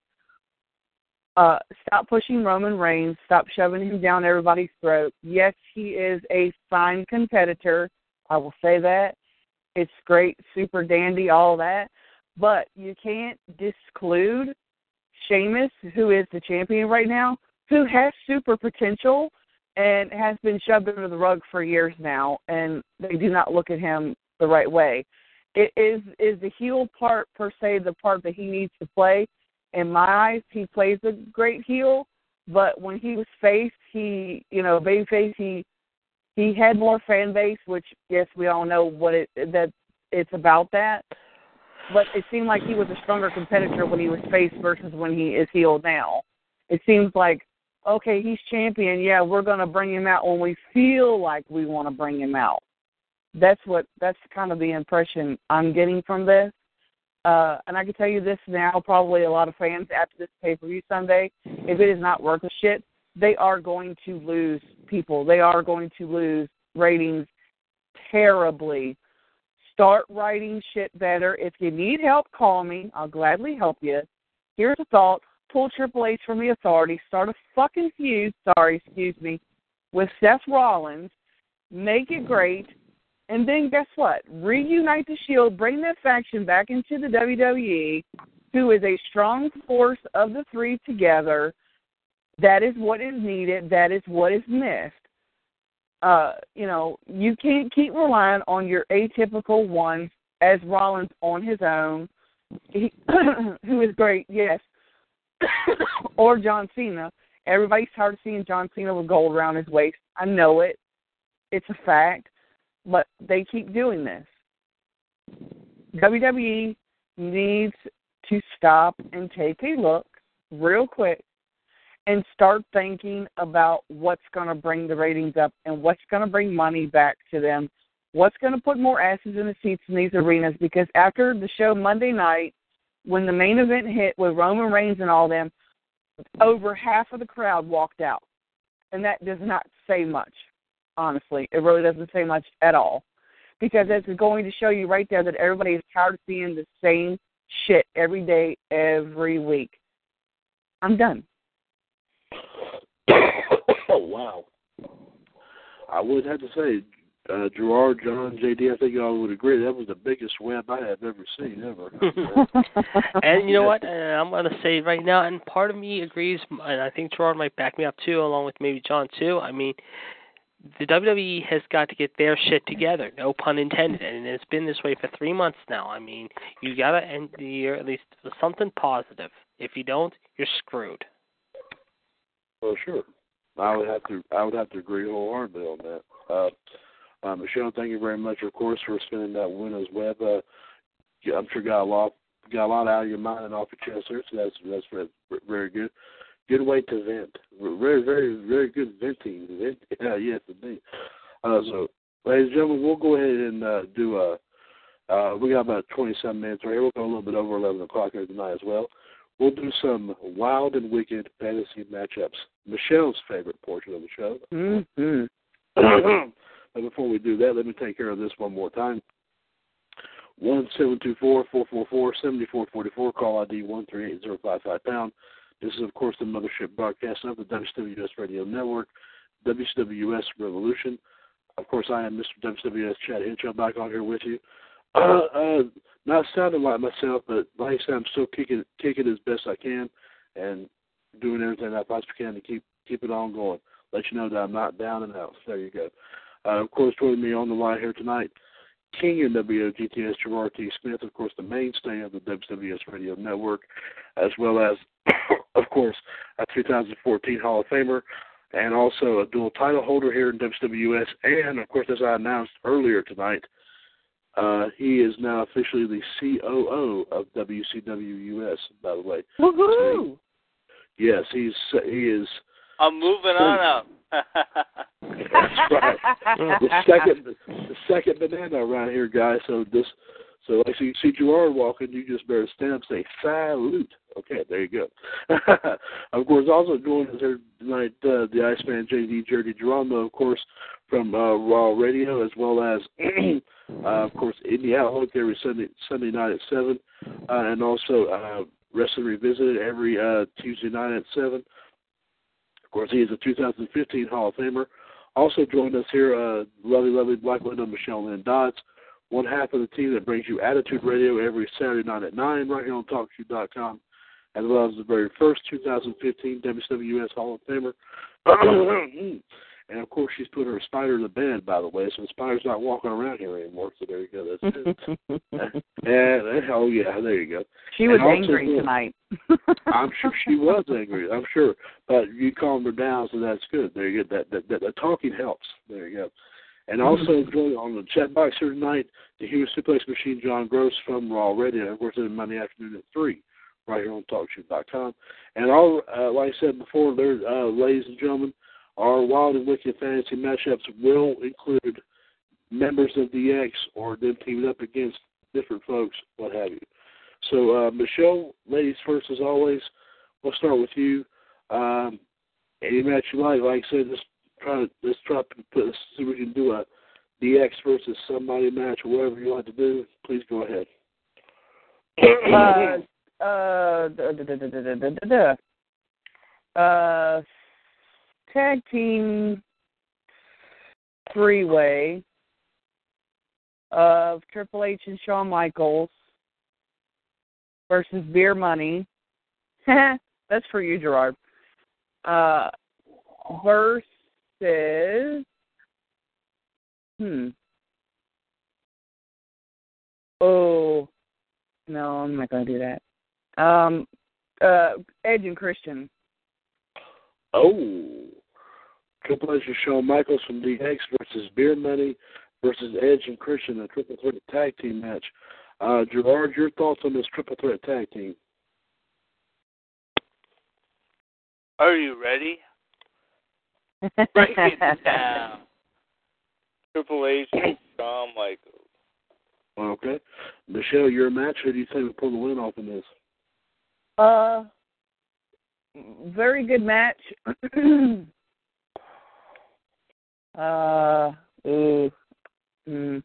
Uh, stop pushing Roman Reigns. Stop shoving him down everybody's throat. Yes, he is a fine competitor. I will say that. It's great, super dandy, all that. But you can't disclude Sheamus, who is the champion right now, who has super potential and has been shoved under the rug for years now, and they do not look at him the right way. It is is the heel part per se the part that he needs to play. In my eyes, he plays a great heel, but when he was face, he you know babyface, he he had more fan base, which yes, we all know what it that it's about that. But it seemed like he was a stronger competitor when he was face versus when he is heel now. It seems like okay, he's champion. Yeah, we're going to bring him out when we feel like we want to bring him out. That's what that's kind of the impression I'm getting from this. Uh, and I can tell you this now, probably a lot of fans after this pay per view Sunday, if it is not worth a shit, they are going to lose people. They are going to lose ratings terribly. Start writing shit better. If you need help, call me. I'll gladly help you. Here's a thought pull Triple H from the authority, start a fucking feud, sorry, excuse me, with Seth Rollins, make it great, and then guess what? Reunite the Shield, bring that faction back into the WWE, who is a strong force of the three together. That is what is needed. That is what is missed. Uh, you know, you can't keep relying on your atypical ones as Rollins on his own, he, (clears throat) who is great, yes, (coughs) or John Cena. Everybody's tired of seeing John Cena with gold around his waist. I know it. It's a fact. But they keep doing this. WWE needs to stop and take a look real quick and start thinking about what's going to bring the ratings up and what's going to bring money back to them. What's going to put more asses in the seats in these arenas? Because after the show Monday night, when the main event hit with Roman Reigns and all them, over half of the crowd walked out. And that does not say much, honestly. It really doesn't say much at all. Because it's going to show you right there that everybody is tired of seeing the same shit every day, every week. I'm done. (coughs) oh, wow. I would have to say, uh, Gerard, John, JD, I think y'all would agree that was the biggest web I have ever seen ever. (laughs) (laughs) and you know what? Uh, I'm going to say right now, and part of me agrees, and I think Gerard might back me up too, along with maybe John too. I mean, the WWE has got to get their shit together. No pun intended, and it's been this way for three months now. I mean, you got to end the year at least with something positive. If you don't, you're screwed. Well, sure. I would have to. I would have to agree wholeheartedly on that. Uh, uh, Michelle, thank you very much, of course, for spinning that widow's web. Uh, I'm sure got a lot got a lot out of your mind and off your chest there, so that's that's very, very good. Good way to vent. Very, very, very good venting. Vent, (laughs) uh, yes, indeed. Uh, so, ladies and gentlemen, we'll go ahead and uh, do a. Uh, we got about 27 minutes right here. We'll go a little bit over 11 o'clock here tonight as well. We'll do some wild and wicked fantasy matchups. Michelle's favorite portion of the show. Mm-hmm. (clears throat) But before we do that, let me take care of this one more time. One seven two four four four four seventy four forty four. Call ID one three eight zero five five pound. This is of course the mothership broadcast of the WWS Radio Network, WWS Revolution. Of course, I am Mr. WWS Chad Henshaw back on here with you. Uh, (clears throat) uh, not sounding like myself, but like I said, I'm still kicking kicking as best I can and doing everything I possibly can to keep keep it on going. Let you know that I'm not down and out. There you go. Uh, of course, joining me on the line here tonight, King and WOGTS Gerard T. Smith, of course, the mainstay of the WWS Radio Network, as well as, (clears throat) of course, a 2014 Hall of Famer, and also a dual title holder here in WWS. And, of course, as I announced earlier tonight, uh, he is now officially the COO of WCWUS, by the way. Woohoo! So he, yes, he's he is I'm moving on up. (laughs) That's right. The second, the second banana around here, guys. So this, so like you see Gerard walking, you just better stand up, and say salute. Okay, there you go. (laughs) of course, also joining us here tonight, uh, the Iceman JD Jerry Girolamo, of course, from uh, Raw Radio, as well as, (clears throat) uh, of course, Indie Outlook every Sunday Sunday night at seven, uh, and also uh, Wrestling Revisited every uh, Tuesday night at seven. Of course, he is a 2015 Hall of Famer. Also joined us here, uh, lovely, lovely Black Widow Michelle Lynn Dodds, one half of the team that brings you Attitude Radio every Saturday night at 9 right here on TalkShoe.com, as well as the very first 2015 WWS Hall of Famer. (clears throat) and of course, she's put her spider in the bed, by the way, so the spider's not walking around here anymore. So there you go. That's it. (laughs) and, oh yeah, there you go. She was And also, angry tonight. (laughs) I'm sure she was (laughs) angry. I'm sure, but you calmed her down, so that's good. There you go. That that, that, that talking helps. There you go. And also mm-hmm. joining on the chat box here tonight, the Human Suplex Machine, John Gross from Raw Radio. Of course, on Monday afternoon at three, right here on TalkShoe.com. And all, uh, like I said before, there, uh, ladies and gentlemen, our Wild and Wicked fantasy matchups will include members of DX or them teaming up against different folks, what have you. So, uh, Michelle, ladies first as always. We'll start with you. Um, any match you like, like I said, just try to let's try to put see we can do a DX versus somebody match or whatever you like to do. Please go ahead. uh, uh, da, da, da, uh, tag team three way of Triple H and Shawn Michaels versus Beer Money. (laughs) That's for you, Gerard. Uh, versus hmm. Oh no, I'm not gonna do that. Um, uh, Edge and Christian. Oh, Triple H and Shawn Michaels from DX versus Beer Money versus Edge and Christian, a triple threat tag team match. Uh, Gerard, your thoughts on this triple threat tag team? Are you ready? (laughs) Break it down. Triple H and Shawn Michaels. Okay, Michelle, your match. Who do you think will pull the win off in this? Uh, very good match. (clears throat) uh, ooh, mm,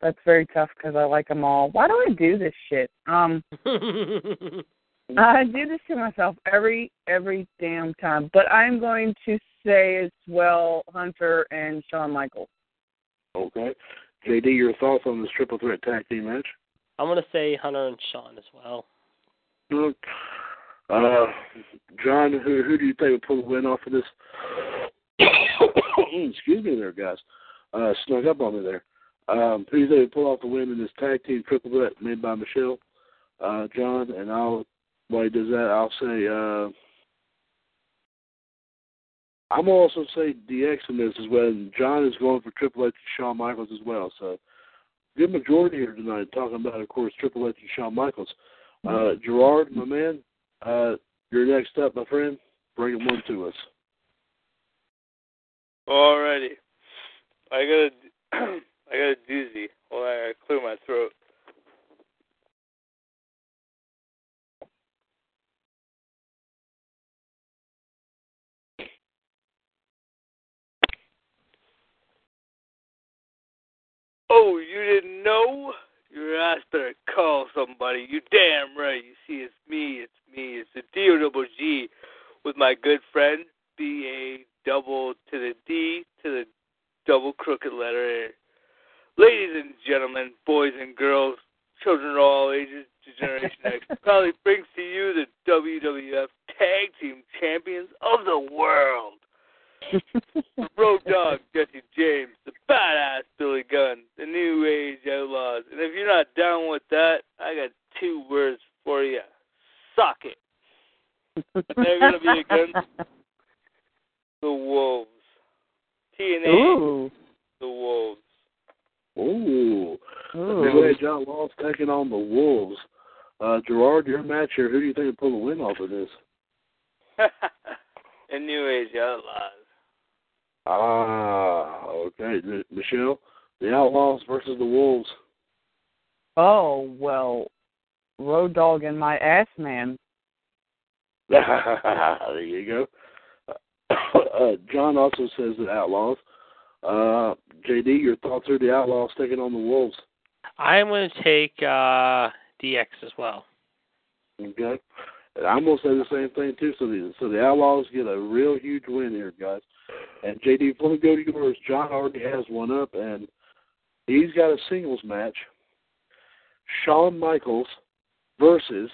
that's very tough because I like them all. Why do I do this shit? Um, (laughs) I do this to myself every every damn time. But I'm going to say as well Hunter and Shawn Michaels. Okay, JD, your thoughts on this triple threat tag team match? I'm gonna say Hunter and Sean as well. Uh, John, who who do you think will pull the win off of this? (coughs) Excuse me, there, guys. Uh, snuck up on me there. Um, who do you think pull off the win in this tag team triple threat made by Michelle, uh, John? And I'll while he does that, I'll say uh, I'm also say DX in this as well. And John is going for Triple H and Shawn Michaels as well. So good majority here tonight talking about, of course, Triple H and Shawn Michaels. Uh, Gerard, my man, uh, you're next up, my friend. Bring it one to us. Alrighty. I got a, (clears throat) I got a doozy. Well, I gotta clear my throat. Oh, you didn't know? Your ass better call somebody. You damn right. You see, it's me. It's me. It's the D O double G with my good friend B A double to the D to the double crooked letter A. Ladies and gentlemen, boys and girls, children of all ages, Generation X (laughs) proudly brings to you the WWF Tag Team Champions of the World. The Road Dog Jesse James, the badass Billy Gunn, the New Age Outlaws. And if you're not down with that, I got two words for you. Suck it. And they're going to be against the Wolves. TNA, Ooh. the Wolves. Ooh. Ooh. New Age Outlaws taking on the Wolves. Uh, Gerard, your match here. Who do you think will pull the win off of this? (laughs) And New Age Outlaws. Ah, okay. M- Michelle, the Outlaws versus the Wolves. Oh well, Road Dog and my ass man. (laughs) there you go. (coughs) Uh, John also says the Outlaws. Uh, JD, your thoughts are the Outlaws taking on the Wolves. I'm going to take uh, DX as well. Okay. And I'm gonna say the same thing too. So the so the Outlaws get a real huge win here, guys. And JD, let me go to yours. John already has one up, and he's got a singles match. Shawn Michaels versus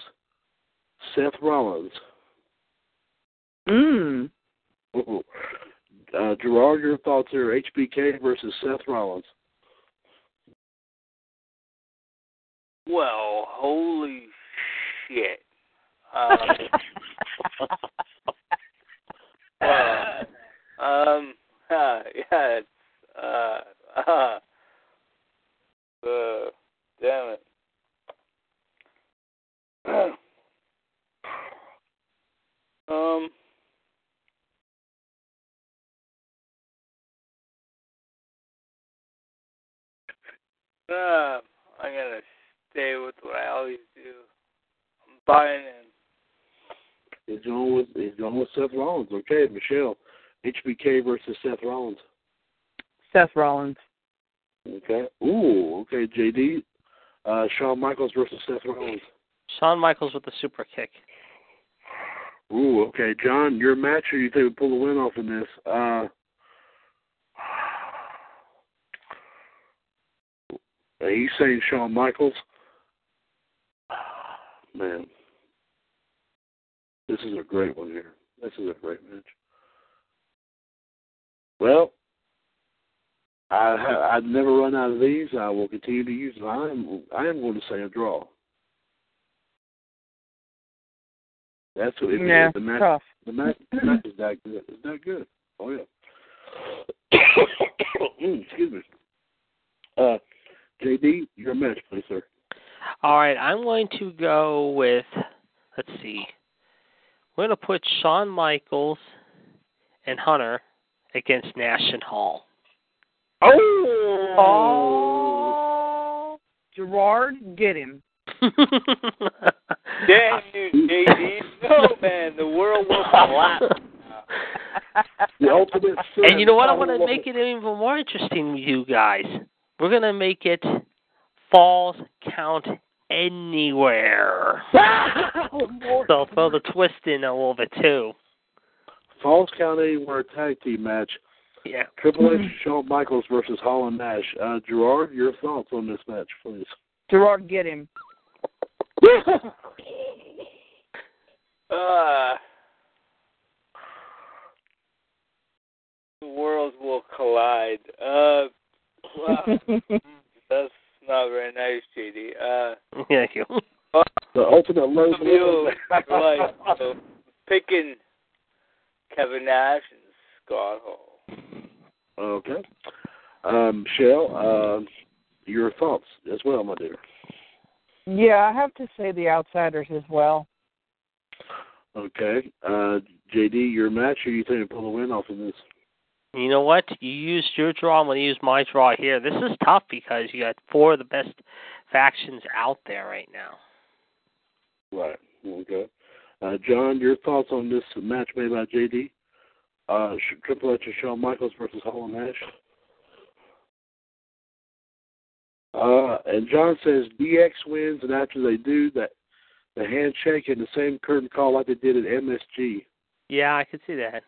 Seth Rollins. Mm. Uh, Gerard, your thoughts are HBK versus Seth Rollins. Well, holy shit. Um, (laughs) uh, um, (laughs) uh, yeah, it's, (laughs) uh, uh, uh, damn it. (clears throat) um, uh, I'm gonna stay with what I always do. I'm buying in. He's going with he's going with Seth Rollins. Okay, Michelle, HBK versus Seth Rollins. Seth Rollins. Okay. Ooh. Okay, JD. Uh, Shawn Michaels versus Seth Rollins. Shawn Michaels with the super kick. Ooh. Okay, John, your match, or you think we pull the win off in this? Uh, (sighs) he's saying Shawn Michaels. (sighs) Man, this is a great one here. This is a great match. Well, I ha- I've never run out of these. I will continue to use them. I am I am going to say a draw. That's what it yeah, is. The match, tough. the match, the match is that good. It's that good. Oh yeah. (coughs) Mm, excuse me. Uh, JD, your match, please, sir. All right, I'm going to go with, let's see, we're going to put Shawn Michaels and Hunter against Nash and Hall. Oh, Oh, Gerard, get him. (laughs) Damn you, JD. No, man, the world will collapse. (laughs) the ultimate. and you know what? I want to to make it even more interesting with you guys. We're going to make it falls count anywhere. (laughs) so throw the twist in a little bit too. Falls Count Anywhere tag team match. Yeah. Triple H, Shawn Michaels versus Hall and Nash. Uh, Gerard, your thoughts on this match, please. Gerard, get him. (laughs) Uh, the worlds will collide. Uh, wow. (laughs) That's not very nice, JD. Uh, (laughs) Yeah, you. The ultimate low some of you are like uh, picking Kevin Nash and Scott Hall. Okay. Um, Michelle, uh, your thoughts as well, my dear. Yeah, I have to say the Outsiders as well. Okay. Uh, JD, your match, or you think you pull the win off of this? You know what? You used your draw. I'm going to use my draw here. This is tough because you got four of the best factions out there right now. Right. Okay. Uh, John, your thoughts on this match made by JD? Uh, Triple H and Shawn Michaels versus Hall and Nash. Uh, and John says DX wins, and after they do that, the handshake and the same curtain call like they did at MSG. Yeah, I could see that.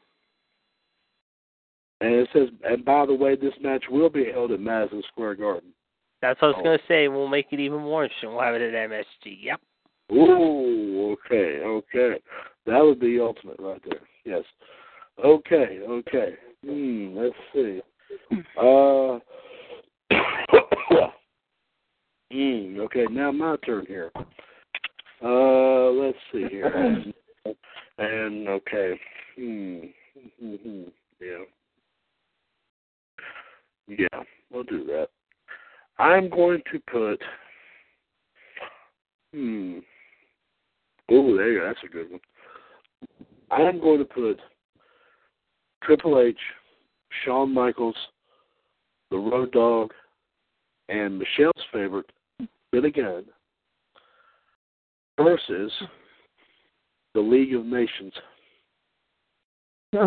And it says, and by the way, this match will be held at Madison Square Garden. That's what I was Oh. going to say. We'll make it even more interesting. We'll have it at MSG. Yep. Ooh, okay, okay. That would be ultimate right there. Yes. Okay, okay. Hmm, let's see. Uh (coughs) hmm, okay, now my turn here. Uh let's see here. (coughs) And okay. Hmm. hmm Yeah. Yeah, we'll do that. I'm going to put Hmm. Oh, there you go. That's a good one. I'm going to put Triple H, Shawn Michaels, the Road Dog, and Michelle's favorite, Billy Gunn, versus the League of Nations. (laughs)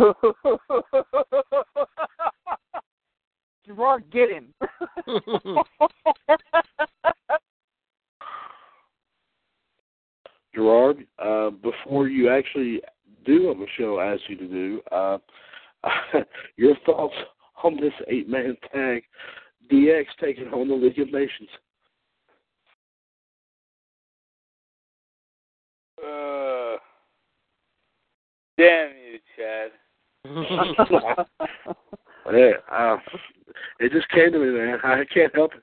Gerard, get him. (laughs) (laughs) Gerard, uh, before you actually do what Michelle asked you to do, uh, (laughs) your thoughts on this eight-man tag, DX taking on the League of Nations. Uh, damn you, Chad. (laughs) (laughs) yeah, uh, it just came to me, man. I can't help it.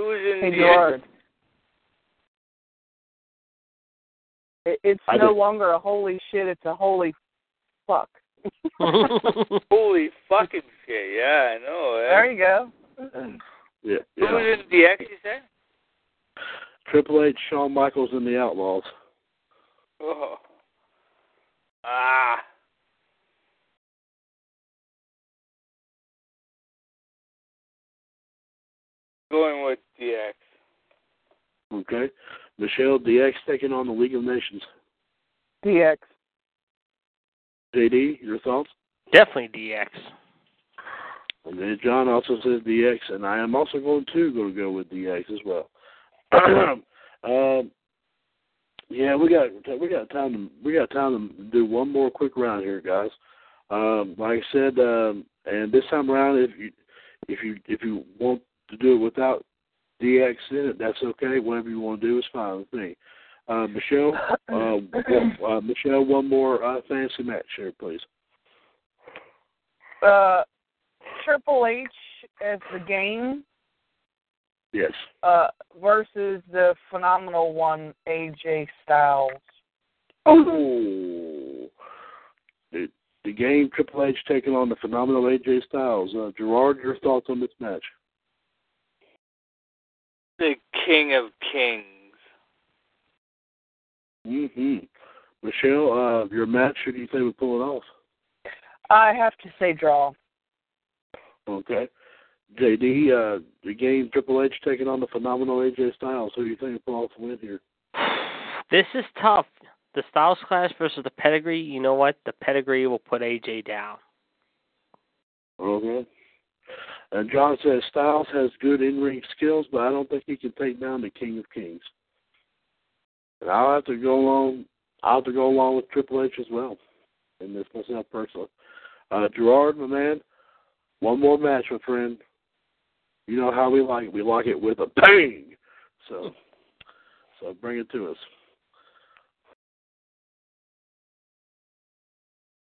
Who's in Hey, the Gerard. It, it's I no did- longer a holy shit, it's a holy fuck. (laughs) Holy fucking shit! Yeah, I know. eh? There you go. Yeah, Who's yeah. in DX? You said? Triple H, Shawn Michaels, and the Outlaws. Oh. Ah. Going with DX. Okay, Michelle, DX taking on the League of Nations. DX. JD, your thoughts? Definitely DX. And then John also says DX, and I am also going to going to go with DX as well. (clears throat) um, yeah, we got we got time to we got time to do one more quick round here, guys. Um, like I said, um, and this time around, if you if you if you want to do it without DX in it, that's okay. Whatever you want to do is fine with me. Uh, Michelle, (laughs) uh, one- uh, Michelle, one more uh, fancy match here, please. Uh, Triple H as the game Yes. uh, versus the phenomenal one, AJ Styles. Oh, the, the game Triple H taking on the phenomenal AJ Styles. Uh, Gerard, your thoughts on this match? The King of Kings. Mm-hmm. Michelle, uh, your match, who do you think would pull it off? I have to say draw. Okay. JD, uh, the game Triple H taking on the phenomenal AJ Styles. Who do you think will pull off the win here? (sighs) This is tough. The Styles Clash versus the Pedigree. You know what? The Pedigree will put AJ down. Okay. And John says Styles has good in-ring skills, but I don't think he can take down the King of Kings. And I'll have to go along. I'll have to go along with Triple H as well, and this myself personally. Uh, Gerard, my man, one more match, my friend. You know how we like it. We like it with a bang. So, so bring it to us.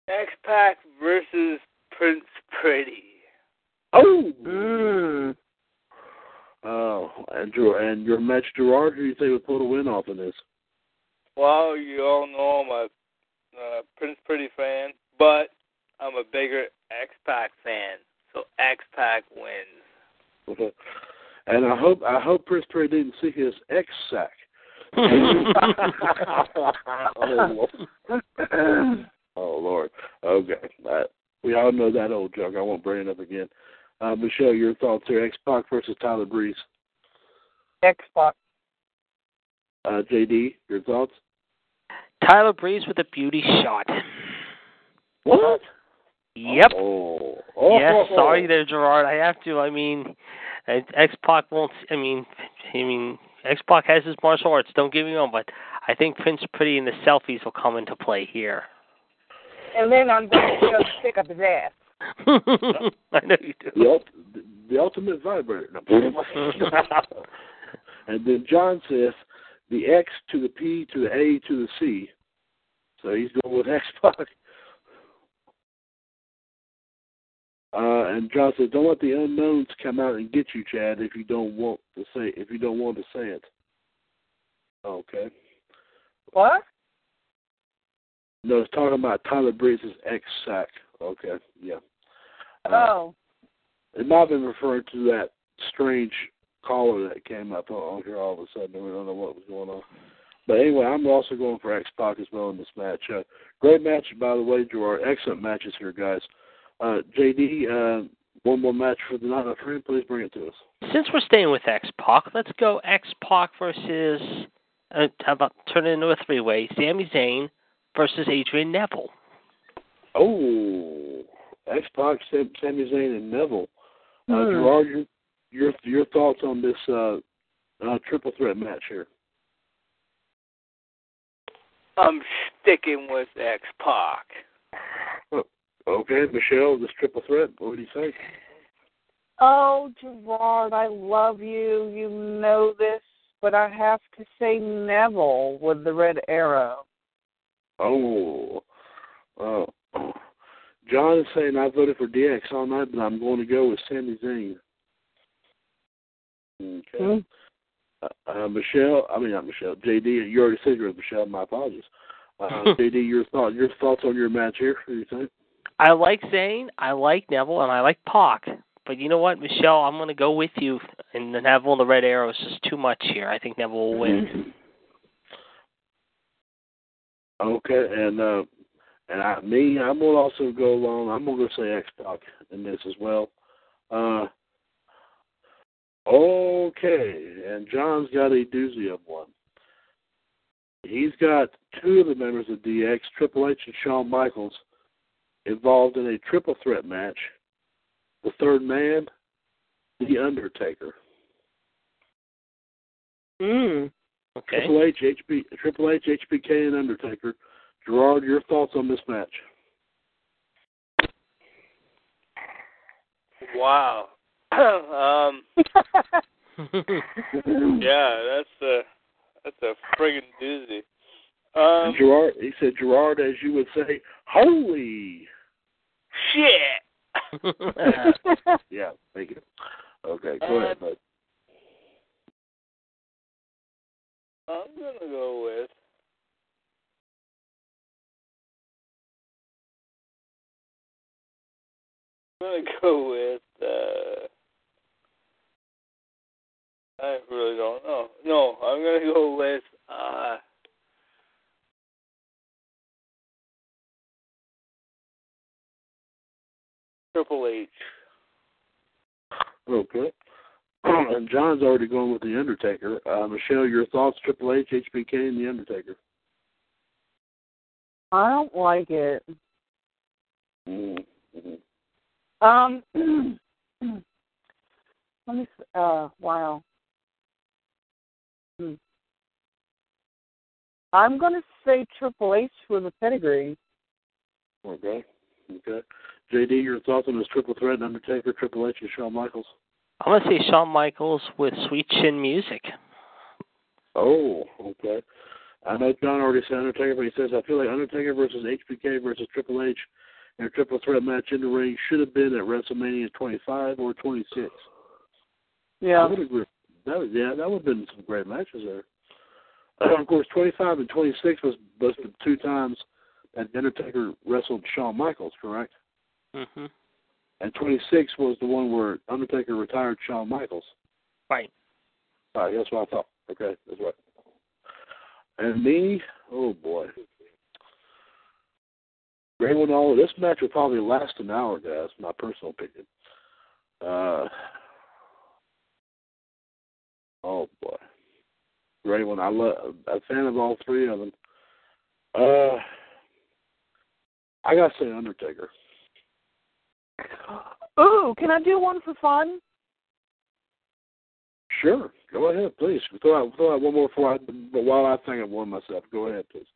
X Pac versus Prince Pretty. Oh. Mm. Oh, and Ger- and your match, Gerard. Who do you think would pull the win off in this? Well, you all know I'm a uh, Prince Pretty fan, but I'm a bigger X Pac fan. So X Pac wins. (laughs) And I hope I hope Prince Pretty didn't see his ex sack. (laughs) (laughs) oh, Lord. oh Lord. Okay. Uh, we all know that old joke. I won't bring it up again. Uh, Michelle, your thoughts here. X Pac versus Tyler Breeze. X Pac. Uh, JD, your thoughts? Tyler Breeze with a beauty shot. What? Yep. Oh. oh. Yes, sorry there, Gerard. I have to. I mean, X Pac won't. I mean, I mean, X Pac has his martial arts. Don't get me wrong, but I think Prince Pretty and the selfies will come into play here. And then I'm going to go pick up his ass. (laughs) I know you do. The, ult- the ultimate vibrator. No. (laughs) (laughs) and then John says the X to the P to the A to the C. So he's going with X Pac. Uh, and John says, "Don't let the unknowns come out and get you, Chad. If you don't want to say, if you don't want to say it." Okay. What? No, it's talking about Tyler Breeze's ex sack. Okay, yeah. Uh, Oh. It might have been referring to that strange caller that came up on here all of a sudden. We don't know what was going on. But anyway, I'm also going for X Pac as well in this match. Uh, great match, by the way, Gerard. Excellent matches here, guys. Uh, JD, uh, one more match for the night, my friend. Please bring it to us. Since we're staying with X Pac, let's go X Pac versus. Uh, how about turn it into a three way? Sami Zayn versus Adrian Neville. Oh, X Pac, Sami Zayn, and Neville. Uh, Hmm. Gerard, your, your your thoughts on this uh, uh, triple threat match here? I'm sticking with X Pac. Oh, Okay, Michelle, this triple threat. What do you think? Oh, Gerard, I love you. You know this, but I have to say Neville with the red arrow. Oh, uh, John is saying I voted for DX all night, but I'm going to go with Sami Zayn. Okay. Hmm. Uh, uh, Michelle, I mean not Michelle. JD, you already said you're with Michelle. My apologies. Uh, (laughs) JD, your thought, your thoughts on your match here? What do you think? I like Zayn, I like Neville, and I like Pac. But you know what, Michelle, I'm going to go with you. And the Neville and the Red Arrow is just too much here. I think Neville will win. (laughs) Okay, and uh, and I, me, I'm gonna also go along. I'm gonna say X Pac in this as well. Uh, okay, and John's got a doozy of one. He's got two of the members of DX, Triple H and Shawn Michaels, involved in a triple threat match. The third man, The Undertaker. Mm. Okay. Triple H, HB, Triple H, HBK, and Undertaker. Gerard, your thoughts on this match? Wow. (clears throat) um, (laughs) yeah, that's a that's a friggin' doozy. Um, Gerard, he said, Gerard, as you would say, holy. shit. (laughs) Yeah, thank you. Okay, go ahead, bud. I'm gonna go with. I'm gonna (laughs) go with. uh I really don't know. No, I'm gonna go with. uh Triple H. Okay. (clears throat) and John's already going with The Undertaker. Uh, Michelle, your thoughts, Triple H, HBK, and The Undertaker? I don't like it. Mm-hmm. Um, (clears throat) let me. Uh, wow. Hmm. I'm gonna say Triple H with a pedigree. Okay. Okay. JD, your thoughts on this triple threat, Undertaker, Triple H, and Shawn Michaels? I'm going to say Shawn Michaels with Sweet Chin Music. Oh, okay. I know John already said Undertaker, but he says I feel like Undertaker versus HBK versus Triple H a triple threat match in the ring should have been at WrestleMania 25 or 26. Yeah. I would agree. That was, yeah, that would have been some great matches there. Uh, (clears throat) of course, 25 and 26 was, was the two times that Undertaker wrestled Shawn Michaels, correct? Mm-hmm. And 26 was the one where Undertaker retired Shawn Michaels. Right. All right, that's what I thought. Okay, that's right. And me, oh boy. Great one all this match will probably last an hour, guys, my personal opinion. Uh oh boy. Great one. I love a fan of all three of them. Uh I gotta say Undertaker. Ooh, can I do one for fun? Sure. Go ahead, please. Throw out, throw out one more before I, while I think of one myself. Go ahead, please.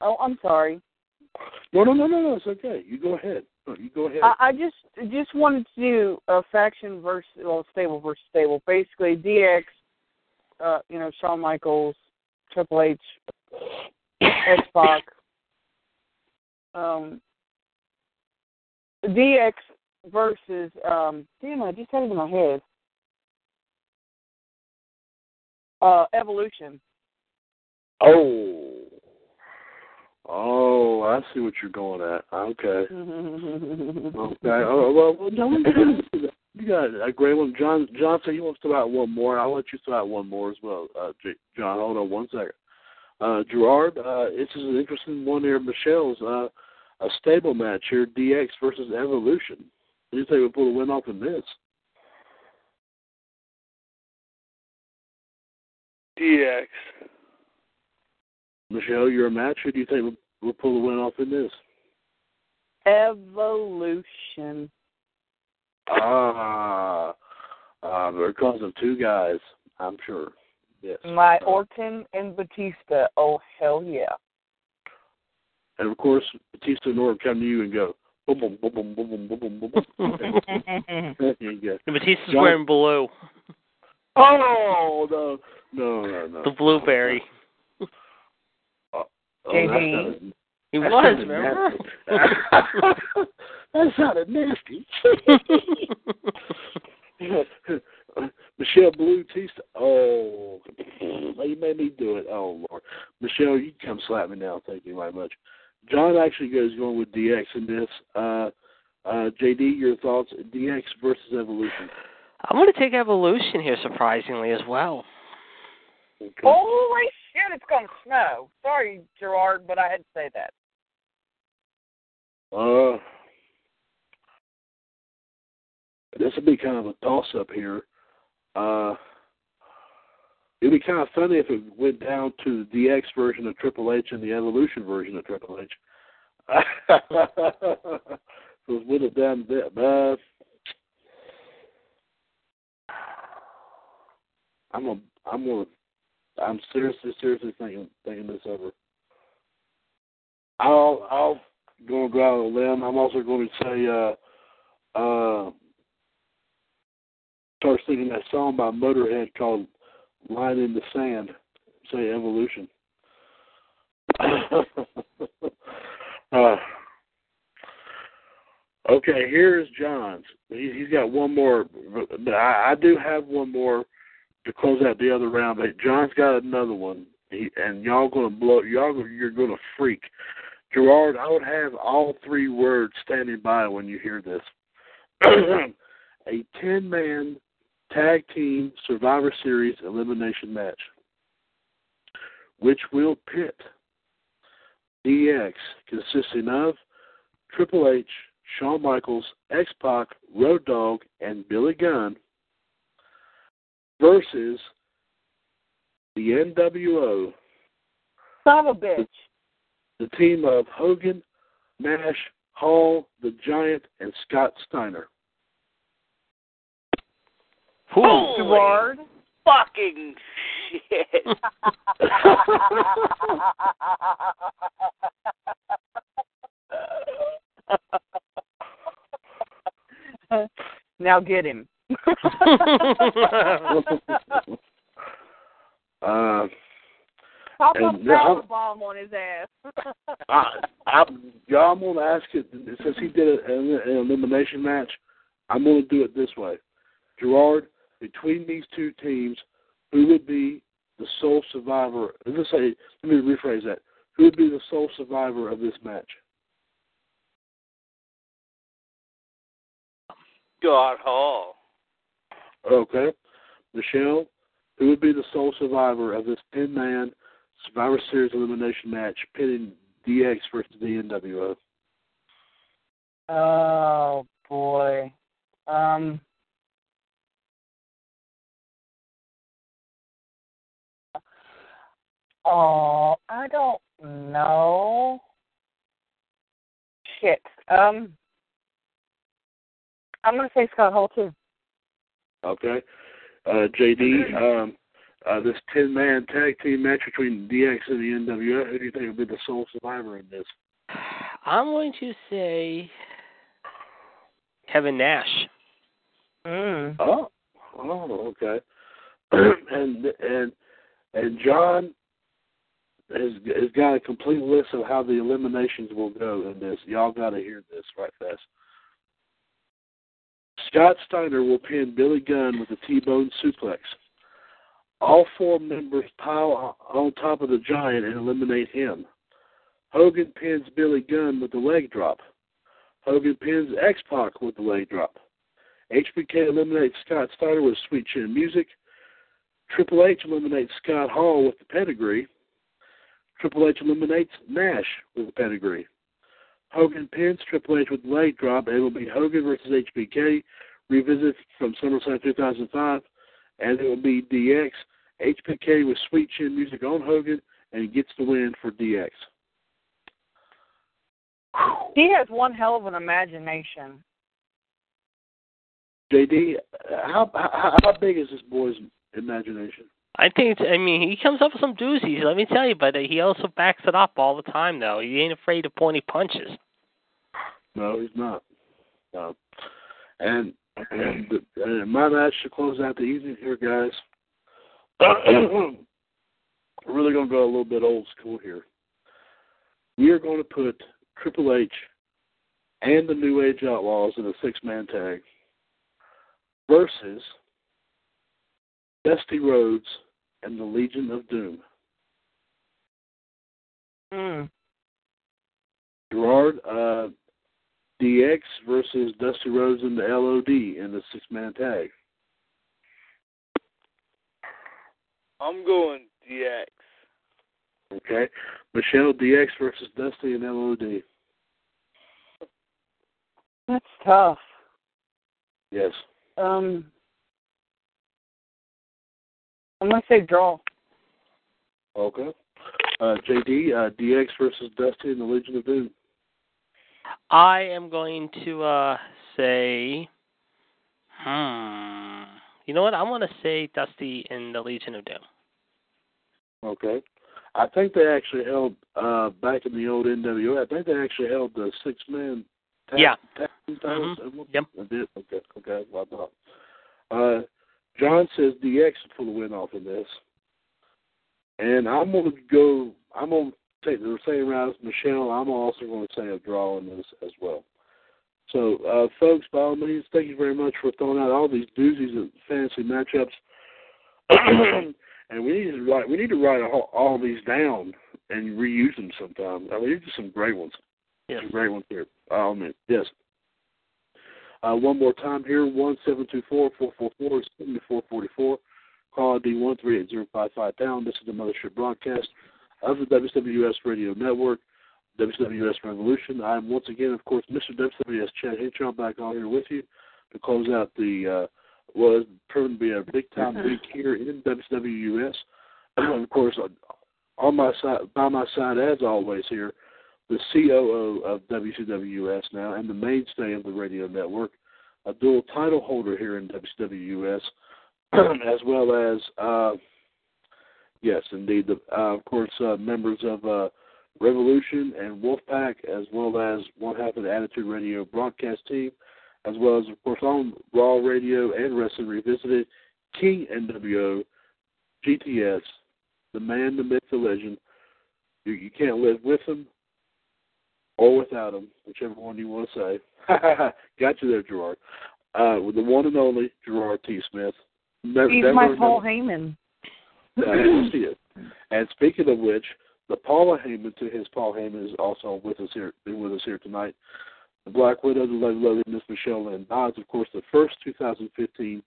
Oh, I'm sorry. No, no, no, no, no. It's okay. You go ahead. No, you go ahead. I, I just just wanted to do a faction versus well, stable versus stable. Basically, DX, uh, you know, Shawn Michaels, Triple H, X Pac, um, DX versus um, damn, I just had it in my head. Uh, Evolution. oh. Oh, I see what you're going at. Okay. (laughs) Okay. Oh, well, well no, you got a great one. John John said he wants to throw out one more. I'll let you throw out one more as well. Uh, John, hold on one second. uh, Gerard, uh, this is an interesting one here. Michelle's uh, a stable match here: DX versus Evolution. Who do you think will pull the win off in this? DX. Michelle, you're a match. Who do you think will pull the win off in this? Evolution. Ah, uh, because of two guys, I'm sure. Yes. My uh, Orton and Batista. Oh hell yeah! And of course, Batista and Orton come to you and go. Boom, boom, boom, boom, boom, boom, boom, boom. (laughs) there you Batista's John... wearing blue. Oh no, no, no, no! The blueberry. Oh, JD. He that was, remember? that sounded nasty. (laughs) Michelle Blue Tista. Oh, you made me do it. Oh Lord, Michelle, you can come slap me now. Thank you very much. John actually goes going with DX in this. Uh, uh, JD, your thoughts? DX versus Evolution. I'm going to take Evolution here, surprisingly, as well. Okay. Holy shit! It's gonna snow. Sorry, Gerard, but I had to say that. Uh, this would be kind of a toss up here. Uh, it'd be kind of funny if it went down to the DX version of Triple H and the Evolution version of Triple H. (laughs) so it would have done that. Uh, I'm a, I'm gonna, I'm seriously, seriously thinking, thinking this over. I'll, I'll going to go out on a limb. I'm also going to say, uh, uh, start singing that song by Motorhead called "Line in the Sand." Say Evolution. (laughs) uh, okay, here's John's. He, he's got one more. I, I do have one more to close out the other round. But John's got another one, he, and y'all gonna blow. Y'all you're gonna freak. Gerard, I would have all three words standing by when you hear this. (clears throat) a 10 man tag team Survivor Series elimination match, which will pit DX consisting of Triple H, Shawn Michaels, X Pac, Road Dogg, and Billy Gunn versus the NWO Son of a bitch. the team of Hogan, Nash, Hall, the Giant, and Scott Steiner. Ooh. Gerard. Fucking shit. (laughs) now get him. (laughs) uh, Pop And up yeah, power I'm- bomb on his ass. (laughs) I, I, y'all, I'm going to ask it since he did an, an elimination match. I'm going to do it this way, Gerard. Between these two teams, who would be the sole survivor? Let's say, let me rephrase that. Who would be the sole survivor of this match? God Hall. Okay, Michelle. Who would be the sole survivor of this ten-man Survivor Series elimination match pitting DX versus the NWO? Oh boy. Um Oh, I don't know. Shit. Um I'm gonna say Scott Hall too. Okay. Uh, JD, um, uh, this 10 man tag team match between DX and the NWO, who do you think will be the sole survivor in this? I'm going to say Kevin Nash. Mm. Oh, oh, okay. (clears throat) and and and John has has got a complete list of how the eliminations will go in this. Y'all got to hear this right fast. Scott Steiner will pin Billy Gunn with a T-bone suplex. All four members pile on top of the giant and eliminate him. Hogan pins Billy Gunn with the leg drop. Hogan pins X Pac with the leg drop. HBK eliminates Scott Steiner with Sweet Chin Music. Triple H eliminates Scott Hall with the pedigree. Triple H eliminates Nash with the pedigree. Hogan pins Triple H with leg drop, and it will be Hogan versus HBK, revisit from SummerSlam 2005, and it will be DX. HBK with Sweet Chin music on Hogan, and he gets the win for DX. He has one hell of an imagination. JD, how how, how big is this boy's imagination? I think I mean he comes up with some doozies. Let me tell you, but he also backs it up all the time. Though he ain't afraid to point punches. No, he's not. No. And and, and (clears throat) my match to close out the evening here, guys. (clears throat) We're really going to go a little bit old school here. We are going to put Triple H and the New Age Outlaws in a six man tag versus Dusty Rhodes and the Legion of Doom. Mm. Gerard, uh, DX versus Dusty Rhodes and the LOD in the six man tag. I'm going DX. Okay. Michelle DX versus Dusty and LOD. That's tough. Yes. Um, I'm gonna say draw. Okay. Uh, JD, uh, DX versus Dusty and the Legion of Doom. I am going to uh say, hmm. You know what? I want to say Dusty and the Legion of Doom. Okay. I think they actually held uh back in the old NWA. I think they actually held the six man tag, Yeah. tag team titles. Mhm. Yep. I did. Okay. Okay. Well, I thought. Uh, John says DX will pull the win off in this, and I'm gonna go. I'm gonna take the same route as Michelle. I'm also going to say a draw in this as well. So, uh, folks, by all means, thank you very much for throwing out all these doozies of fantasy matchups. (clears throat) and we need to write. We need to write all, all these down and reuse them sometime. I mean, these are some great ones. Yes. Some great ones here. All means, yes. Uh, one more time here: one seven two four four four four seventy four forty four. Call ID one three eight zero five five pound. This is the mothership broadcast of the WWS Radio Network, WWS Revolution. I am once again, of course, Mr. WWS Chad Hinshaw back on here with you to close out the uh, what has proven to be a big time week here in WWS. of course, on my side, by my side as always here, the COO of WCWS now and the mainstay of the radio network, a dual title holder here in WCWS, (clears throat) as well as. Uh, Yes, indeed. The, uh, of course, uh, members of uh, Revolution and Wolfpack, as well as one half of the Attitude Radio broadcast team, as well as, of course, on Raw Radio and Wrestling Revisited, King NWO, GTS, the man, the myth, the legend. You, you can't live with him or without him, whichever one you want to say. (laughs) Got you there, Gerard. Uh, with the one and only Gerard T. Smith. Never, He's never, my never- Paul Heyman. uh, see it. And speaking of which, the Paula Heyman to his Paul Heyman is also with us here with us here tonight. The Black Widow, the lovely, lovely Miss Michelle Lynn Dodds, of course, the first 2015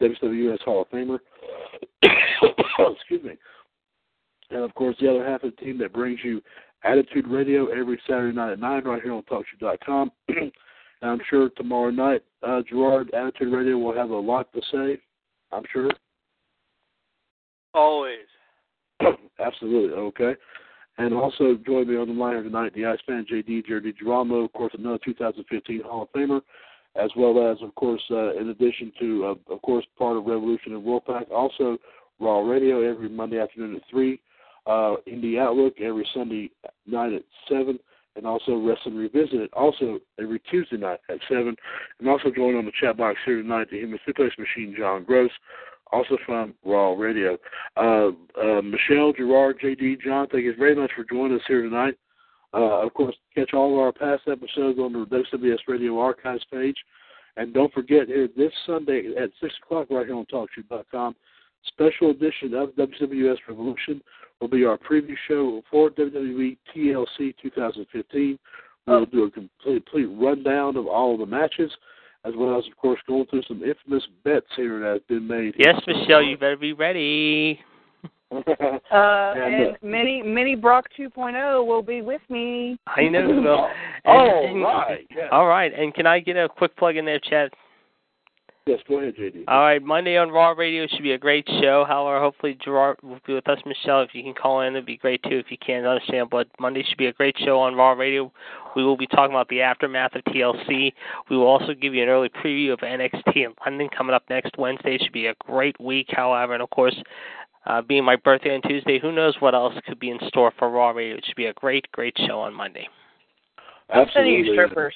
WWS Hall of Famer. (coughs) Excuse me. And of course, the other half of the team that brings you Attitude Radio every Saturday night at 9 right here on TalkShoe.com. (clears throat) and I'm sure tomorrow night, uh, Gerard, Attitude Radio will have a lot to say. I'm sure. Always. (clears throat) Absolutely. Okay. And also join me on the line here tonight, the Iceman JD, Jerry Girolamo, of course, another 2015 Hall of Famer, as well as, of course, uh, in addition to, uh, of course, part of Revolution and Wolfpack, also Raw Radio every Monday afternoon at 3, uh, Outlook every Sunday night at 7, and also Wrestling Revisited also every Tuesday night at 7. And also join on the chat box here tonight, the Human Suplex Machine, John Gross, also from Raw Radio. Uh, uh, Michelle, Gerard, JD, John, thank you very much for joining us here tonight. Uh, of course, catch all of our past episodes on the WWS Radio Archives page. And don't forget, here this Sunday at 6 o'clock right here on TalkShoe.com, special edition of WWS Revolution will be our preview show for WWE TLC 2015. We'll do a complete, complete rundown of all the matches, as well as, of course, going through some infamous bets here that have been made. Yes, Michelle, you better be ready. (laughs) uh, and mini mini Brock 2.0 will be with me. I know. Well, (laughs) oh, and, right. Yes. All right. And can I get a quick plug in there, Chad? Yes, go ahead, JD. All right, Monday on Raw Radio should be a great show. However, hopefully Gerard will be with us. Michelle, if you can call in, it'd be great too. If you can't understand, but Monday should be a great show on Raw Radio. We will be talking about the aftermath of TLC. We will also give you an early preview of NXT in London coming up next Wednesday. It should be a great week. However, and of course, uh, being my birthday on Tuesday, who knows what else could be in store for Raw Radio? It should be a great, great show on Monday. Absolutely. strippers.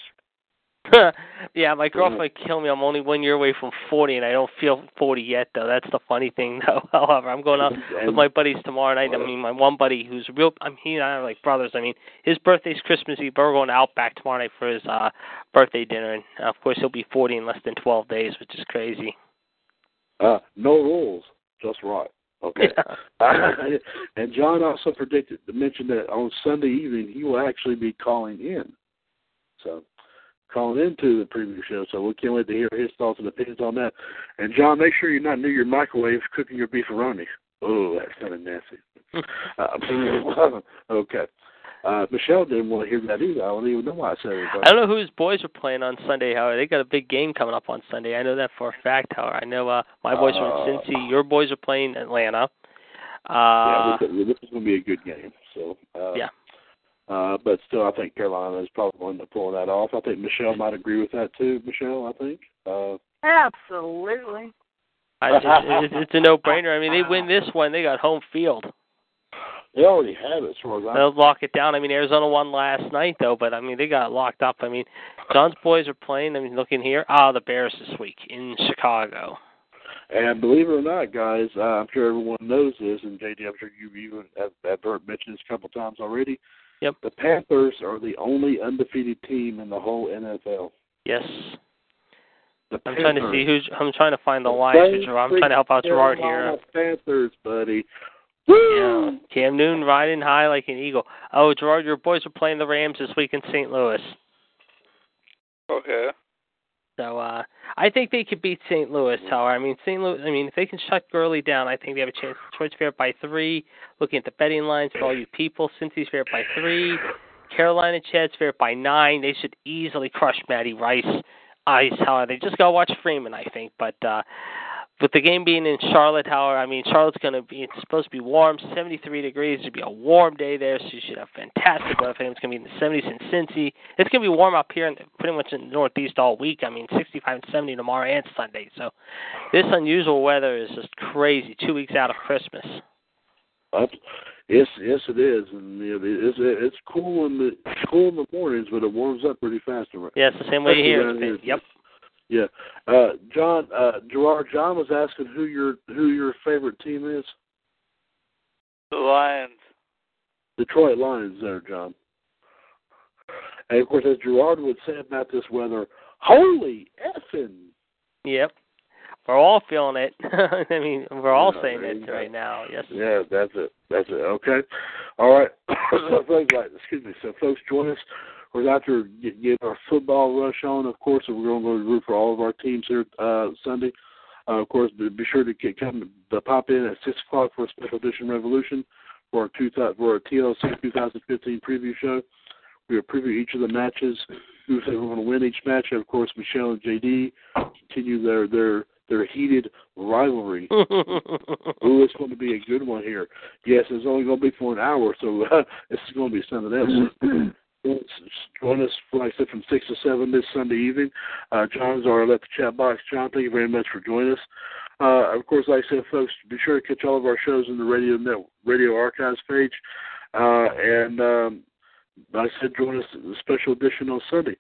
(laughs) yeah, my girlfriend would kill me. I'm only one year away from 40, and I don't feel 40 yet, though. That's the funny thing, (laughs) though. However, I'm going out (laughs) with my buddies tomorrow night. I mean, my one buddy who's real. I mean, he and I are like brothers. I mean, his birthday's Christmas Eve. But we're going out back tomorrow night for his uh birthday dinner, and uh, of course he'll be 40 in less than 12 days, which is crazy. Uh, no rules, just right. Okay. Yeah. and John also predicted to mention that on Sunday evening he will actually be calling in. So calling into the preview show. So we can't wait to hear his thoughts and opinions on that. And John, make sure you're not near your microwave cooking your beefaroni. Oh, that's kind of nasty. (laughs) uh, (laughs) okay. Uh, Michelle didn't want to hear that either. I don't even know why I said it. But I don't know who his boys are playing on Sunday. However, they got a big game coming up on Sunday. I know that for a fact. Howard. I know uh, my boys are Uh, in Cincy. Your boys are playing Atlanta. yeah, Uh, this, this is going to be a good game. So uh, yeah. Uh, but still, I think Carolina is probably going to pull that off. I think Michelle might agree with that too. Michelle, I think. Uh, Absolutely. I, it's, it's, it's a no-brainer. I mean, they win this one, they got home field. they already have it, as far as I They'll lock it down. I mean, Arizona won last night though, but I mean, they got locked up. I mean, John's boys are playing. I mean, looking here, ah, the Bears this week in Chicago. And believe it or not, guys, uh, I'm sure everyone knows this, and JD, I'm sure you've even have, have heard mentioned this a couple times already. Yep. The Panthers are the only undefeated team in the whole NFL. Yes. The I'm trying to see who's. I'm trying to find the The lines. for Gerard. I'm trying to help out Gerard Carolina here. Panthers, buddy. Yeah. Cam Newton riding high like an eagle. Oh, Gerard, your boys are playing the Rams this week in St. Louis. Okay. So uh I think they could beat St. Louis, however. I mean St. Louis I mean if they can shut Gurley down, I think they have a chance. Detroit's favorite by three. Looking at the betting lines for all you people, Cincy's favorite by three. Carolina Chad's favorite by nine. They should easily crush Matty Rice. Ice, however, they just gotta watch Freeman, I think. But uh with the game being in Charlotte, however, I mean Charlotte's gonna be it's supposed to be warm, seventy three degrees, it'll be a warm day there, so you should have fantastic weather. It's gonna be in the seventies in Cincy. It's gonna be warm up here in pretty much in the northeast all week. I mean sixty five and seventy tomorrow and Sunday. So this unusual weather is just crazy. Two weeks out of Christmas. Up, yes, yes, it is, and you know, it's it's cool in the cool in the mornings, but it warms up pretty fast. around- Yeah, it's the same way especially here. around It's been- here. Yep. Yeah, uh, John, uh, Gerard, John was asking who your who your favorite team is. The Lions. Detroit Lions, there, John. And of course, as Gerard would say about this weather, holy effing! Yep. We're all feeling it. (laughs) I mean, we're all Yeah, saying it you go. right now. Yes. Yeah, that's it. That's it. Okay. All right. (coughs) so folks, right, excuse me. So folks, join us. We're out there get, get our football rush on. Of course, we're going to go to root for all of our teams here uh, Sunday. Uh, of course, be, be sure to get, come to pop in at six o'clock for a special edition Revolution for our two thou- for our TLC 2015 preview show. We will preview each of the matches. Who's going to win each match? And of course, Michelle and JD continue their their their heated rivalry. (laughs) Ooh, it's going to be a good one here. Yes, it's only going to be for an hour, so (laughs) uh, this is going to be something else. (clears throat) Join us, like I said, from 6 to 7 this Sunday evening. Uh, John's already left the chat box. John, thank you very much for joining us. Uh, of course, like I said, folks, be sure to catch all of our shows in the radio net, radio archives page. Uh, and um, like I said, join us the special edition on Sunday.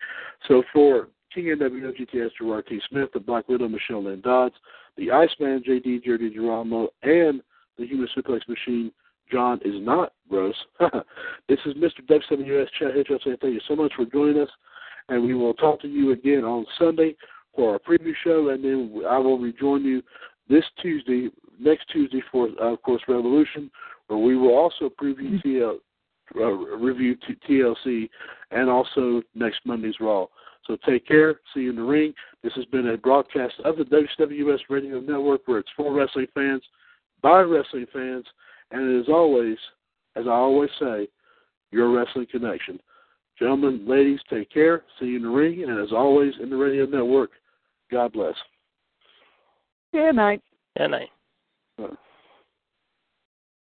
So for King NWO GTS Gerard T. Smith, the Black Widow Michelle Lynn Dodds, the Iceman JD Jerry Girolamo, and the Human Suplex Machine John is not gross. (laughs) this is Mr. WWS Chad Hitchell saying thank you so much for joining us, and we will talk to you again on Sunday for our preview show, and then I will rejoin you this Tuesday, next Tuesday for, uh, of course, Revolution, where we will also preview TL, uh, review t- TLC, and also next Monday's Raw. So take care. See you in the ring. This has been a broadcast of the WWS Radio Network, where it's for wrestling fans, by wrestling fans, And as always, as I always say, your wrestling connection. Gentlemen, ladies, take care. See you in the ring. And as always, in the radio network, God bless. Good night. Good night.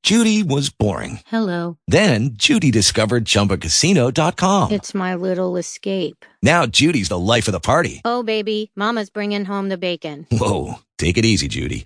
Judy was boring. Hello. Then Judy discovered ChumbaCasino.com. It's my little escape. Now Judy's the life of the party. Oh, baby, Mama's bringing home the bacon. Whoa, take it easy, Judy.